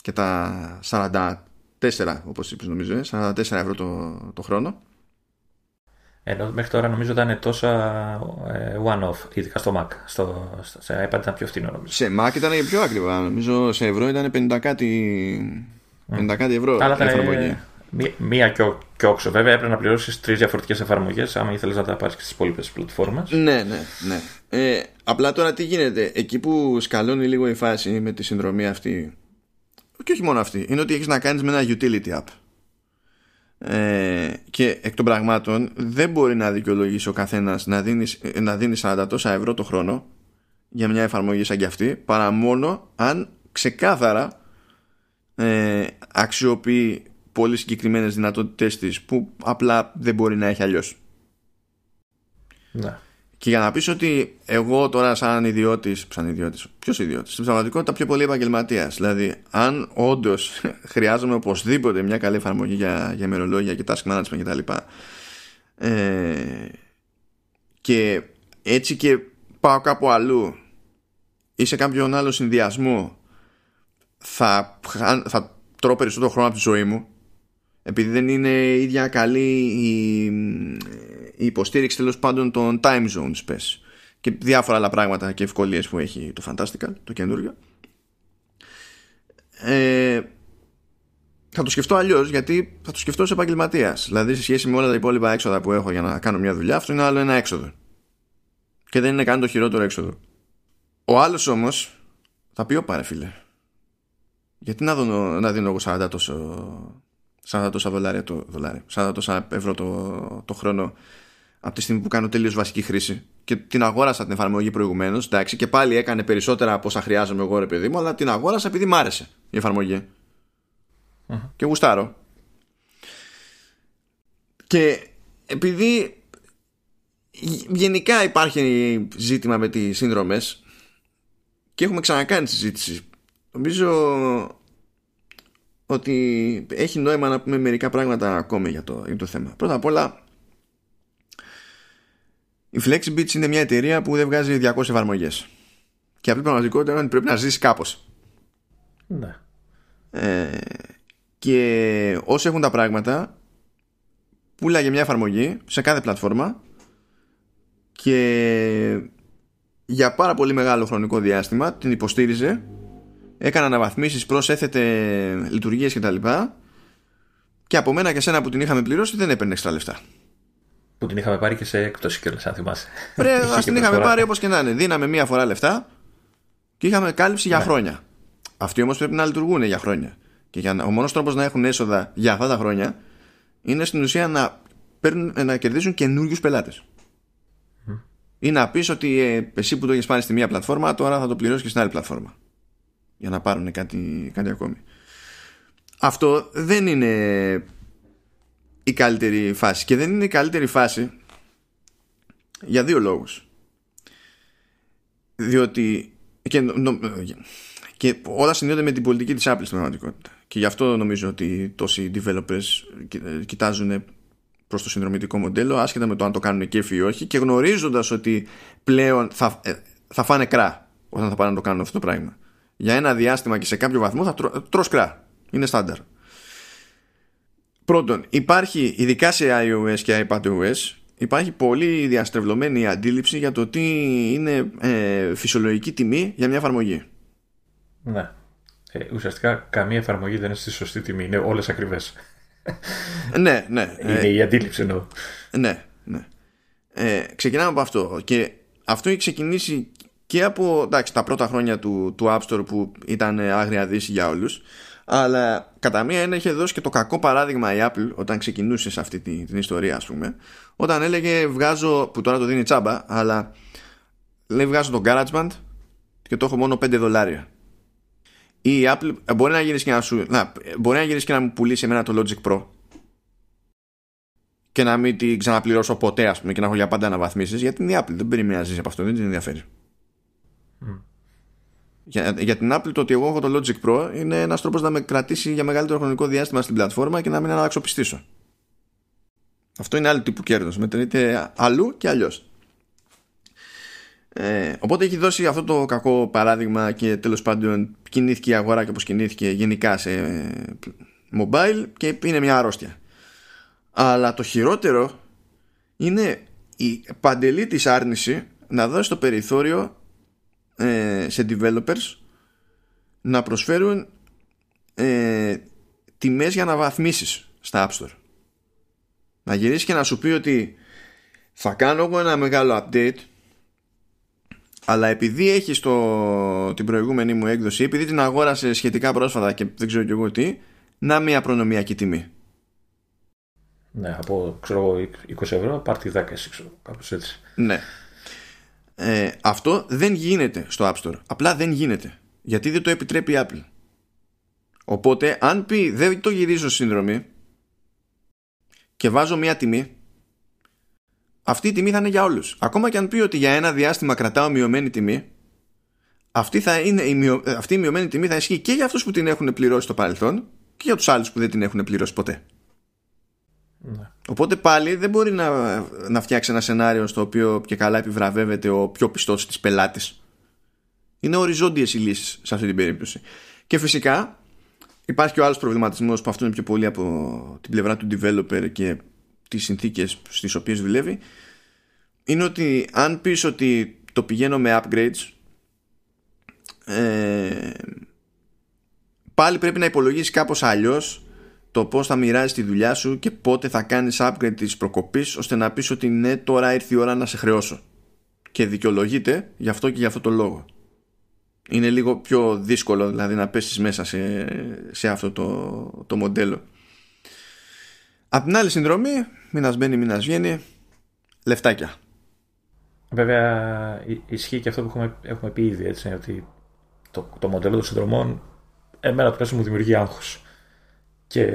και τα 44, όπως είπες νομίζω, 44 ε, ευρώ το, το χρόνο Ενώ μέχρι τώρα νομίζω ήταν τόσα ε, one-off, ειδικά στο Mac. Στο, σε iPad ήταν πιο φθηνό νομίζω. Σε Mac ήταν πιο ακριβά. Νομίζω σε ευρώ ήταν 50 κάτι, 50 κάτι ευρώ Αλλά η ήταν εφαρμογή. μία, μία και, ο- και όξο. Βέβαια έπρεπε να πληρώσεις τρεις διαφορετικές εφαρμογές, άμα ήθελες να τα πάρεις και στις υπόλοιπες πλατφόρμες. Ναι, ναι, ναι. Ε, απλά τώρα τι γίνεται; Εκεί που σκαλώνει λίγο η φάση με τη συνδρομή αυτή, και όχι μόνο αυτή, είναι ότι έχεις να κάνεις με ένα utility app. Ε, και εκ των πραγμάτων δεν μπορεί να δικαιολογήσει ο καθένας να δίνεις, να δίνεις 40 τόσα ευρώ το χρόνο για μια εφαρμογή σαν κι αυτή παρά μόνο αν ξεκάθαρα ε, αξιοποιεί πολύ συγκεκριμένες δυνατότητες της που απλά δεν μπορεί να έχει αλλιώς Ναι. Και για να πεις ότι εγώ τώρα σαν ιδιώτης, σαν ιδιώτης, ποιος ιδιώτης, στην πραγματικότητα πιο πολύ επαγγελματίας. Δηλαδή, αν όντως [LAUGHS] χρειάζομαι οπωσδήποτε μια καλή εφαρμογή για, για ημερολόγια και task management κτλ. Ε, και έτσι και πάω κάπου αλλού ή σε κάποιον άλλο συνδυασμό θα, χα- θα τρώω περισσότερο χρόνο από τη ζωή μου επειδή δεν είναι ίδια καλή η, η υποστήριξη τέλος πάντων των time zones πες και διάφορα άλλα πράγματα και ευκολίες που έχει το Fantastical, το καινούριο ε, θα το σκεφτώ αλλιώς γιατί θα το σκεφτώ σε επαγγελματίας. Δηλαδή σε σχέση με όλα τα υπόλοιπα έξοδα που έχω για να κάνω μια δουλειά, αυτό είναι άλλο ένα έξοδο. Και δεν είναι καν το χειρότερο έξοδο. Ο άλλος όμως θα πει: Ωπα, ρε φίλε. Γιατί να, δω, να δίνω εγώ 40 τόσο, 40 τόσα δολάρια το δολάρια, 40 τόσα ευρώ το, το χρόνο από τη στιγμή που κάνω τελείως βασική χρήση και την αγόρασα την εφαρμογή προηγουμένως. Εντάξει, και πάλι έκανε περισσότερα από όσα χρειάζομαι εγώ, ρε παιδί μου, αλλά την αγόρασα επειδή μ' άρεσε η εφαρμογη Και γουστάρω. Και επειδή γενικά υπάρχει ζήτημα με τις σύνδρομες και έχουμε ξανακάνει συζήτηση νομίζω ότι έχει νόημα να πούμε μερικά πράγματα ακόμη για το, για το θέμα. Πρώτα απ' όλα, η FlexiBits είναι μια εταιρεία που δεν βγάζει 200 εφαρμογές. Και απλή πραγματικότητα είναι ότι πρέπει να ζήσει κάπως. Ναι. Ε, και όσο έχουν τα πράγματα, πουλάγε μια εφαρμογή σε κάθε πλατφόρμα και για πάρα πολύ μεγάλο χρονικό διάστημα την υποστήριζε έκανε αναβαθμίσεις προσέθετε λειτουργίες και τα λοιπά και από μένα και σένα που την είχαμε πληρώσει δεν έπαιρνε έξτρα λεφτά Που την είχαμε πάρει και σε έκπτωση κιόλας, αν θυμάσαι. Ρε, [LAUGHS] Είχε ας και την είχαμε προσφορά. πάρει όπως και να είναι. Δίναμε μία φορά λεφτά και είχαμε κάλυψη για χρόνια. Αυτοί όμως πρέπει να λειτουργούν για χρόνια. Και για να, ο μόνος τρόπος να έχουν έσοδα για αυτά τα χρόνια είναι στην ουσία να, παίρνουν, να κερδίσουν καινούριους πελάτες. Ή να πεις ότι ε, εσύ που το έχεις πάρει στη μία πλατφόρμα τώρα θα το πληρώσεις και στην άλλη πλατφόρμα. Για να πάρουν κάτι, κάτι ακόμη. Αυτό δεν είναι η καλύτερη φάση. Και δεν είναι η καλύτερη φάση για δύο λόγους. Διότι και, νο- και όλα συνδέονται με την πολιτική της Apple στην πραγματικότητα. Και γι' αυτό νομίζω ότι τόσοι developers κοι- κοιτάζουν προς το συνδρομητικό μοντέλο άσχετα με το αν το κάνουν κέφι ή όχι και γνωρίζοντας ότι πλέον θα, ε, θα φάνε κρά όταν θα πάνε να το κάνουν αυτό το πράγμα. Για ένα διάστημα και σε κάποιο βαθμό θα τρώ, τρως κρά. Είναι στάνταρ πρώτον υπάρχει ειδικά σε iOS και iPadOS υπάρχει πολύ διαστρεβλωμένη αντίληψη για το τι είναι ε, φυσιολογική τιμή για μια εφαρμογή Ναι. Ε, ουσιαστικά καμία εφαρμογή δεν είναι στη σωστή τιμή. Είναι όλες ακριβές. ναι ναι ε, Είναι η αντίληψη εννοώ. Ναι, ναι. Ε, ξεκινάμε από αυτό. Και αυτό έχει ξεκινήσει και από εντάξει, τα πρώτα χρόνια του, του App Store που ήταν άγρια δύση για όλους αλλά κατά μία έννοια είχε δώσει και το κακό παράδειγμα η Apple όταν ξεκινούσε σε αυτή την, την ιστορία ας πούμε όταν έλεγε βγάζω που τώρα το δίνει τσάμπα αλλά λέει βγάζω το GarageBand και το έχω μόνο 5 δολάρια η Apple ε, μπορεί να γυρίσεις και να σου να, μπορεί να γυρίσεις και να μου πουλήσει εμένα το Logic Pro και να μην την ξαναπληρώσω ποτέ, ας πούμε, και να έχω για πάντα αναβαθμίσεις, γιατί είναι η Apple. Δεν περιμένει να ζήσει από αυτό, δεν την ενδιαφέρει. Για, για την Apple το ότι εγώ έχω το Logic Pro είναι ένας τρόπος να με κρατήσει για μεγαλύτερο χρονικό διάστημα στην πλατφόρμα και να μην αναξοπιστήσω. Αυτό είναι άλλο τύπου κέρδος. Μετρείται αλλού και αλλιώς. Ε, οπότε έχει δώσει αυτό το κακό παράδειγμα και τέλος πάντων κινήθηκε η αγορά και όπως κινήθηκε γενικά σε mobile και είναι μια αρρώστια. Αλλά το χειρότερο είναι η παντελή της άρνηση να δώσει το περιθώριο ε, σε developers να προσφέρουν ε, τιμές για να βαθμίσεις στα App Store. Να γυρίσει και να σου πει ότι θα κάνω εγώ ένα μεγάλο update αλλά επειδή έχει το, την προηγούμενη μου έκδοση, επειδή την αγόρασε σχετικά πρόσφατα και δεν ξέρω κι εγώ τι, να μια προνομιακή τιμή. Ναι, από ξέρω εγώ 20 ευρώ, πάρτι 10 εσύ, ξέρω, κάπως έτσι. Ναι. Ε, αυτό δεν γίνεται στο App Store. Απλά δεν γίνεται. Γιατί δεν το επιτρέπει η Apple. Οπότε, αν πει δεν το γυρίζω σύνδρομη και βάζω μια τιμή, αυτή η τιμή θα είναι για όλους. Ακόμα και αν πει ότι για ένα διάστημα κρατάω μειωμένη τιμή, αυτή, θα είναι η, μειω... αυτή η μειωμένη τιμή θα ισχύει και για αυτούς που την έχουν πληρώσει στο παρελθόν και για τους άλλους που δεν την έχουν πληρώσει ποτέ. Ναι. Οπότε πάλι δεν μπορεί να, να φτιάξει ένα σενάριο στο οποίο και καλά επιβραβεύεται ο πιο πιστός της πελάτης. Είναι οριζόντιες οι λύσεις σε αυτή την περίπτωση. Και φυσικά υπάρχει και ο άλλος προβληματισμός που αυτό είναι πιο πολύ από την πλευρά του developer και τις συνθήκες στις οποίες δουλεύει είναι ότι αν πεις ότι το πηγαίνω με upgrades ε, πάλι πρέπει να υπολογίσεις κάπως αλλιώς το πώς θα μοιράζεις τη δουλειά σου και πότε θα κάνεις upgrade της προκοπής ώστε να πεις ότι ναι τώρα ήρθε η ώρα να σε χρεώσω. Και δικαιολογείται γι' αυτό και γι' αυτό το λόγο. Είναι λίγο πιο δύσκολο δηλαδή να πέσεις μέσα σε, σε αυτό το, το μοντέλο. Απ' την άλλη συνδρομή, μήνας μπαίνει, μήνας βγαίνει, λεφτάκια. Βέβαια, ισχύει και αυτό που έχουμε, έχουμε πει ήδη, έτσι, ότι το, το μοντέλο των συνδρομών εμένα το μου δημιουργεί άγχος και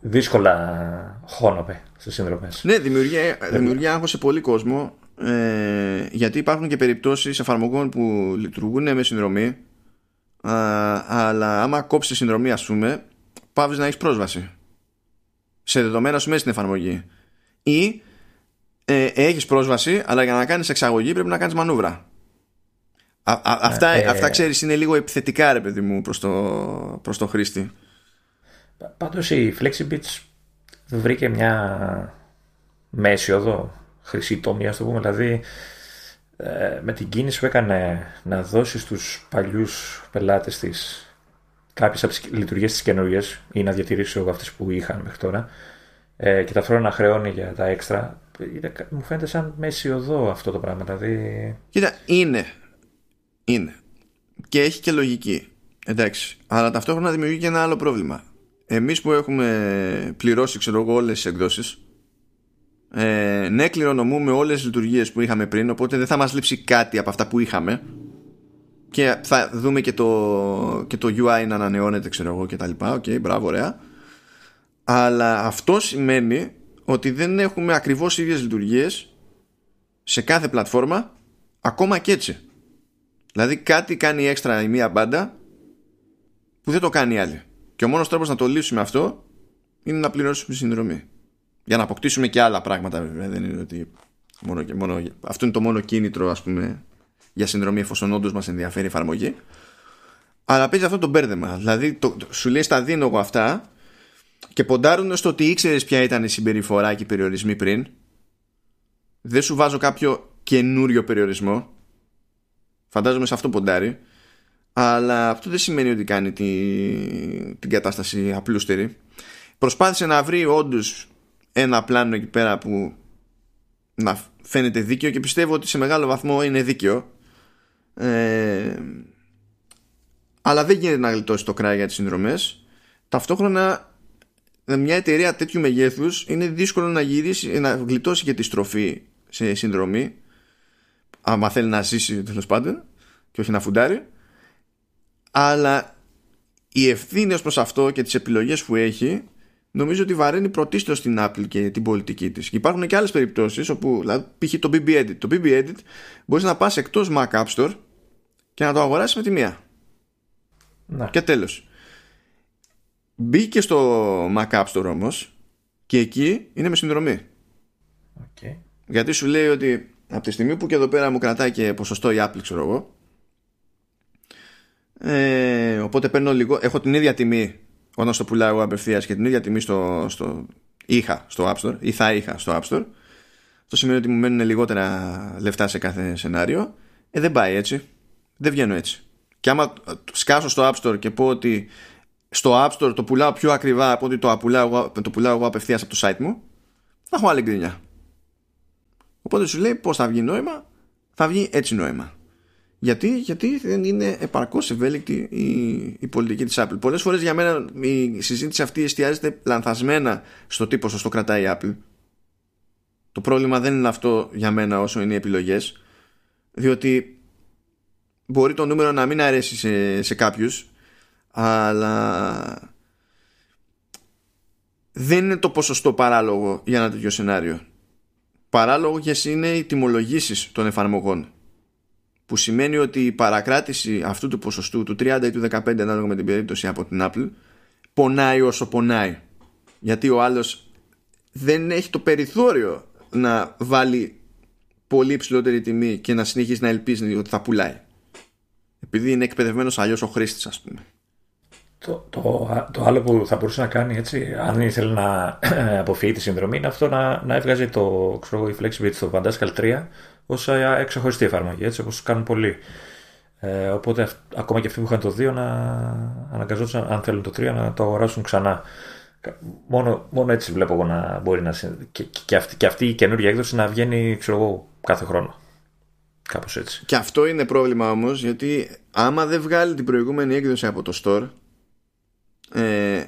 δύσκολα χώνομαι σε συνδρομές. Ναι, δημιουργεί, δημιουργεί άγχος σε πολύ κόσμο ε, γιατί υπάρχουν και περιπτώσεις εφαρμογών που λειτουργούν με συνδρομή αλλά άμα κόψεις συνδρομή ας πούμε πάβεις να έχεις πρόσβαση σε δεδομένα σου μέσα στην εφαρμογή. Ή ε, έχεις πρόσβαση, αλλά για να κάνεις εξαγωγή πρέπει να κάνεις μανούβρα. Α, αυτά, ε, αυτά ξέρεις είναι λίγο επιθετικά ρε παιδί μου προς το, προς το χρήστη. Πάντως η FlexiBits βρήκε μια μέση οδό, χρυσή τόμη ας το πούμε, δηλαδή ε, με την κίνηση που έκανε να δώσει στους παλιούς πελάτες της κάποιες από τις λειτουργίες της καινούργιε ή να διατηρήσω εγώ αυτές που είχαν μέχρι τώρα ε, και ταυτόχρονα να χρεώνει για τα έξτρα. μου φαίνεται σαν μέση οδό αυτό το πράγμα. Δηλαδή... Κοίτα, είναι. Είναι. Και έχει και λογική. Εντάξει. Αλλά ταυτόχρονα δημιουργεί και ένα άλλο πρόβλημα. Εμείς που έχουμε πληρώσει, ξέρω εγώ, όλες τις εκδόσεις, ε, ναι, κληρονομούμε όλες τις λειτουργίες που είχαμε πριν, οπότε δεν θα μας λείψει κάτι από αυτά που είχαμε. Και θα δούμε και το, και το UI να ανανεώνεται ξέρω εγώ και τα λοιπά. OK okay, μπράβο ωραία. Αλλά αυτό σημαίνει ότι δεν έχουμε ακριβώς ίδιες λειτουργίες σε κάθε πλατφόρμα ακόμα και έτσι. Δηλαδή κάτι κάνει έξτρα η μία μπάντα που δεν το κάνει η άλλη και ο μόνος τρόπος να το λύσουμε αυτό είναι να πληρώσουμε συνδρομή για να αποκτήσουμε και άλλα πράγματα βέβαια δεν είναι ότι μόνο και μόνο, αυτό είναι το μόνο κίνητρο ας πούμε για συνδρομή εφόσον όντως μας ενδιαφέρει η εφαρμογή. Αλλά παίζει αυτό το μπέρδεμα. Δηλαδή, το, σου λέει στα δίνω εγώ αυτά και ποντάρουν στο ότι ήξερες ποια ήταν η συμπεριφορά και οι περιορισμοί πριν. Δεν σου βάζω κάποιο καινούριο περιορισμό. Φαντάζομαι σε αυτό ποντάρει. Αλλά αυτό δεν σημαίνει ότι κάνει την, την κατάσταση απλούστερη. Προσπάθησε να βρει όντως ένα πλάνο εκεί πέρα που να φαίνεται δίκαιο και πιστεύω ότι σε μεγάλο βαθμό είναι δίκαιο. Ε, αλλά δεν γίνεται να γλιτώσει το κράτο για τις συνδρομές. Ταυτόχρονα μια εταιρεία τέτοιου μεγέθους είναι δύσκολο να γυρίσει να γλιτώσει και τη στροφή σε συνδρομή. Άμα θέλει να ζήσει τέλος πάντων και όχι να φουντάρει αλλά η ευθύνη ως προς αυτό και τις επιλογές που έχει νομίζω ότι βαραίνει πρωτίστως στην Apple και την πολιτική της. Και υπάρχουν και άλλες περιπτώσεις όπου, δηλαδή, π.χ. το BB Edit. Το BB Edit μπορείς να πας εκτός Mac App Store και να το αγοράσεις με τη μία. Να. Και τέλος. Μπήκε στο Mac App Store όμως και εκεί είναι με συνδρομή. Okay. Γιατί σου λέει ότι από τη στιγμή που και εδώ πέρα μου κρατάει και ποσοστό η Apple ξέρω εγώ ε, οπότε παίρνω λίγο έχω την ίδια τιμή όταν στο πουλάω εγώ απευθείας και την ίδια τιμή στο, στο είχα στο App Store ή θα είχα στο App Store Αυτό σημαίνει ότι μου μένουν λιγότερα λεφτά σε κάθε σενάριο. Ε, δεν πάει έτσι. Δεν βγαίνω έτσι. Και άμα σκάσω στο App Store και πω ότι στο App Store το πουλάω πιο ακριβά από ότι το πουλάω, το πουλάω εγώ απευθείας από το site μου, θα έχω άλλη γκρινιά. Οπότε σου λέει πώς θα βγει νόημα, θα βγει έτσι νόημα. Γιατί, γιατί δεν είναι επαρκώς ευέλικτη η, η πολιτική της Apple. Πολλές φορές για μένα η συζήτηση αυτή εστιάζεται λανθασμένα στο τι ποσοστό κρατάει η Apple. Το πρόβλημα δεν είναι αυτό για μένα όσο είναι οι επιλογές. Διότι μπορεί το νούμερο να μην αρέσει σε, σε κάποιους αλλά δεν είναι το ποσοστό παράλογο για ένα τέτοιο σενάριο. Παράλογο είναι οι τιμολογήσεις των εφαρμογών που σημαίνει ότι η παρακράτηση αυτού του ποσοστού του 30 ή του 15 ανάλογα με την περίπτωση από την Apple πονάει όσο πονάει γιατί ο άλλος δεν έχει το περιθώριο να βάλει πολύ υψηλότερη τιμή και να συνεχίσει να ελπίζει ότι θα πουλάει επειδή είναι εκπαιδευμένος αλλιώς ο χρήστης, ας πούμε. Το, το, το, άλλο που θα μπορούσε να κάνει έτσι, αν ήθελε να [CLEARS THROAT] αποφύγει τη συνδρομή, είναι αυτό να, να έβγαζε το ξέρω, η FlexiBit στο Fantastical 3 ως εξεχωριστή εφαρμογή, έτσι όπως κάνουν πολλοί. Ε, οπότε ακόμα και αυτοί που είχαν το 2 να αναγκαζόντουσαν, αν θέλουν το 3, να το αγοράσουν ξανά. Μόνο, μόνο έτσι βλέπω εγώ να μπορεί να. Και, και, αυτή, και αυτή η καινούργια έκδοση να βγαίνει ξέρω εγώ, κάθε χρόνο. Κάπως έτσι. Και αυτό είναι πρόβλημα όμως γιατί άμα δεν βγάλει την προηγούμενη έκδοση από το store ε,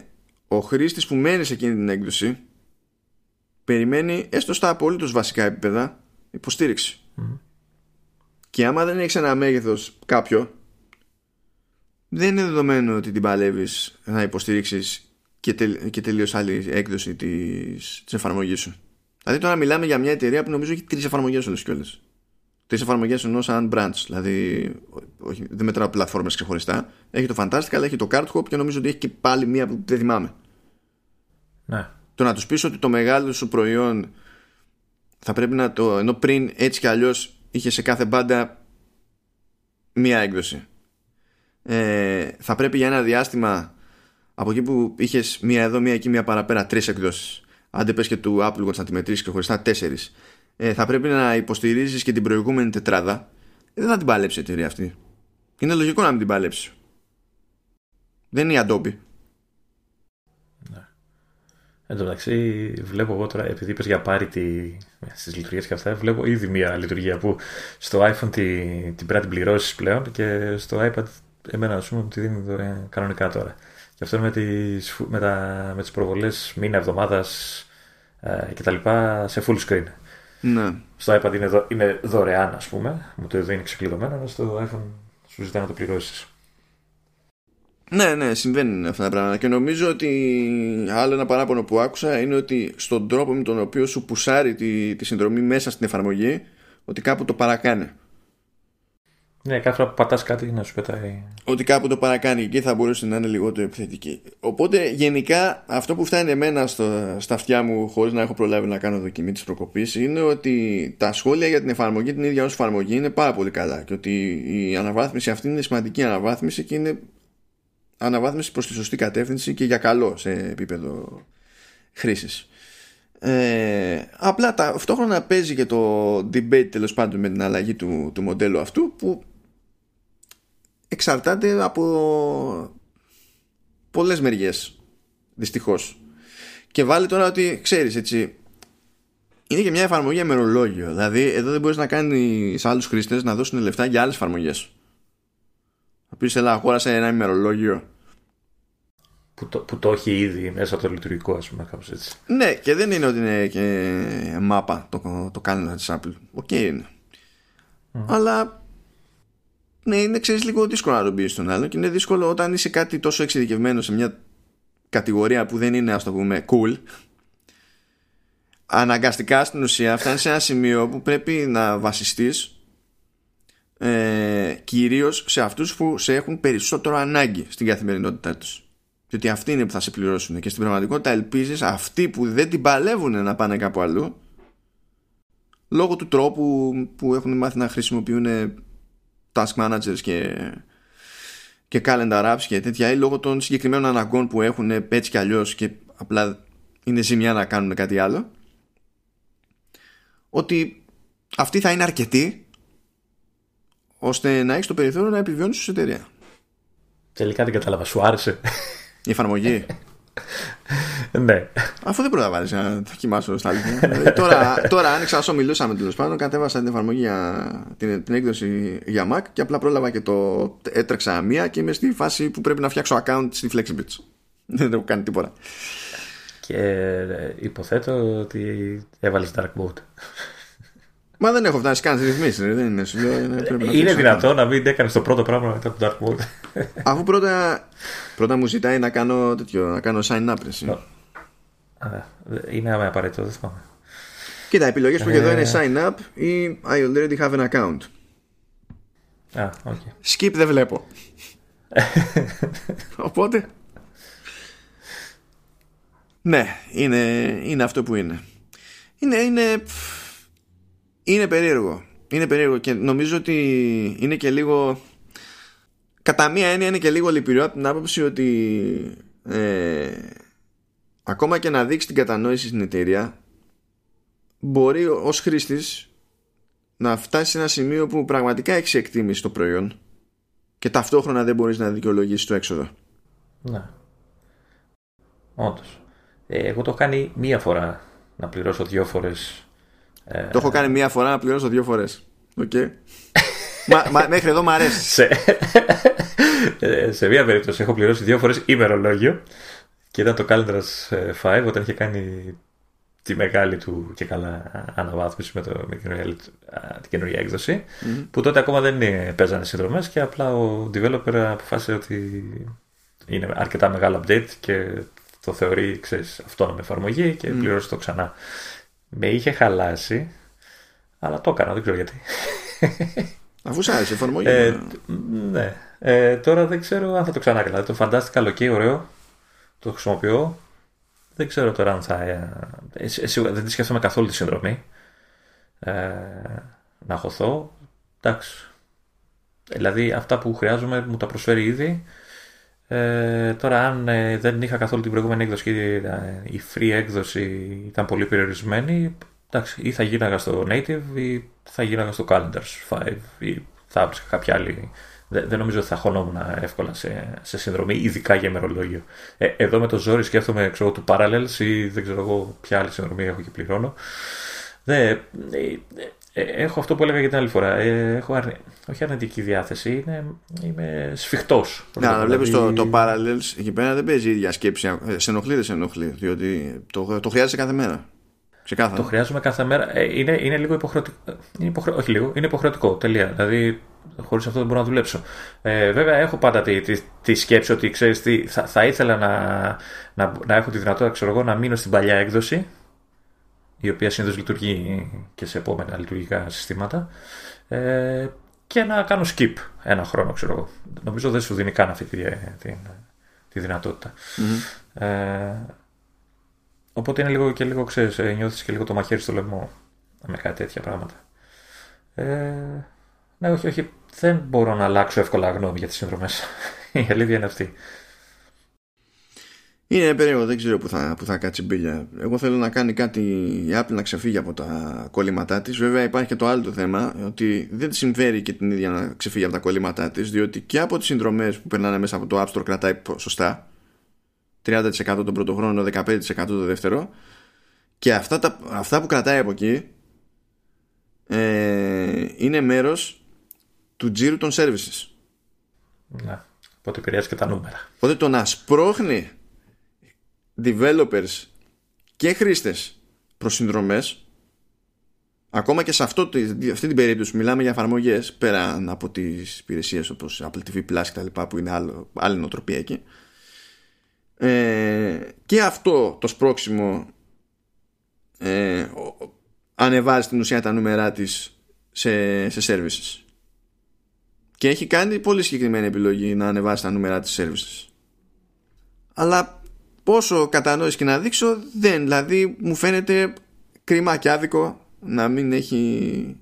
ο χρήστης που μένει σε εκείνη την έκδοση περιμένει έστω στα απολύτως βασικά επίπεδα υποστήριξη. Και άμα δεν έχεις ένα μέγεθος κάποιο δεν είναι δεδομένο ότι την παλεύεις να υποστηρίξεις και, τελ, και τελείως άλλη έκδοση της, της εφαρμογής σου. Δηλαδή τώρα μιλάμε για μια εταιρεία που νομίζω έχει τρεις εφαρμογές όλες και όλες τρεις εφαρμογές ενός σαν branch. Δηλαδή, όχι, δεν μετράω πλατφόρμες ξεχωριστά. Έχει το Fantastic, αλλά έχει το Card Hop και νομίζω ότι έχει και πάλι μία που δεν θυμάμαι. Ναι. Το να τους πεις ότι το μεγάλο σου προϊόν θα πρέπει να το. ενώ πριν έτσι κι αλλιώς είχε σε κάθε μπάντα μία έκδοση. Ε, θα πρέπει για ένα διάστημα από εκεί που είχες μία εδώ, μία εκεί, μία παραπέρα, τρεις εκδόσεις. Αν πες και του Apple Watch να τη μετρήσεις ξεχωριστά, τέσσερις ε, θα πρέπει να υποστηρίζεις και την προηγούμενη τετράδα ε, δεν θα την παλέψει η εταιρεία αυτή είναι λογικό να μην την παλέψει δεν είναι η Adobe ναι. Εν τω μεταξύ βλέπω εγώ τώρα επειδή είπες για πάρει τη... στις λειτουργίες και αυτά βλέπω ήδη μια λειτουργία που στο iPhone τη, την πρέπει να την πληρώσεις πλέον και στο iPad εμένα ας πούμε τη δίνει κανονικά τώρα και αυτό με τις, με, τα, με τις προβολές μήνα, εβδομάδας ε, και τα λοιπά σε full screen ναι. Στο iPad είναι, δω, είναι δωρεάν, ας πούμε. Μου το δίνει ξεκλειδωμένο, αλλά στο iPhone σου ζητάει να το πληρώσεις. Ναι, ναι, συμβαίνουν αυτά τα πράγματα. Και νομίζω ότι άλλο ένα παράπονο που άκουσα είναι ότι στον τρόπο με τον οποίο σου πουσάρει τη, τη συνδρομή μέσα στην εφαρμογή, ότι κάπου το παρακάνε. Ναι, κάθε φορά που πατάς κάτι να σου πετάει. Ότι κάπου το παρακάνει εκεί θα μπορούσε να είναι λιγότερο επιθετική. Οπότε γενικά αυτό που φτάνει εμένα στο, στα αυτιά μου χωρίς να έχω προλάβει να κάνω δοκιμή της προκοπής είναι ότι τα σχόλια για την εφαρμογή, την ίδια ως εφαρμογή είναι πάρα πολύ καλά. Και ότι η αναβάθμιση αυτή είναι σημαντική αναβάθμιση και είναι αναβάθμιση προς τη σωστή κατεύθυνση και για καλό σε επίπεδο χρήσης. Ε, απλά ταυτόχρονα παίζει και το debate τέλος πάντων με την αλλαγή του, του μοντέλου αυτού που εξαρτάται από πολλές μεριές δυστυχώς. Και βάλει τώρα ότι ξέρεις έτσι είναι και μια εφαρμογή μερολόγιο δηλαδή εδώ δεν μπορείς να κάνεις άλλους χρήστες να δώσουν λεφτά για άλλες εφαρμογές θα πεις έλα αγόρασε ένα ημερολόγιο που το, που το έχει ήδη μέσα από το λειτουργικό ας πούμε κάπως έτσι. Ναι και δεν είναι ότι είναι και μάπα το, το calendar της Apple. OK okay είναι αλλά ναι, είναι ξέρεις λίγο δύσκολο να τον πεις στον άλλο και είναι δύσκολο όταν είσαι κάτι τόσο εξειδικευμένο σε μια κατηγορία που δεν είναι, ας το πούμε, cool. Αναγκαστικά στην ουσία φτάνεις σε ένα σημείο που πρέπει να βασιστείς ε, κυρίως σε αυτούς που σε έχουν περισσότερο ανάγκη στην καθημερινότητά τους. Διότι αυτοί είναι που θα σε πληρώσουν και στην πραγματικότητα ελπίζεις αυτοί που δεν την παλεύουν να πάνε κάπου αλλού λόγω του τρόπου που έχουν μάθει να χρησιμοποιούν task managers και, και calendar apps και τέτοια ή λόγω των συγκεκριμένων αναγκών που έχουν έτσι κι αλλιώς και απλά είναι ζημιά να κάνουν κάτι άλλο ότι αυτή θα είναι αρκετή ώστε να έχεις το περιθώριο να επιβιώνεις στην εταιρεία. Τελικά δεν κατάλαβα, σου άρεσε. Η εφαρμογή. [LAUGHS] ναι. Αφού δεν προλαβαίνεις να δοκιμάσω στα αλήθεια. Δηλαδή, τώρα, τώρα άνοιξα όσο μιλούσαμε τέλος πάντων, κατέβασα την εφαρμογή για την, την έκδοση για Mac και απλά πρόλαβα και το έτρεξα μία και είμαι στη φάση που πρέπει να φτιάξω account στη Flexibits. [LAUGHS] δεν έχω κάνει τίποτα. Και ε, υποθέτω ότι έβαλες dark mode. Μα δεν έχω φτάσει καν στις ρυθμίσεις. Δεν είναι, σου λέω, είναι, πρέπει να Είναι φτιάξω δυνατό να μην έκανες το πρώτο πράγμα μετά το dark mode. Αφού πρώτα, πρώτα μου ζητάει να κάνω, τέτοιο, να κάνω sign up. Εσύ. Α, είναι απαραίτητο, δεν θυμάμαι. Κοίτα, επιλογές που έχει εδώ Ε. είναι sign up ή I already have an account. Α, OK. Skip δεν βλέπω. [LAUGHS] Οπότε. Ναι, είναι, είναι αυτό που είναι. Είναι, είναι, είναι περίεργο. Είναι περίεργο και νομίζω ότι είναι και λίγο. Κατά μία έννοια είναι και λίγο λυπηρό από την άποψη ότι ε, ακόμα και να δείξει την κατανόηση στην εταιρεία μπορεί ως χρήστης να φτάσει σε ένα σημείο που πραγματικά έχει εκτίμηση το προϊόν και ταυτόχρονα δεν μπορείς να δικαιολογήσεις το έξοδο. Ναι. Όντως. Ε, εγώ το έχω κάνει μία φορά να πληρώσω δύο φορές. Ε, Το έχω κάνει μία φορά να πληρώσω δύο φορές. Οκ. [LAUGHS] μα, μα, μέχρι εδώ μου αρέσει. σε, ε, [LAUGHS] σε μία περίπτωση έχω πληρώσει δύο φορές ημερολόγιο και ήταν το Calendars 5 όταν είχε κάνει τη μεγάλη του και καλά αναβάθμιση με, το, με την, καινούργια, α, την καινούργια έκδοση που τότε ακόμα δεν ε, παίζανε συνδρομές και απλά ο developer αποφάσισε ότι είναι αρκετά μεγάλο update και το θεωρεί ξέρεις, αυτόνομη εφαρμογή και πληρώσει το ξανά. Με είχε χαλάσει αλλά το έκανα, δεν ξέρω γιατί. Αφού σ' άρεσε η εφαρμογή. Ε, μα. ναι. Ε, τώρα δεν ξέρω αν θα το ξανά έκανα. Το φαντάστηκα ok, ωραίο. Το χρησιμοποιώ. Δεν ξέρω τώρα αν θα. Ε, ε, σίγουρα δεν τη σκέφτομαι καθόλου τη συνδρομή. Ε, να χωθώ. Εντάξει. Δηλαδή αυτά που χρειάζομαι μου τα προσφέρει ήδη. Ε, τώρα αν ε, δεν είχα καθόλου την προηγούμενη έκδοση και ε, η free έκδοση ήταν πολύ περιορισμένη εντάξει, ή θα γίναγα στο native ή θα γίναγα στο calendars 5 ή θα έβρισκα κάποια άλλη δεν, δεν νομίζω ότι θα χωνόμουν εύκολα σε, σε συνδρομή, ειδικά για ημερολόγιο. Ε, εδώ με το ζόρι σκέφτομαι ξέρω, του Parallels ή δεν ξέρω εγώ ποια άλλη συνδρομή έχω και πληρώνω. Δεν, ε, ε, έχω αυτό που έλεγα και την άλλη φορά. Ε, έχω αρνη... όχι αρνητική διάθεση, είναι, είμαι σφιχτός. Ναι, αλλά βλέπεις το, το Parallels εκεί πέρα δεν παίζει η ίδια σκέψη. Ε, Σε ενοχλεί, δεν σε ενοχλεί. Διότι το, το χρειάζεσαι κάθε μέρα. Ξεκάθαρα. Το χρειάζομαι κάθε μέρα. Ε, είναι, είναι λίγο υποχρεωτικό. Είναι υποχρε... Όχι λίγο, είναι υποχρεωτικό. Τελεία. Δηλαδή, χωρίς αυτό δεν μπορώ να δουλέψω. Ε, βέβαια, έχω πάντα τη, τη, τη σκέψη ότι ξέρεις τι, θα, θα ήθελα να, να, να έχω τη δυνατότητα ξέρω εγώ, να μείνω στην παλιά έκδοση, η οποία συνήθως λειτουργεί και σε επόμενα λειτουργικά συστήματα. Ε, και να κάνω skip ένα χρόνο, ξέρω εγώ. Νομίζω δεν σου δίνει καν αυτή τη, τη, τη δυνατότητα. Mm-hmm. Ε, οπότε είναι λίγο και λίγο, ξέρεις, ε, νιώθεις και λίγο το μαχαίρι στο λαιμό με κάτι τέτοια πράγματα. Ε, ναι, όχι, όχι, δεν μπορώ να αλλάξω εύκολα γνώμη για τις συνδρομές. [LAUGHS] Η αλήθεια είναι αυτή. Είναι περίεργο, δεν ξέρω που θα, που θα κάτσει μπίλια. Εγώ θέλω να κάνει κάτι η Apple να ξεφύγει από τα κολλήματά της. Βέβαια, υπάρχει και το άλλο το θέμα, ότι δεν τη συμφέρει και την ίδια να ξεφύγει από τα κολλήματά της, διότι και από τις συνδρομές που περνάνε μέσα από το App Store κρατάει σωστά. 30% τον πρώτο χρόνο, 15% το δεύτερο. Και αυτά, τα, αυτά που κρατάει από εκεί ε, είναι μέρος του τζίρου των services. Ναι, οπότε επηρεάζει και τα νούμερα. Οπότε το να σπρώχνει developers και χρήστες προς συνδρομές ακόμα και σε αυτό, αυτή την περίπτωση που μιλάμε για εφαρμογές πέραν από τις υπηρεσίες όπως Apple TV Plus και τα λοιπά που είναι άλλο, άλλη νοοτροπία εκεί ε, και αυτό το σπρώξιμο ε, ανεβάζει στην ουσία τα νούμερά της σε, σε services. Και έχει κάνει πολύ συγκεκριμένη επιλογή να ανεβάσει τα νούμερα της services. Αλλά πόσο κατανόηση και να δείξω δεν. Δηλαδή μου φαίνεται κρίμα και άδικο να μην έχει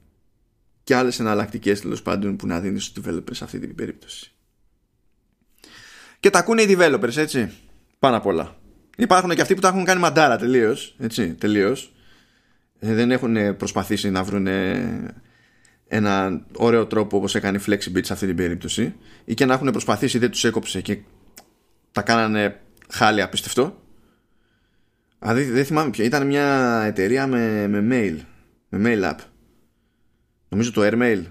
και άλλες εναλλακτικές τέλος πάντων που να δίνεις στους developers σε αυτή την περίπτωση. Και τα ακούνε οι developers έτσι πάνω απ' όλα. Υπάρχουν και αυτοί που τα έχουν κάνει μαντάρα τελείως. έτσι τελείως. Ε, δεν έχουν προσπαθήσει να βρουν ένα ωραίο τρόπο όπως έκανε η Flexibit σε αυτή την περίπτωση ή και να έχουν προσπαθήσει δεν τους έκοψε και τα κάνανε χάλι απίστευτο. Δηλαδή δεν θυμάμαι ποιο ήταν μια εταιρεία με, με mail με mail app. Νομίζω το Airmail.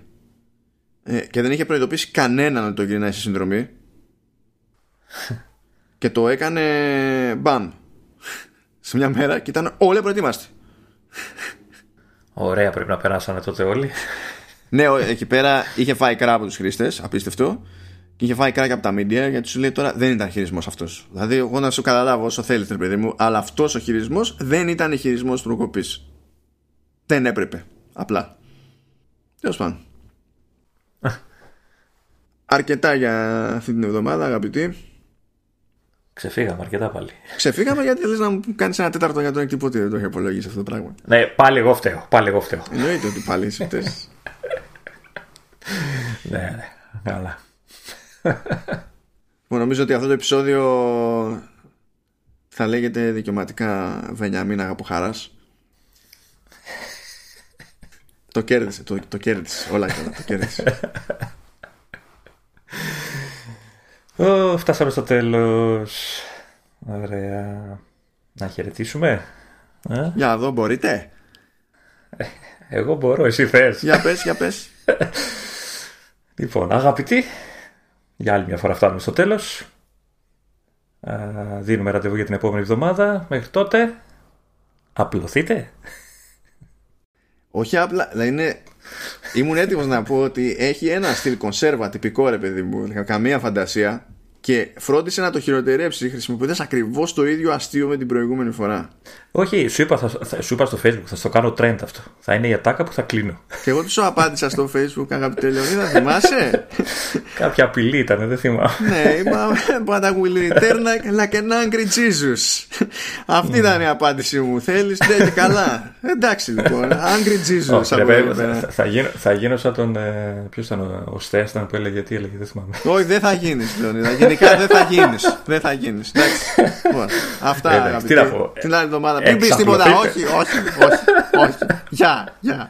Ε, και δεν είχε προειδοποιήσει κανέναν ότι το γυρνάει σε συνδρομή. [LAUGHS] Και το έκανε μπαμ σε μια μέρα και ήταν όλοι προετοιμάστοι. Ωραία πρέπει να περάσανε τότε όλοι. Ναι, εκεί πέρα είχε φάει κρά από τους χρήστες, απίστευτο. Και είχε φάει κρά και από τα media, γιατί σου λέει τώρα δεν ήταν χειρισμός αυτός. Δηλαδή, εγώ να σου καταλάβω όσο θέλετε, παιδί μου, αλλά αυτός ο χειρισμός δεν ήταν χειρισμός τροκοπή. Δεν έπρεπε. Απλά. Τέλος πάντων. [LAUGHS] Αρκετά για αυτή την εβδομάδα, αγαπητοί. Ξεφύγαμε αρκετά πάλι. Ξεφύγαμε γιατί λες να μου κάνεις ένα τέταρτο για τον εκτυπώ δεν το έχει απολογίσει αυτό το πράγμα. Ναι, πάλι εγώ φταίω. Πάλι εγώ φταίω. Εννοείται ότι πάλι είσαι [LAUGHS] ναι, ναι, καλά. [LAUGHS] νομίζω ότι αυτό το επεισόδιο θα λέγεται δικαιωματικά Βενιαμίνα Αγαποχάρας. το κέρδισε, το, το κέρδισε. Όλα καλά, το κέρδισε. Oh, φτάσαμε στο τέλος. Ωραία. Να χαιρετήσουμε. Ε; Για εδώ μπορείτε. Εγώ μπορώ, εσύ θες. Για πες, για πες. [LAUGHS] Λοιπόν, αγαπητοί, για άλλη μια φορά φτάνουμε στο τέλος. Δίνουμε ραντεβού για την επόμενη εβδομάδα. Μέχρι τότε, απλωθείτε. Όχι απλά, δηλαδή είναι... Ήμουν έτοιμος να πω ότι έχει ένα στυλ κονσέρβα τυπικό ρε παιδί μου, καμία φαντασία και φρόντισε να το χειροτερέψει χρησιμοποιώντας ακριβώς το ίδιο αστείο με την προηγούμενη φορά. Όχι, σου είπα, θα, σου είπα στο Facebook, θα στο κάνω trend αυτό. Θα είναι η ατάκα που θα κλείνω. Και εγώ τους σου απάντησα στο Facebook, αγαπητέ Λεωνίδα, θυμάσαι; [LAUGHS] Κάποια απειλή ήταν, δεν θυμάμαι. ναι, είπα, but I will return like an angry Jesus. Αυτή ήταν η απάντησή μου. Θέλεις, ναι, και καλά. Εντάξει λοιπόν, angry Jesus. θα, γίνω, θα γίνω σαν τον. Ε, Ποιος ήταν ο Στέσταν που έλεγε, τι έλεγε, δεν θυμάμαι. Όχι, δεν θα γίνεις, Λεωνίδα. Γενικά δεν θα γίνεις. Δεν θα γίνεις. Λοιπόν, αυτά. Τι να πω. Την άλλη εβδομάδα. Μην πεις τίποτα. Όχι, όχι, όχι. όχι. [LAUGHS] Γεια, γεια.